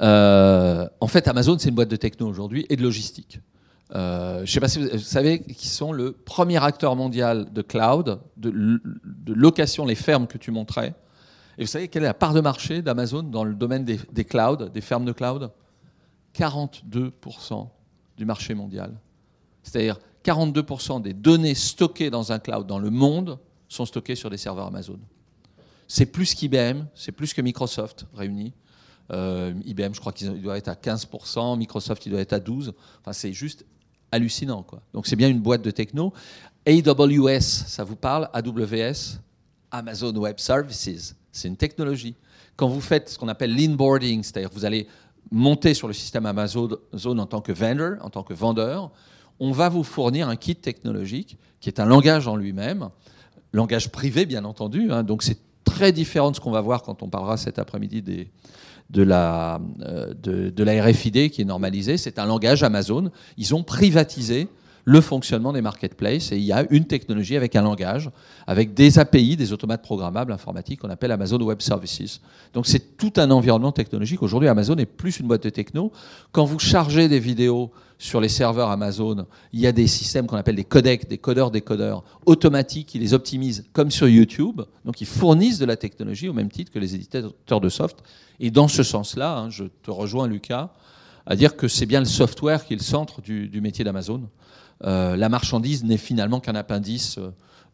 en fait, Amazon, c'est une boîte de techno aujourd'hui et de logistique. Euh, je ne sais pas si vous, savez qu'ils sont le premier acteur mondial de cloud, de, location, les fermes que tu montrais. Et vous savez quelle est la part de marché d'Amazon dans le domaine des, des clouds, des fermes de cloud? 42% du marché mondial. C'est-à-dire 42% des données stockées dans un cloud dans le monde sont stockées sur des serveurs Amazon. C'est plus qu'IBM, c'est plus que Microsoft réunis. Euh, IBM, je crois qu'il doit être à 15%, Microsoft, il doit être à 12%. Enfin, c'est juste hallucinant. Quoi. Donc c'est bien une boîte de techno. AWS, ça vous parle? AWS, Amazon Web Services, c'est une technologie. Quand vous faites ce qu'on appelle l'inboarding, c'est-à-dire vous allez monter sur le système Amazon en tant que vendor, en tant que vendeur, on va vous fournir un kit technologique qui est un langage en lui-même, langage privé bien entendu, hein. donc c'est très différent de ce qu'on va voir quand on parlera cet après-midi des, de la, euh, de, la RFID qui est normalisée. C'est un langage Amazon. Ils ont privatisé le fonctionnement des marketplaces et il y a une technologie avec un langage, avec des API, des automates programmables informatiques qu'on appelle Amazon Web Services. Donc c'est tout un environnement technologique. Aujourd'hui, Amazon est plus une boîte de techno. Quand vous chargez des vidéos sur les serveurs Amazon, il y a des systèmes qu'on appelle des codecs, des codeurs, décodeurs automatiques qui les optimisent comme sur YouTube. Donc ils fournissent de la technologie au même titre que les éditeurs de soft. Et dans ce sens-là, hein, je te rejoins Lucas, à dire que c'est bien le software qui est le centre du, métier d'Amazon. Euh, la marchandise n'est finalement qu'un appendice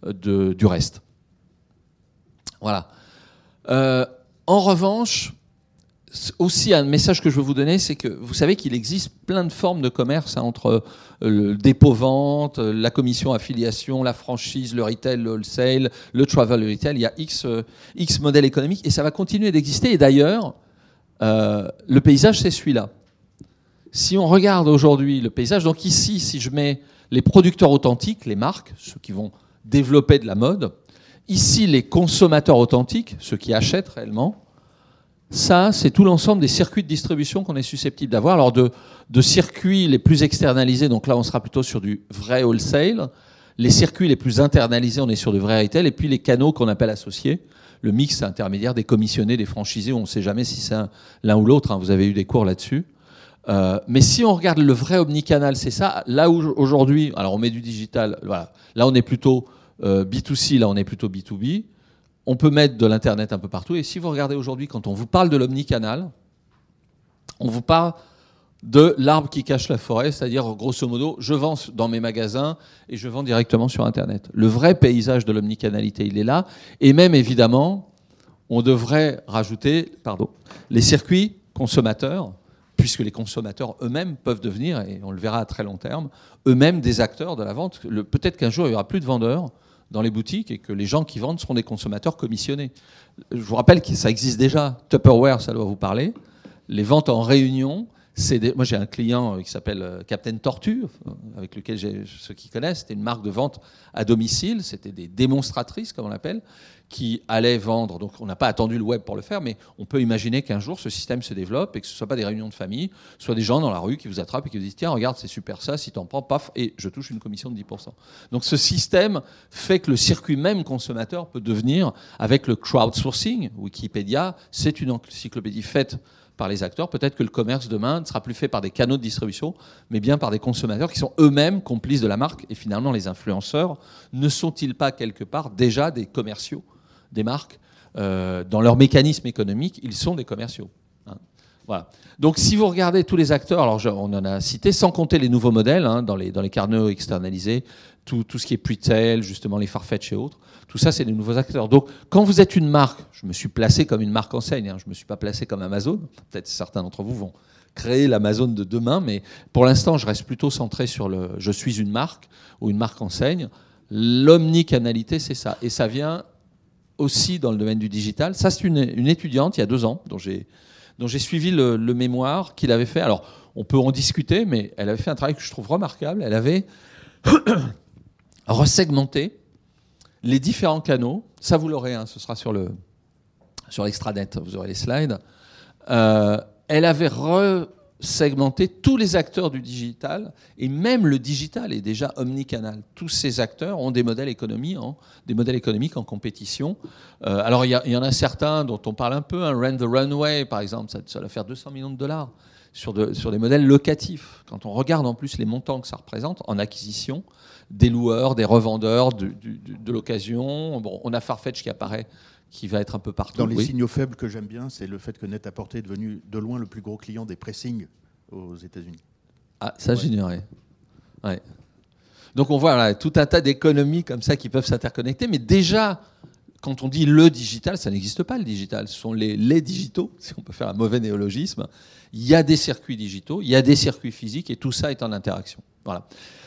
euh, du reste. Voilà. Euh, en revanche, aussi un message que je veux vous donner, c'est que vous savez qu'il existe plein de formes de commerce hein, entre le dépôt-vente, la commission affiliation, la franchise, le retail, le wholesale, le travel retail. Il y a X, X modèles économiques et ça va continuer d'exister. Et d'ailleurs, le paysage, c'est celui-là. Si on regarde aujourd'hui le paysage, donc ici, si je mets les producteurs authentiques, les marques, ceux qui vont développer de la mode. Ici, les consommateurs authentiques, ceux qui achètent réellement. Ça, c'est tout l'ensemble des circuits de distribution qu'on est susceptible d'avoir. Alors, de, circuits les plus externalisés, donc là, on sera plutôt sur du vrai wholesale. Les circuits les plus internalisés, on est sur du vrai retail. Et puis, les canaux qu'on appelle associés. Le mix intermédiaire des commissionnés, des franchisés, on ne sait jamais si c'est l'un ou l'autre. Hein. Vous avez eu des cours là-dessus. Euh, mais si on regarde le vrai omnicanal, c'est ça. Là où aujourd'hui, alors on met du digital, voilà. Là on est plutôt euh, B2C, là on est plutôt B2B. On peut mettre de l'internet un peu partout. Et si vous regardez aujourd'hui, quand on vous parle de l'omnicanal, on vous parle de l'arbre qui cache la forêt, c'est-à-dire grosso modo, je vends dans mes magasins et je vends directement sur Internet. Le vrai paysage de l'omnicanalité, il est là. Et même évidemment, on devrait rajouter, les circuits consommateurs puisque les consommateurs eux-mêmes peuvent devenir, et on le verra à très long terme, eux-mêmes des acteurs de la vente. Peut-être qu'un jour, il n'y aura plus de vendeurs dans les boutiques et que les gens qui vendent seront des consommateurs commissionnés. Je vous rappelle que ça existe déjà. Tupperware, ça doit vous parler. Les ventes en réunion, moi j'ai un client euh, qui s'appelle euh, Captain Tortue, euh, avec lequel ceux qui connaissent, c'était une marque de vente à domicile, c'était des démonstratrices comme on l'appelle, qui allaient vendre. Donc on n'a pas attendu le web pour le faire, mais on peut imaginer qu'un jour ce système se développe et que ce ne soit pas des réunions de famille, soit des gens dans la rue qui vous attrapent et qui vous disent tiens regarde c'est super ça, si tu en prends, paf, et je touche une commission de 10%. Donc ce système fait que le circuit même consommateur peut devenir, avec le crowdsourcing, Wikipédia, c'est une encyclopédie faite par les acteurs. Peut-être que le commerce demain ne sera plus fait par des canaux de distribution, mais bien par des consommateurs qui sont eux-mêmes complices de la marque. Et finalement, les influenceurs ne sont-ils pas quelque part déjà des commerciaux des marques euh, Dans leur mécanisme économique, ils sont des commerciaux. Hein. voilà. Donc si vous regardez tous les acteurs, alors on en a cité, sans compter les nouveaux modèles hein, dans, les, dans les carnets externalisés, tout, tout, ce qui est pre justement les Farfetch et autres, tout ça, c'est des nouveaux acteurs. Donc, quand vous êtes une marque, je me suis placé comme une marque enseigne, hein, je ne me suis pas placé comme Amazon. Peut-être certains d'entre vous vont créer l'Amazon de demain, mais pour l'instant, je reste plutôt centré sur le je suis une marque ou une marque enseigne. L'omnicanalité, c'est ça. Et ça vient aussi dans le domaine du digital. Ça, c'est une, étudiante, il y a deux ans, dont j'ai suivi le, mémoire qu'il avait fait. Alors, on peut en discuter, mais elle avait fait un travail que je trouve remarquable. Elle avait [COUGHS] resegmenté les différents canaux. Ça, vous l'aurez, hein, ce sera sur le sur vous aurez les slides. Euh, elle avait resegmenté tous les acteurs du digital, et même le digital est déjà omnicanal. Tous ces acteurs ont des modèles économiques en, des modèles économiques en compétition. Euh, alors, il y, en a certains dont on parle un peu, un Rent the Runway, par exemple, ça, ça va faire 200 millions de dollars sur, de, sur des modèles locatifs. Quand on regarde en plus les montants que ça représente en acquisition, des loueurs, des revendeurs de, de, de l'occasion. Bon, on a Farfetch qui apparaît, qui va être un peu partout. Dans les oui. signaux faibles que j'aime bien, c'est le fait que Net-à-Porter est devenu de loin le plus gros client des pressings aux États-Unis. Ah, ça, ouais. j'ignorais. Ouais. Donc on voit là, tout un tas d'économies comme ça qui peuvent s'interconnecter, mais déjà, quand on dit le digital, ça n'existe pas le digital, ce sont les, les digitaux, si on peut faire un mauvais néologisme. Il y a des circuits digitaux, il y a des circuits physiques, et tout ça est en interaction. Voilà.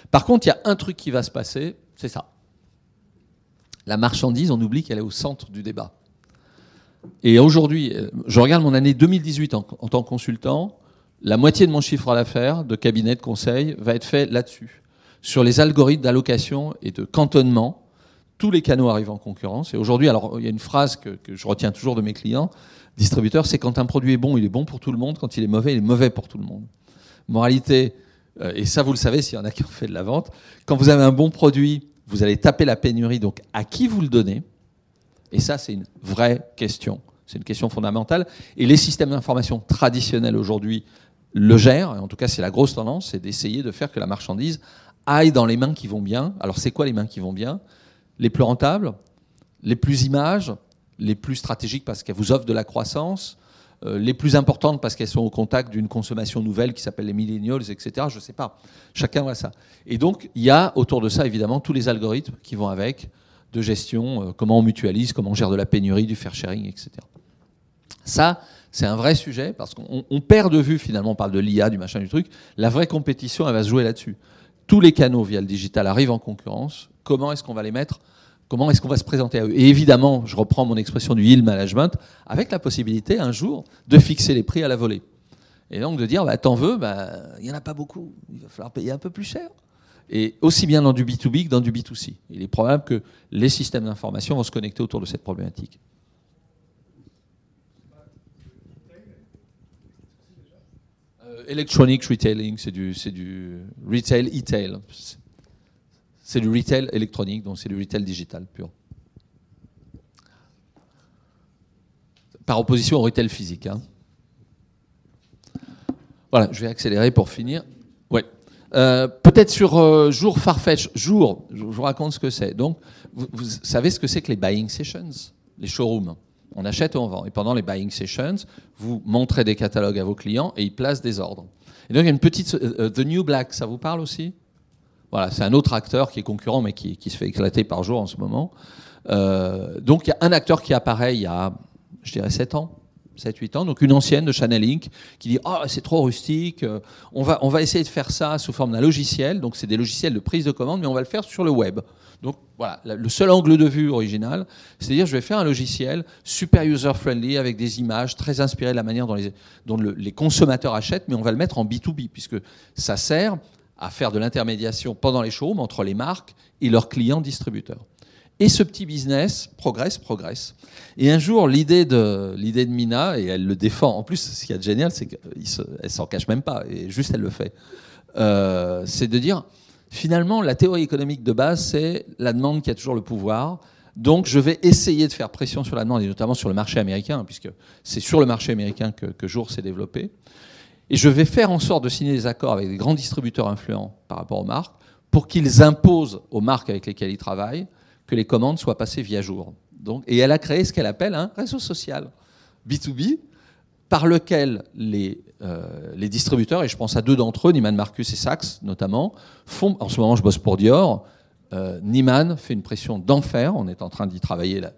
Par contre, il y a un truc qui va se passer, c'est ça. La marchandise, on oublie qu'elle est au centre du débat. Et aujourd'hui, je regarde mon année 2018 en, en tant que consultant, la moitié de mon chiffre d'affaires de cabinet de conseil va être fait là-dessus, sur les algorithmes d'allocation et de cantonnement. Tous les canaux arrivent en concurrence. Et aujourd'hui, alors il y a une phrase que, que, je retiens toujours de mes clients, distributeurs, c'est quand un produit est bon, il est bon pour tout le monde. Quand il est mauvais, il est mauvais pour tout le monde. Moralité, euh, et ça vous le savez s'il y en a qui ont fait de la vente, quand vous avez un bon produit, vous allez taper la pénurie. Donc à qui vous le donnez Et ça, c'est une vraie question. C'est une question fondamentale. Et les systèmes d'information traditionnels aujourd'hui le gèrent. En tout cas, c'est la grosse tendance, c'est d'essayer de faire que la marchandise aille dans les mains qui vont bien. Alors, c'est quoi les mains qui vont bien? Les plus rentables, les plus images, les plus stratégiques parce qu'elles vous offrent de la croissance, euh, les plus importantes parce qu'elles sont au contact d'une consommation nouvelle qui s'appelle les millennials, etc. Je ne sais pas. Chacun voit ça. Et donc, il y a autour de ça, évidemment, tous les algorithmes qui vont avec de gestion, euh, comment on mutualise, comment on gère de la pénurie, du fair sharing, etc. Ça, c'est un vrai sujet parce qu'on perd de vue, finalement, on parle de l'IA, du machin, du truc. La vraie compétition, elle va se jouer là-dessus. Tous les canaux via le digital arrivent en concurrence. Comment est-ce qu'on va les mettre? Comment est-ce qu'on va se présenter à eux? Et évidemment, je reprends mon expression du yield management, avec la possibilité un jour de fixer les prix à la volée. Et donc de dire, bah, t'en veux, bah, il n'y en a pas beaucoup, il va falloir payer un peu plus cher. Et aussi bien dans du B2B que dans du B2C. Il est probable que les systèmes d'information vont se connecter autour de cette problématique. electronic retailing, c'est du, du retail e-tail. C'est du retail électronique, donc c'est du retail digital pur. Par opposition au retail physique. Hein. Voilà, je vais accélérer pour finir. Euh, Peut-être sur euh, Jour Farfetch. Jour, je vous raconte ce que c'est. Donc, vous, savez ce que c'est que les buying sessions, les showrooms? On achète et on vend. Et pendant les buying sessions, vous montrez des catalogues à vos clients et ils placent des ordres. Et donc il y a une petite... Uh, The New Black, ça vous parle aussi? Voilà, c'est un autre acteur qui est concurrent mais qui, qui, se fait éclater par jour en ce moment. Euh, donc il y a un acteur qui apparaît il y a, je dirais, 7 ans. 7-8 ans, donc une ancienne de Chanel Inc. qui dit oh, c'est trop rustique, on va, on va essayer de faire ça sous forme d'un logiciel, donc c'est des logiciels de prise de commande, mais on va le faire sur le web. Donc voilà, le seul angle de vue original, c'est-à-dire je vais faire un logiciel super user-friendly avec des images très inspirées de la manière dont, les, dont le, les consommateurs achètent, mais on va le mettre en B2B, puisque ça sert à faire de l'intermédiation pendant les showrooms entre les marques et leurs clients distributeurs. Et ce petit business progresse, progresse. Et un jour, l'idée de, de Mina, et elle le défend, en plus, ce qui est génial, c'est qu'elle s'en cache même pas, et juste elle le fait, euh, c'est de dire, finalement, la théorie économique de base, c'est la demande qui a toujours le pouvoir. Donc, je vais essayer de faire pression sur la demande, et notamment sur le marché américain, puisque c'est sur le marché américain que, que Jour s'est développé. Et je vais faire en sorte de signer des accords avec des grands distributeurs influents par rapport aux marques, pour qu'ils imposent aux marques avec lesquelles ils travaillent que les commandes soient passées via Jour. Donc, et elle a créé ce qu'elle appelle un réseau social B2B, par lequel les, euh, les distributeurs, et je pense à deux d'entre eux, Niman Marcus et Saks notamment, font, en ce moment je bosse pour Dior, euh, Niman fait une pression d'enfer, on est en train d'y travailler là,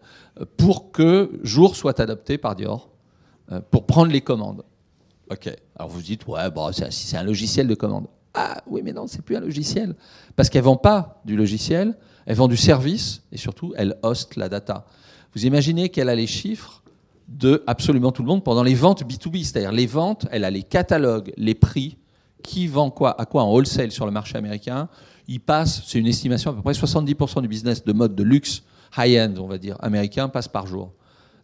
pour que Jour soit adopté par Dior, euh, pour prendre les commandes. Ok, alors vous dites, ouais, bon, c'est un logiciel de commande. Ah oui, mais non, c'est plus un logiciel. Parce qu'elle ne vend pas du logiciel, elle vend du service et surtout, elle hoste la data. Vous imaginez qu'elle a les chiffres de absolument tout le monde pendant les ventes B2B. C'est-à-dire les ventes, elle a les catalogues, les prix, qui vend quoi, à quoi en wholesale sur le marché américain. Il passe, c'est une estimation, à peu près 70% du business de mode de luxe, high-end, on va dire, américain, passe par jour.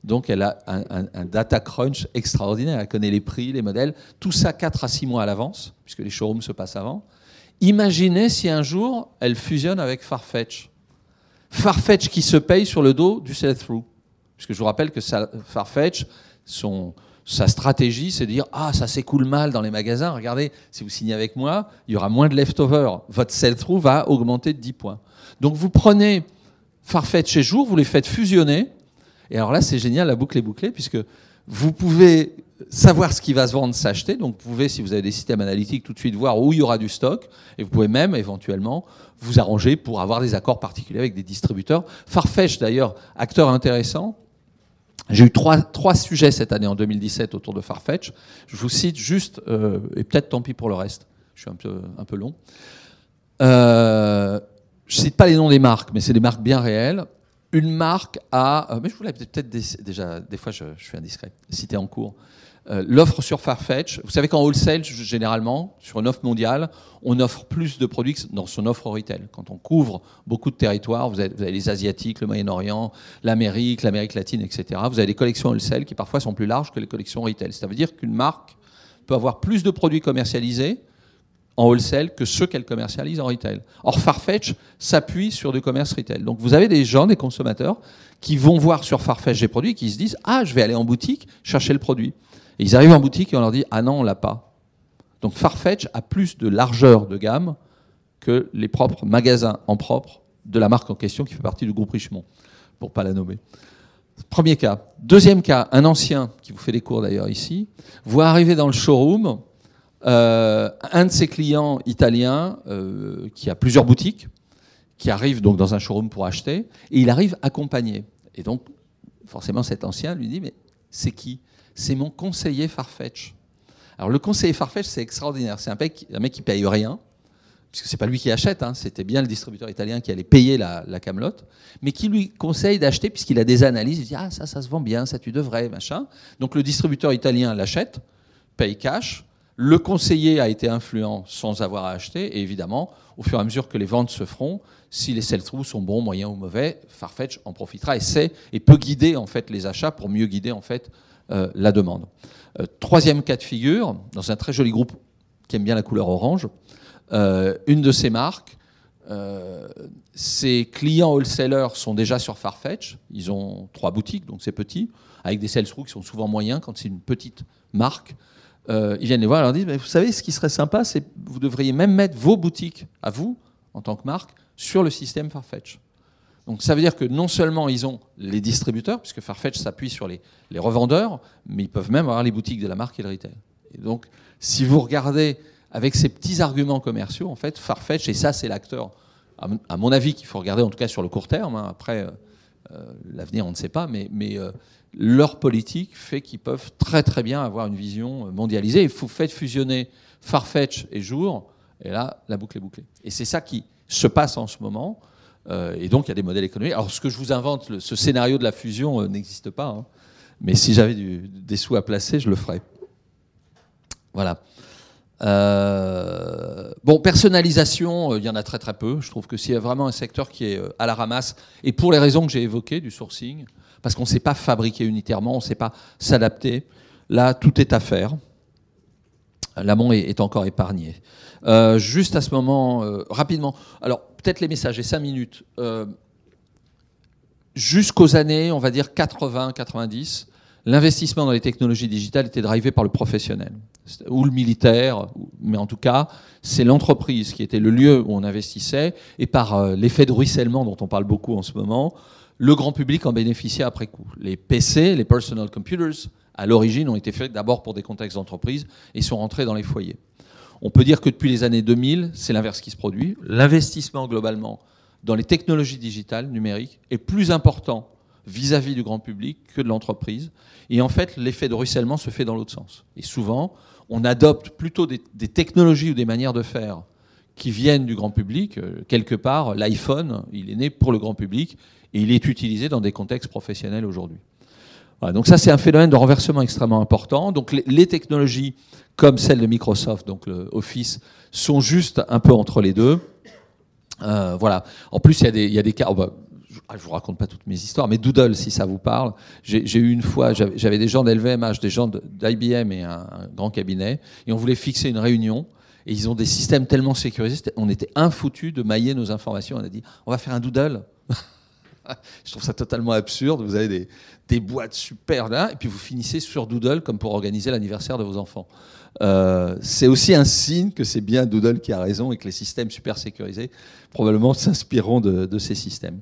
Donc elle a un, data crunch extraordinaire. Elle connaît les prix, les modèles, tout ça 4 à 6 mois à l'avance, puisque les showrooms se passent avant. Imaginez si un jour elle fusionne avec Farfetch. Farfetch qui se paye sur le dos du sell-through. Puisque je vous rappelle que Farfetch, son, sa stratégie, c'est de dire Ah, ça s'écoule mal dans les magasins. Regardez, si vous signez avec moi, il y aura moins de leftover. Votre sell-through va augmenter de 10 points. Donc vous prenez Farfetch chez Jour, vous les faites fusionner. Et alors là, c'est génial, la boucle est bouclée, puisque vous pouvez savoir ce qui va se vendre, s'acheter. Donc vous pouvez, si vous avez des systèmes analytiques, tout de suite voir où il y aura du stock. Et vous pouvez même éventuellement vous arranger pour avoir des accords particuliers avec des distributeurs. Farfetch, d'ailleurs, acteur intéressant, j'ai eu trois, trois sujets cette année, en 2017, autour de Farfetch. Je vous cite juste, euh, et peut-être tant pis pour le reste, je suis un peu, un peu long. Euh, je ne cite pas les noms des marques, mais c'est des marques bien réelles. Une marque a, euh, mais je vous l'avais peut-être déjà, des fois je, je suis indiscret, cité en cours. Euh, l'offre sur Farfetch, vous savez qu'en wholesale, généralement, sur une offre mondiale, on offre plus de produits dans son offre retail. Quand on couvre beaucoup de territoires, vous avez, les Asiatiques, le Moyen-Orient, l'Amérique, l'Amérique latine, etc. Vous avez des collections wholesale qui parfois sont plus larges que les collections retail. Ça veut dire qu'une marque peut avoir plus de produits commercialisés en wholesale que ceux qu'elle commercialise en retail. Or, Farfetch s'appuie sur du commerce retail. Donc, vous avez des gens, des consommateurs, qui vont voir sur Farfetch des produits qui se disent Ah, je vais aller en boutique chercher le produit ils arrivent en boutique et on leur dit Ah non, on l'a pas. Donc Farfetch a plus de largeur de gamme que les propres magasins en propre de la marque en question qui fait partie du groupe Richemont, pour pas la nommer. Premier cas. Deuxième cas, un ancien, qui vous fait des cours d'ailleurs ici, voit arriver dans le showroom euh, un de ses clients italiens euh, qui a plusieurs boutiques, qui arrive donc dans un showroom pour acheter, et il arrive accompagné. Et donc, forcément, cet ancien lui dit, mais c'est qui? C'est mon conseiller Farfetch. Alors le conseiller Farfetch, c'est extraordinaire. C'est un mec, un mec qui paye rien, puisque c'est pas lui qui achète, hein. c'était bien le distributeur italien qui allait payer la, la camelote, mais qui lui conseille d'acheter puisqu'il a des analyses. Il dit ah ça, ça se vend bien, ça tu devrais, machin. Donc le distributeur italien l'achète, paye cash. Le conseiller a été influent sans avoir à acheter, et évidemment, au fur et à mesure que les ventes se feront, si les sell-through sont bons, moyens ou mauvais, Farfetch en profitera et sait et peut guider en fait les achats pour mieux guider en fait la demande. Euh, troisième cas de figure, dans un très joli groupe qui aime bien la couleur orange, euh, une de ces marques, ses clients wholesalers sont déjà sur Farfetch. Ils ont trois boutiques, donc c'est petit, avec des sales qui sont souvent moyens quand c'est une petite marque. ils viennent les voir et leur disent Vous savez, ce qui serait sympa, c'est vous devriez même mettre vos boutiques à vous, en tant que marque, sur le système Farfetch. Donc ça veut dire que non seulement ils ont les distributeurs, puisque Farfetch s'appuie sur les, revendeurs, mais ils peuvent même avoir les boutiques de la marque et le retail. Et donc, si vous regardez avec ces petits arguments commerciaux, en fait, Farfetch, et ça c'est l'acteur, à mon avis, qu'il faut regarder en tout cas sur le court terme, hein. après euh, euh, l'avenir on ne sait pas, mais, euh, leur politique fait qu'ils peuvent très très bien avoir une vision mondialisée. Il faut faire fusionner Farfetch et Jour, et là, la boucle est bouclée. Et c'est ça qui se passe en ce moment. Euh, et donc, il y a des modèles économiques. Alors, ce que je vous invente, ce scénario de la fusion euh, n'existe pas. Hein. mais si j'avais des sous à placer, je le ferais. Voilà. Euh, bon, personnalisation, il y en a très très peu. Je trouve que s'il y a vraiment un secteur qui est à la ramasse, et pour les raisons que j'ai évoquées, du sourcing, parce qu'on ne sait pas fabriquer unitairement, on ne sait pas s'adapter, là, tout est à faire. L'amont est, encore épargné. juste à ce moment, rapidement, alors peut-être les messages, et 5 minutes. Euh, jusqu'aux années, on va dire 80-90, l'investissement dans les technologies digitales était drivé par le professionnel, ou le militaire, mais en tout cas, c'est l'entreprise qui était le lieu où on investissait, et par euh, l'effet de ruissellement dont on parle beaucoup en ce moment, le grand public en bénéficiait après coup. Les PC, les personal computers, à l'origine, ont été faits d'abord pour des contextes d'entreprise et sont rentrés dans les foyers. On peut dire que depuis les années 2000, c'est l'inverse qui se produit. L'investissement globalement dans les technologies digitales, numériques, est plus important vis-à-vis du grand public que de l'entreprise. Et en fait, l'effet de ruissellement se fait dans l'autre sens. Et souvent, on adopte plutôt des, technologies ou des manières de faire qui viennent du grand public. Euh, quelque part, l'iPhone, il est né pour le grand public et il est utilisé dans des contextes professionnels aujourd'hui. Donc ça, c'est un phénomène de renversement extrêmement important. Donc les, technologies comme celle de Microsoft, donc le Office, sont juste un peu entre les deux. Euh, voilà. En plus, il y a des, cas. Oh, bah, je ne vous raconte pas toutes mes histoires, mais Doodle, si ça vous parle. J'ai eu une fois, j'avais des gens d'LVMH, des gens d'IBM et un, grand cabinet, et on voulait fixer une réunion. Et ils ont des systèmes tellement sécurisés, on était infoutus de mailler nos informations. On a dit, on va faire un Doodle. [LAUGHS] je trouve ça totalement absurde. Vous avez des, boîtes super là, et puis vous finissez sur Doodle comme pour organiser l'anniversaire de vos enfants. Euh, c'est aussi un signe que c'est bien Doodle qui a raison et que les systèmes super sécurisés probablement [LAUGHS] s'inspireront de, ces systèmes.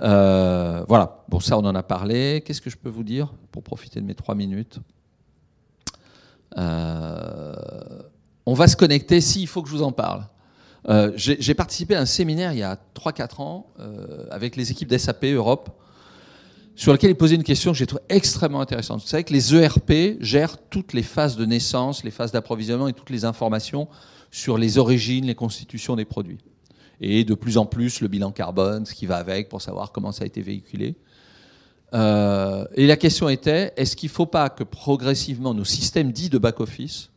Euh, voilà, bon ça on en a parlé. Qu'est-ce que je peux vous dire pour profiter de mes trois minutes? Euh, On va se connecter, s'il faut que je vous en parle. Euh, j'ai participé à un séminaire il y a 3-4 ans euh, avec les équipes d'SAP Europe sur lequel ils posaient une question que j'ai trouvée extrêmement intéressante. Vous savez que les ERP gèrent toutes les phases de naissance, les phases d'approvisionnement et toutes les informations sur les origines, les constitutions des produits. Et de plus en plus, le bilan carbone, ce qui va avec pour savoir comment ça a été véhiculé. Euh, et la question était, est-ce qu'il ne faut pas que progressivement nos systèmes dits de back-office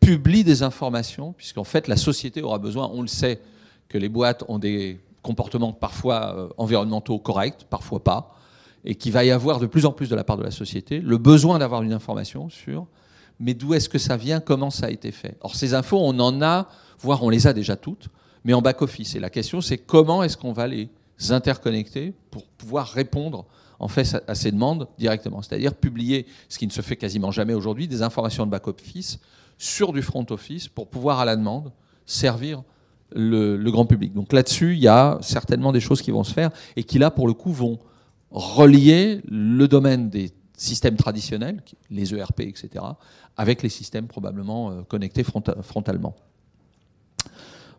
publie des informations, puisqu'en fait la société aura besoin, on le sait, que les boîtes ont des comportements parfois euh, environnementaux corrects, parfois pas, et qu'il va y avoir de plus en plus de la part de la société le besoin d'avoir une information sur mais d'où est-ce que ça vient, comment ça a été fait. Or ces infos, on en a, voire on les a déjà toutes, mais en back-office. Et la question, c'est comment est-ce qu'on va les interconnecter pour pouvoir répondre en fait à ces demandes directement. C'est-à-dire publier, ce qui ne se fait quasiment jamais aujourd'hui, des informations de back-office sur du front office pour pouvoir à la demande servir le, grand public. Donc là-dessus, il y a certainement des choses qui vont se faire et qui là, pour le coup, vont relier le domaine des systèmes traditionnels, les ERP, etc., avec les systèmes probablement euh, connectés frontalement.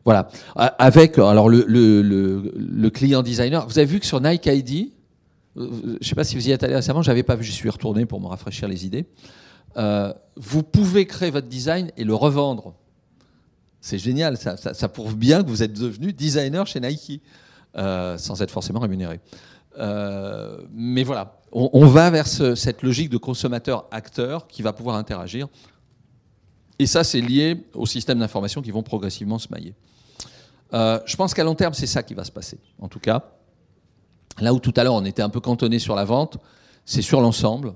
Voilà. Avec alors le, client designer, vous avez vu que sur Nike ID, euh, je ne sais pas si vous y êtes allé récemment, j'avais pas vu, j'y suis retourné pour me rafraîchir les idées. Euh, vous pouvez créer votre design et le revendre. C'est génial, ça, prouve bien que vous êtes devenu designer chez Nike, euh, sans être forcément rémunéré. Euh, mais voilà, on, va vers cette logique de consommateur-acteur qui va pouvoir interagir. Et ça, c'est lié aux systèmes d'information qui vont progressivement se mailler. je pense qu'à long terme, c'est ça qui va se passer. En tout cas, là où tout à l'heure on était un peu cantonné sur la vente, c'est sur l'ensemble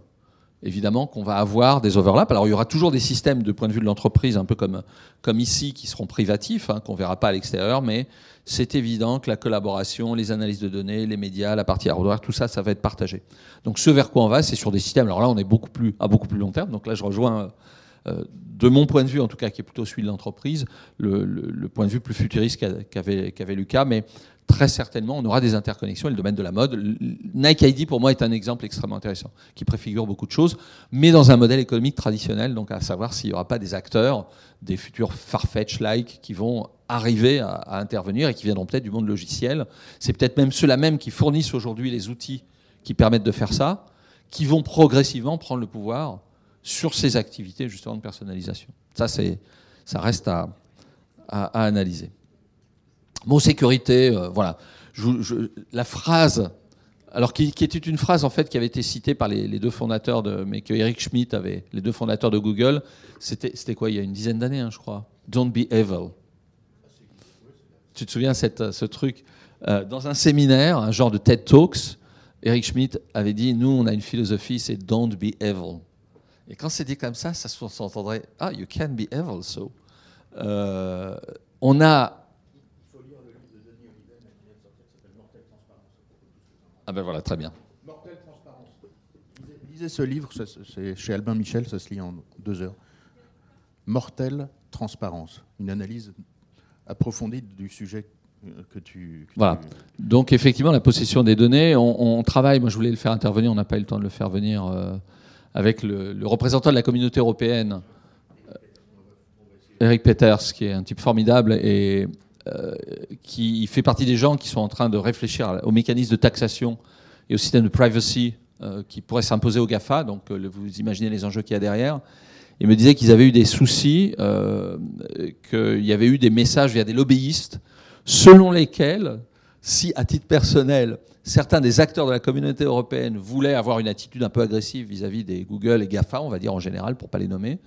évidemment qu'on va avoir des overlaps. Alors il y aura toujours des systèmes de point de vue de l'entreprise, un peu comme, comme ici, qui seront privatifs, hein, qu'on ne verra pas à l'extérieur, mais c'est évident que la collaboration, les analyses de données, les médias, la partie hardware, tout ça, ça va être partagé. Donc ce vers quoi on va, c'est sur des systèmes. Alors là, on est beaucoup plus, à beaucoup plus long terme. Donc là, je rejoins, euh, de mon point de vue, en tout cas, qui est plutôt celui de l'entreprise, le, point de vue plus futuriste qu'avait qu'avait Lucas, mais très certainement, on aura des interconnexions et le domaine de la mode. Nike ID, pour moi, est un exemple extrêmement intéressant, qui préfigure beaucoup de choses, mais dans un modèle économique traditionnel, donc à savoir s'il n'y aura pas des acteurs, des futurs Farfetch-like, qui vont arriver à, intervenir et qui viendront peut-être du monde logiciel. C'est peut-être même ceux-là même qui fournissent aujourd'hui les outils qui permettent de faire ça, qui vont progressivement prendre le pouvoir sur ces activités justement de personnalisation. Ça, ça reste à analyser. Bon, sécurité, euh, voilà. la phrase, alors qui, était une phrase en fait qui avait été citée par les, deux fondateurs de, mais que Eric Schmidt avait, les deux fondateurs de Google. C'était quoi il y a une dizaine d'années, hein, je crois? Don't be evil. Tu te souviens cette, ce truc? Euh, dans un séminaire, un genre de TED Talks, Eric Schmidt avait dit nous on a une philosophie, c'est don't be evil. Et quand c'est dit comme ça, ça s'entendrait ah you can be evil so. Euh, on a Ah ben voilà, très bien. Mortelle transparence. Lisez ce livre, c'est chez Albin Michel, ça se lit en deux heures. Mortelle transparence, une analyse approfondie du sujet que tu. voilà. Donc effectivement, la possession des données, on, travaille. Moi, je voulais le faire intervenir, on n'a pas eu le temps de le faire venir euh, avec le, représentant de la communauté européenne, euh, Eric Peters, qui est un type formidable et qui fait partie des gens qui sont en train de réfléchir aux mécanismes de taxation et au système de privacy euh, qui pourrait s'imposer aux GAFA. Donc, euh, vous imaginez les enjeux qu'il y a derrière. Il me disait qu'ils avaient eu des soucis, qu'il y avait eu des messages via des lobbyistes selon lesquels si à titre personnel, certains des acteurs de la communauté européenne voulaient avoir une attitude un peu agressive vis-à-vis des Google et GAFA, on va dire en général, pour pas les nommer,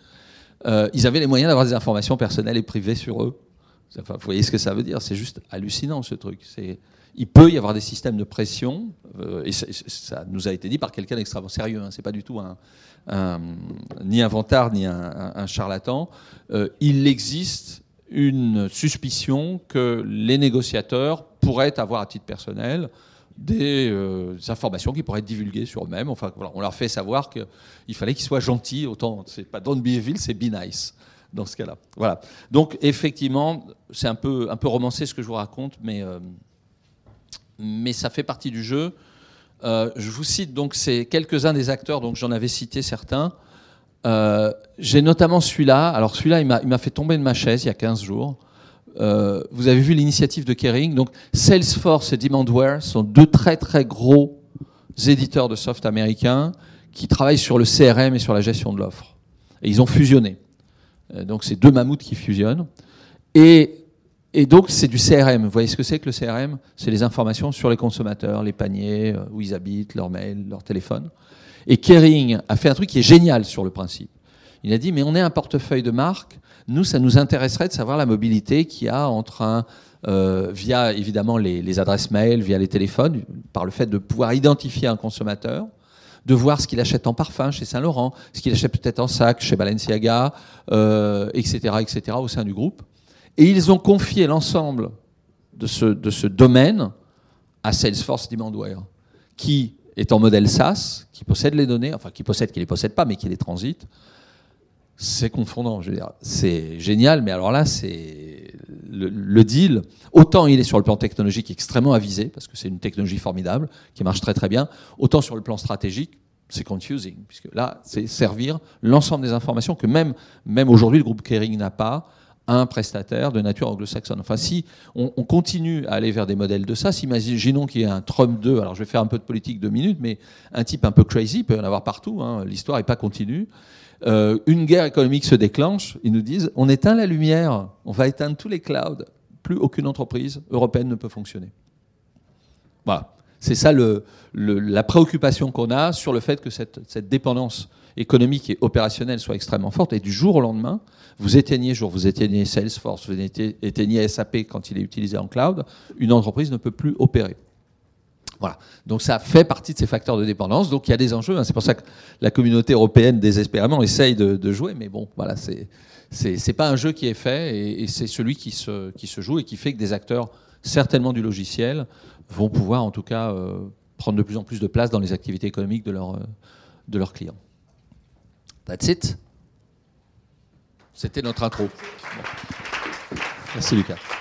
euh, ils avaient les moyens d'avoir des informations personnelles et privées sur eux. Vous voyez ce que ça veut dire C'est juste hallucinant ce truc. Il peut y avoir des systèmes de pression, euh, et ça nous a été dit par quelqu'un d'extrêmement sérieux. Hein, c'est pas du tout ni un vantard ni un, charlatan. Euh, il existe une suspicion que les négociateurs pourraient avoir à titre personnel des, euh, informations qui pourraient être divulguées sur eux-mêmes. Enfin, voilà, on leur fait savoir qu'il fallait qu'ils soient gentils. Autant, c'est pas don't be evil, c'est be nice dans ce cas-là. Voilà. Donc, effectivement, c'est un peu, un peu romancé ce que je vous raconte, mais, euh, mais ça fait partie du jeu. Euh, je vous cite donc c'est quelques-uns des acteurs, donc j'en avais cité certains. Euh, j'ai notamment celui-là. Alors celui-là, il m'a fait tomber de ma chaise il y a 15 jours. Vous avez vu l'initiative de Kering. Donc Salesforce et Demandware sont deux très très gros éditeurs de soft américains qui travaillent sur le CRM et sur la gestion de l'offre. Et ils ont fusionné. Euh, donc c'est deux mammouths qui fusionnent. Et, et donc c'est du CRM. Vous voyez ce que c'est que le CRM C'est les informations sur les consommateurs, les paniers, où ils habitent, leur mail, leur téléphone. Et Kering a fait un truc qui est génial sur le principe. Il a dit, mais on est un portefeuille de marque. Nous, ça nous intéresserait de savoir la mobilité qu'il y a entre un, euh, via évidemment les, adresses mail, via les téléphones, par le fait de pouvoir identifier un consommateur, de voir ce qu'il achète en parfum chez Saint-Laurent, ce qu'il achète peut-être en sac chez Balenciaga, euh, etc., etc., au sein du groupe. Et ils ont confié l'ensemble de ce, de ce domaine à Salesforce Demandware, qui est en modèle SaaS, qui possède les données, enfin qui possède, qui les possède pas, mais qui les transite, c'est confondant. Je veux dire, c'est génial, mais alors là, c'est le, deal. Autant il est sur le plan technologique extrêmement avisé, parce que c'est une technologie formidable qui marche très très bien. Autant sur le plan stratégique, c'est confusing, puisque là, c'est servir l'ensemble des informations que même, même aujourd'hui le groupe Kering n'a pas un prestataire de nature anglo-saxonne. Enfin, si on, continue à aller vers des modèles de ça, imaginons qu'il y ait un Trump 2, alors je vais faire un peu de politique deux minutes, mais un type un peu crazy, peut y en avoir partout, hein, l'histoire n'est pas continue. Euh, une guerre économique se déclenche, ils nous disent on éteint la lumière, on va éteindre tous les clouds, plus aucune entreprise européenne ne peut fonctionner. Voilà. C'est ça la préoccupation qu'on a sur le fait que cette, dépendance économique et opérationnelle soit extrêmement forte. Et du jour au lendemain, vous éteignez, vous éteignez Salesforce, vous éteignez SAP quand il est utilisé en cloud, une entreprise ne peut plus opérer. Voilà. Donc ça fait partie de ces facteurs de dépendance. Donc il y a des enjeux. Hein. C'est pour ça que la communauté européenne désespérément essaye de, jouer. Mais bon, voilà, c'est pas un jeu qui est fait et, c'est celui qui se joue et qui fait que des acteurs certainement du logiciel vont pouvoir en tout cas euh, prendre de plus en plus de place dans les activités économiques de, leur, de leurs clients. That's it. C'était notre intro. Merci Lucas.